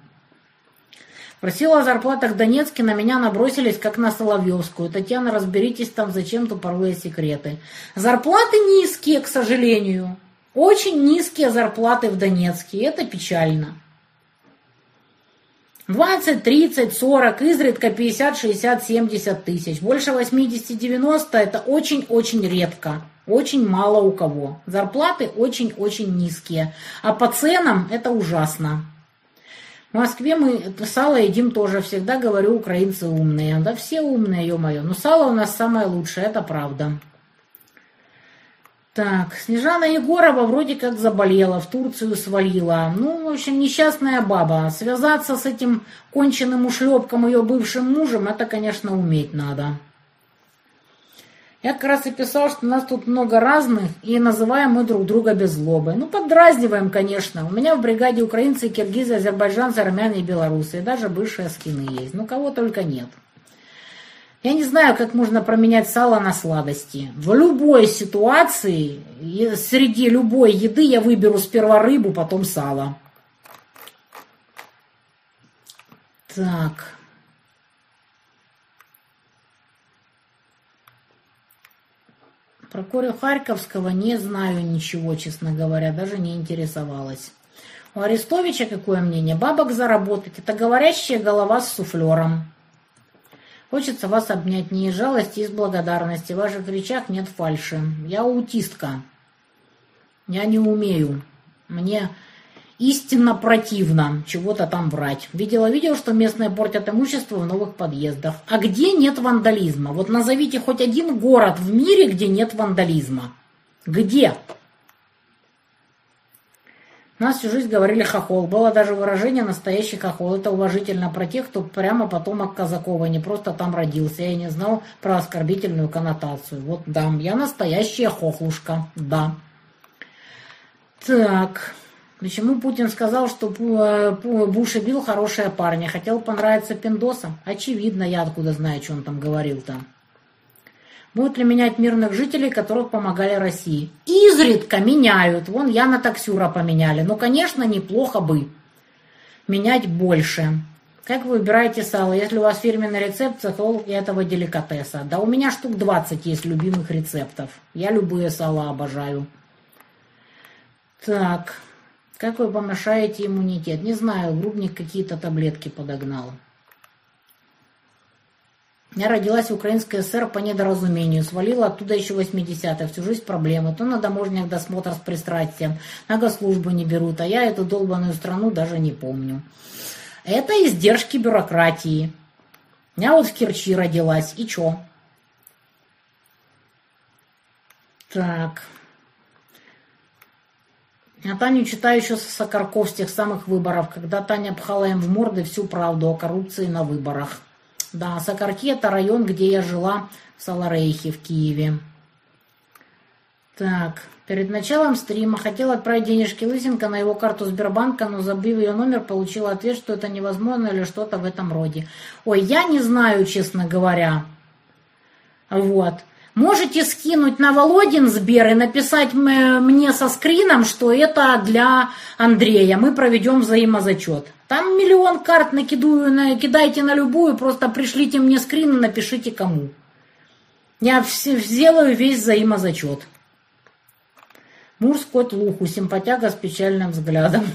Просила о зарплатах в Донецке, на меня набросились, как на Соловьевскую. Татьяна, разберитесь там, зачем тупорылые секреты. Зарплаты низкие, к сожалению. Очень низкие зарплаты в Донецке. Это печально. 20, 30, 40, изредка 50, 60, 70 тысяч. Больше 80-90 это очень-очень редко. Очень мало у кого. Зарплаты очень-очень низкие. А по ценам это ужасно. В Москве мы сало едим тоже. Всегда говорю, украинцы умные. Да все умные, ё-моё. Но сало у нас самое лучшее, это правда. Так, Снежана Егорова вроде как заболела, в Турцию свалила. Ну, в общем, несчастная баба. Связаться с этим конченным ушлепком ее бывшим мужем, это, конечно, уметь надо. Я как раз и писал, что нас тут много разных, и называем мы друг друга без злобы. Ну, подразниваем, конечно. У меня в бригаде украинцы, киргизы, азербайджанцы, армяне и белорусы. И даже бывшие скины есть. Ну, кого только нет. Я не знаю, как можно променять сало на сладости. В любой ситуации, среди любой еды я выберу сперва рыбу, потом сало. Так. Про Корю Харьковского не знаю ничего, честно говоря, даже не интересовалась. У Арестовича какое мнение? Бабок заработать. Это говорящая голова с суфлером. Хочется вас обнять не из жалости, а из благодарности. В ваших речах нет фальши. Я аутистка. Я не умею. Мне истинно противно чего-то там врать. Видела видео, что местные портят имущество в новых подъездах. А где нет вандализма? Вот назовите хоть один город в мире, где нет вандализма. Где? нас всю жизнь говорили хохол. Было даже выражение «настоящий хохол». Это уважительно про тех, кто прямо потомок Казакова, не просто там родился. Я не знал про оскорбительную коннотацию. Вот да, я настоящая хохлушка, да. Так, почему Путин сказал, что Буш и Билл хорошие парни? Хотел понравиться пиндосам? Очевидно, я откуда знаю, что он там говорил-то. Будут ли менять мирных жителей, которых помогали России? Изредка меняют. Вон Яна Таксюра поменяли. Ну, конечно, неплохо бы менять больше. Как вы выбираете сало? Если у вас фирменный рецепт цехолог этого деликатеса. Да у меня штук 20 есть любимых рецептов. Я любые сала обожаю. Так, как вы помешаете иммунитет? Не знаю, грубник какие-то таблетки подогнал. Я родилась в Украинской ССР по недоразумению, свалила оттуда еще 80-х, всю жизнь проблемы. То на таможнях досмотр с пристрастием, на госслужбу не берут, а я эту долбанную страну даже не помню. Это издержки бюрократии. Я вот в Керчи родилась, и чё? Так. Я Таню читаю еще со Сокарков с тех самых выборов, когда Таня пхала им в морды всю правду о коррупции на выборах. Да, Сокарки – это район, где я жила в Саларейхе в Киеве. Так, перед началом стрима хотела отправить денежки Лысенко на его карту Сбербанка, но забив ее номер, получила ответ, что это невозможно или что-то в этом роде. Ой, я не знаю, честно говоря. Вот. Можете скинуть на Володин Сбер и написать мне со скрином, что это для Андрея. Мы проведем взаимозачет. Там миллион карт накидаю, накидайте на любую, просто пришлите мне скрин и напишите кому. Я сделаю весь взаимозачет. Мурс кот луху, симпатяга с печальным взглядом.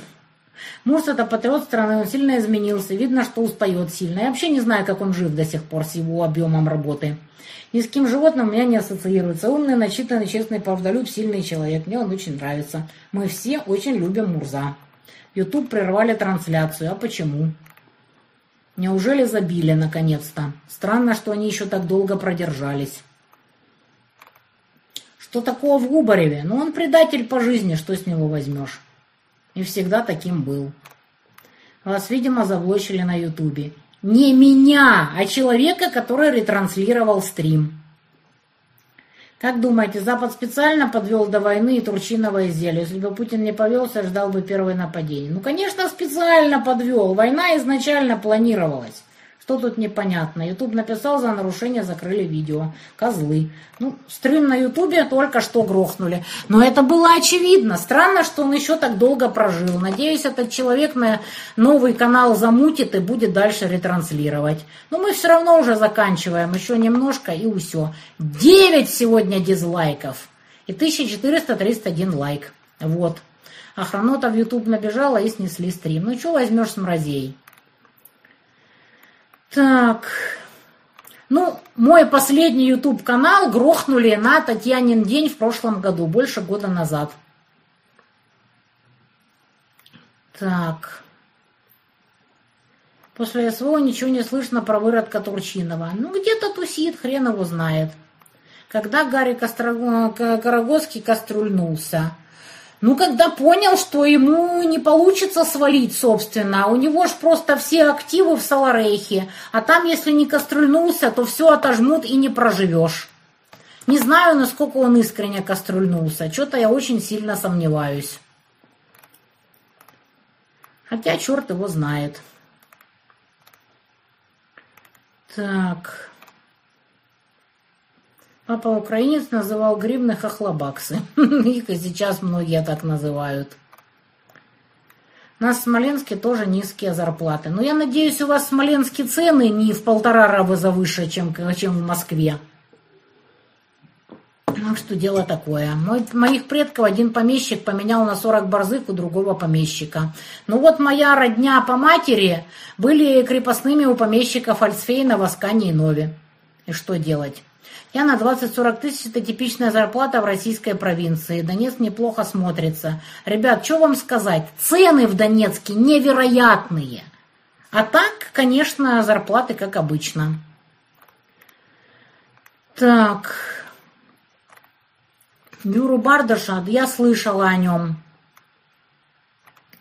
Мурс это патриот страны, он сильно изменился. Видно, что устает сильно. Я вообще не знаю, как он жив до сих пор с его объемом работы. Ни с кем животным у меня не ассоциируется. Умный, начитанный, честный, правдолюб, сильный человек. Мне он очень нравится. Мы все очень любим Мурза. Ютуб прервали трансляцию. А почему? Неужели забили наконец-то? Странно, что они еще так долго продержались. Что такого в Губареве? Ну, он предатель по жизни, что с него возьмешь? И всегда таким был. Вас, видимо, заблочили на Ютубе. Не меня, а человека, который ретранслировал стрим. Как думаете, Запад специально подвел до войны и Турчиново изделие? Если бы Путин не повелся, ждал бы первое нападение. Ну, конечно, специально подвел. Война изначально планировалась. Что тут непонятно? Ютуб написал, за нарушение закрыли видео. Козлы. Ну, стрим на Ютубе только что грохнули. Но это было очевидно. Странно, что он еще так долго прожил. Надеюсь, этот человек на новый канал замутит и будет дальше ретранслировать. Но мы все равно уже заканчиваем. Еще немножко и все. 9 сегодня дизлайков. И 1431 лайк. Вот. Охранота в YouTube набежала и снесли стрим. Ну, что возьмешь с мразей? Так. Ну, мой последний YouTube канал грохнули на Татьянин день в прошлом году, больше года назад. Так. После СВО ничего не слышно про выродка Турчинова. Ну, где-то тусит, хрен его знает. Когда Гарри Костро... Карагоский кастрюльнулся – ну, когда понял, что ему не получится свалить, собственно, у него ж просто все активы в Саларейхе, а там, если не кастрюльнулся, то все отожмут и не проживешь. Не знаю, насколько он искренне кастрюльнулся, что-то я очень сильно сомневаюсь. Хотя черт его знает. Так... Папа украинец называл гривны хохлобаксы. Их и сейчас многие так называют. Нас в Смоленске тоже низкие зарплаты. Но я надеюсь, у вас в Смоленске цены не в полтора раза выше, чем, чем в Москве. Ну что дело такое. Моих предков один помещик поменял на 40 борзых у другого помещика. Ну вот моя родня по матери были крепостными у помещика Фальцфейна в Аскане и Нове. И что делать? Я на 20-40 тысяч, это типичная зарплата в российской провинции. Донецк неплохо смотрится. Ребят, что вам сказать? Цены в Донецке невероятные. А так, конечно, зарплаты как обычно. Так. Юру Бардаша, я слышала о нем.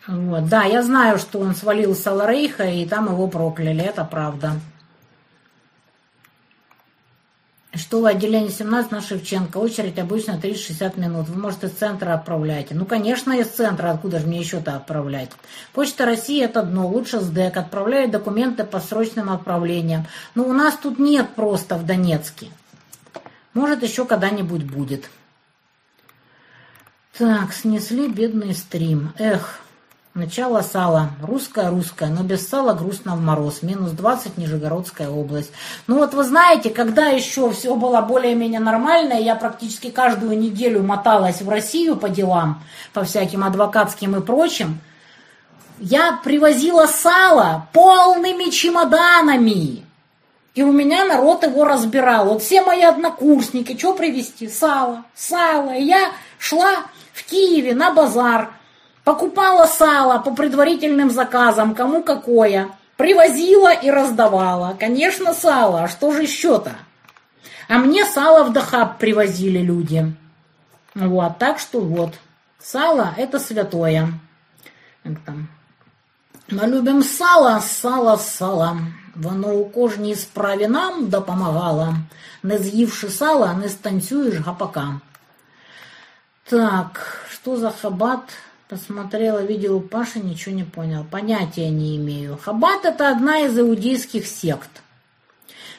Вот, да, я знаю, что он свалил с Аларейха, и там его прокляли, это правда. Что в отделении 17 на Шевченко. Очередь обычно 30-60 минут. Вы, может, из центра отправляете. Ну, конечно, из центра. Откуда же мне еще-то отправлять? Почта России это дно. Лучше СДЭК. Отправляют документы по срочным отправлениям. Но у нас тут нет просто в Донецке. Может, еще когда-нибудь будет. Так, снесли бедный стрим. Эх, Начало сала. Русская-русская, но без сала грустно в мороз. Минус 20, Нижегородская область. Ну вот вы знаете, когда еще все было более-менее нормально, я практически каждую неделю моталась в Россию по делам, по всяким адвокатским и прочим, я привозила сало полными чемоданами. И у меня народ его разбирал. Вот все мои однокурсники, что привезти? Сало, сало. И я шла в Киеве на базар, Покупала сало по предварительным заказам, кому какое. Привозила и раздавала. Конечно, сало, а что же еще-то? А мне сало в Дахаб привозили люди. Вот, так что вот. Сало – это святое. Как там? Мы любим сало, сало, сало. Воно у кожній справі нам допомагало. Не з'ївши сала, не станцюєш гапака. Так, что за хабат? Посмотрела видео Паши, ничего не понял. Понятия не имею. Хаббат это одна из иудейских сект.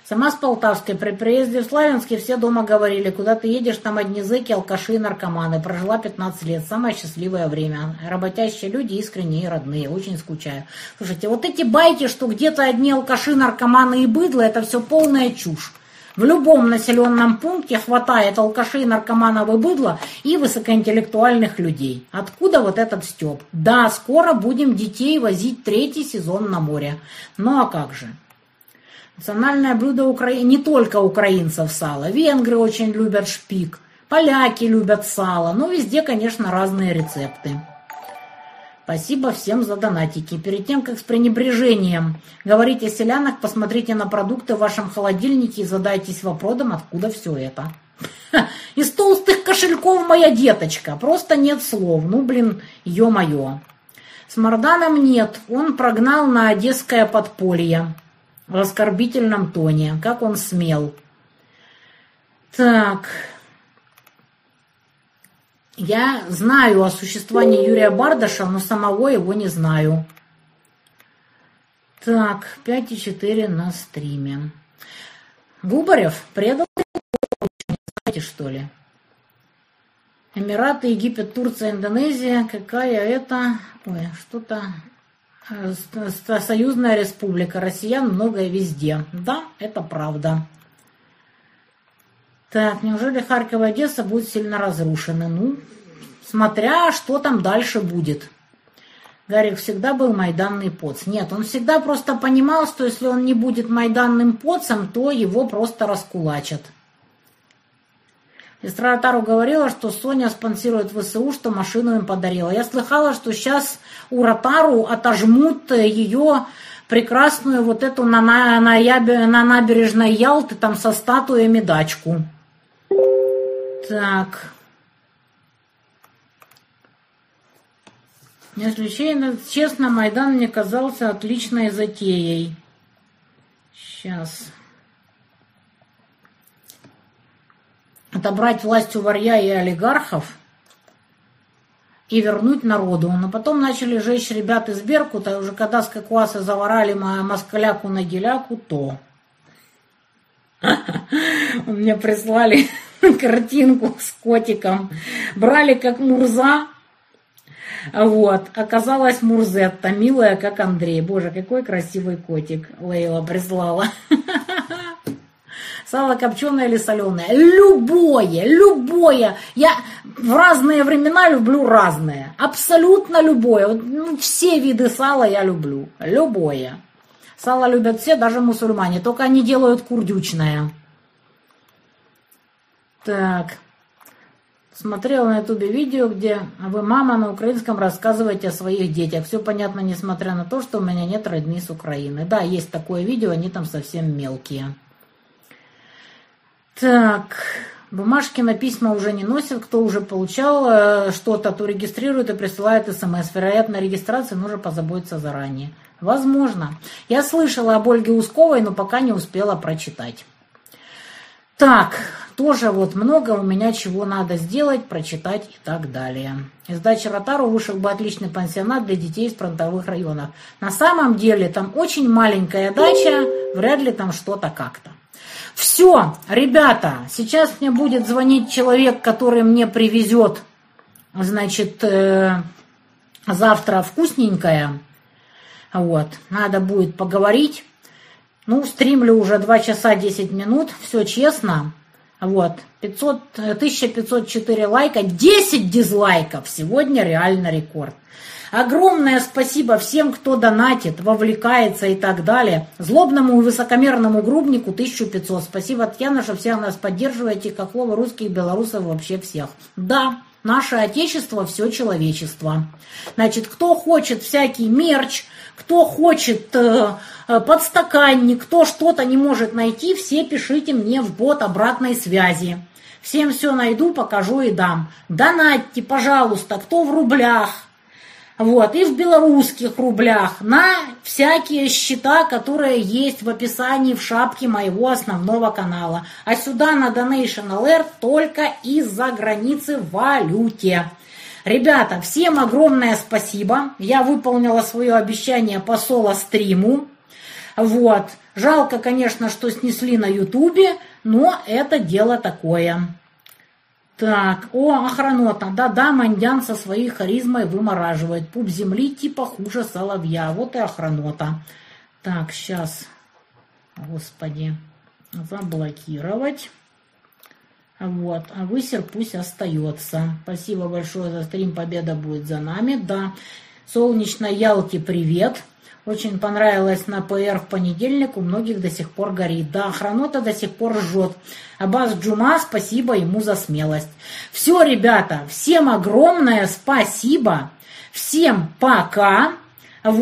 Сама с Полтавской. При приезде в Славянске все дома говорили, куда ты едешь, там одни зэки, алкаши и наркоманы. Прожила 15 лет. Самое счастливое время. Работящие люди, искренние и родные. Очень скучаю. Слушайте, вот эти байки, что где-то одни алкаши, наркоманы и быдло, это все полная чушь. В любом населенном пункте хватает алкашей, наркоманов и быдла и высокоинтеллектуальных людей. Откуда вот этот стёб? Да, скоро будем детей возить третий сезон на море. Ну а как же? Национальное блюдо Укра... не только украинцев сало. Венгры очень любят шпик. Поляки любят сало. Но везде, конечно, разные рецепты. Спасибо всем за донатики. Перед тем, как с пренебрежением говорить о селянах, посмотрите на продукты в вашем холодильнике и задайтесь вопросом, откуда все это. Из толстых кошельков моя деточка. Просто нет слов. Ну, блин, ё-моё. С Марданом нет. Он прогнал на одесское подполье. В оскорбительном тоне. Как он смел. Так... Я знаю о существовании Юрия Бардаша, но самого его не знаю. Так, 5,4 на стриме. Губарев предал знаете, что ли? Эмираты, Египет, Турция, Индонезия. Какая это? Ой, что-то... Э, союзная республика. Россиян много и везде. Да, это правда. Так, неужели Харьков и Одесса будут сильно разрушены? Ну, смотря что там дальше будет. Гарик всегда был майданный поц. Нет, он всегда просто понимал, что если он не будет майданным поцем, то его просто раскулачат. Сестра Ротару говорила, что Соня спонсирует ВСУ, что машину им подарила. Я слыхала, что сейчас у Ротару отожмут ее прекрасную вот эту на, на, на, на набережной Ялты там со статуями дачку. Так. Если честно, Майдан мне казался отличной затеей. Сейчас. Отобрать власть у варья и олигархов и вернуть народу. Но потом начали жечь ребят из Беркута, уже когда с Кокуаса заворали москаляку на геляку, то... Мне прислали картинку с котиком. Брали как Мурза, вот. Оказалась Мурзетта, милая, как Андрей. Боже, какой красивый котик Лейла прислала. Сало копченое или соленое? Любое, любое. Я в разные времена люблю разное. Абсолютно любое. Вот, ну, все виды сала я люблю. Любое. Сало любят все, даже мусульмане. Только они делают курдючное. Так. Смотрела на ютубе видео, где вы, мама, на украинском рассказываете о своих детях. Все понятно, несмотря на то, что у меня нет родни с Украины. Да, есть такое видео, они там совсем мелкие. Так, бумажки на письма уже не носят. Кто уже получал э, что-то, то регистрирует и присылает смс. Вероятно, регистрации нужно позаботиться заранее. Возможно. Я слышала об Ольге Усковой, но пока не успела прочитать. Так, тоже вот много у меня чего надо сделать, прочитать и так далее. Из дачи Ротару вышел бы отличный пансионат для детей из фронтовых районов. На самом деле там очень маленькая дача, вряд ли там что-то как-то. Все, ребята, сейчас мне будет звонить человек, который мне привезет, значит, э, завтра вкусненькое. Вот, надо будет поговорить. Ну, стримлю уже 2 часа 10 минут, все честно. Вот, 500, 1504 лайка, 10 дизлайков. Сегодня реально рекорд. Огромное спасибо всем, кто донатит, вовлекается и так далее. Злобному и высокомерному грубнику 1500. Спасибо, Татьяна, что всех нас поддерживаете, слово русских, белорусов, вообще всех. Да, наше отечество, все человечество. Значит, кто хочет всякий мерч, кто хочет э, э, подстаканник, кто что-то не может найти, все пишите мне в бот обратной связи. Всем все найду, покажу и дам. Донатьте, пожалуйста, кто в рублях, вот, и в белорусских рублях на всякие счета, которые есть в описании в шапке моего основного канала. А сюда на Donation Alert только из-за границы в валюте. Ребята, всем огромное спасибо. Я выполнила свое обещание по соло-стриму. Вот. Жалко, конечно, что снесли на ютубе, но это дело такое. Так, о, охранота. Да-да, Мандян со своей харизмой вымораживает. Пуп земли типа хуже соловья. Вот и охранота. Так, сейчас. Господи. Заблокировать. Вот, а высер пусть остается. Спасибо большое за стрим, победа будет за нами. Да, солнечной Ялте привет. Очень понравилось на ПР в понедельник, у многих до сих пор горит. Да, хронота до сих пор жжет. Абаз Джума, спасибо ему за смелость. Все, ребята, всем огромное спасибо. Всем пока.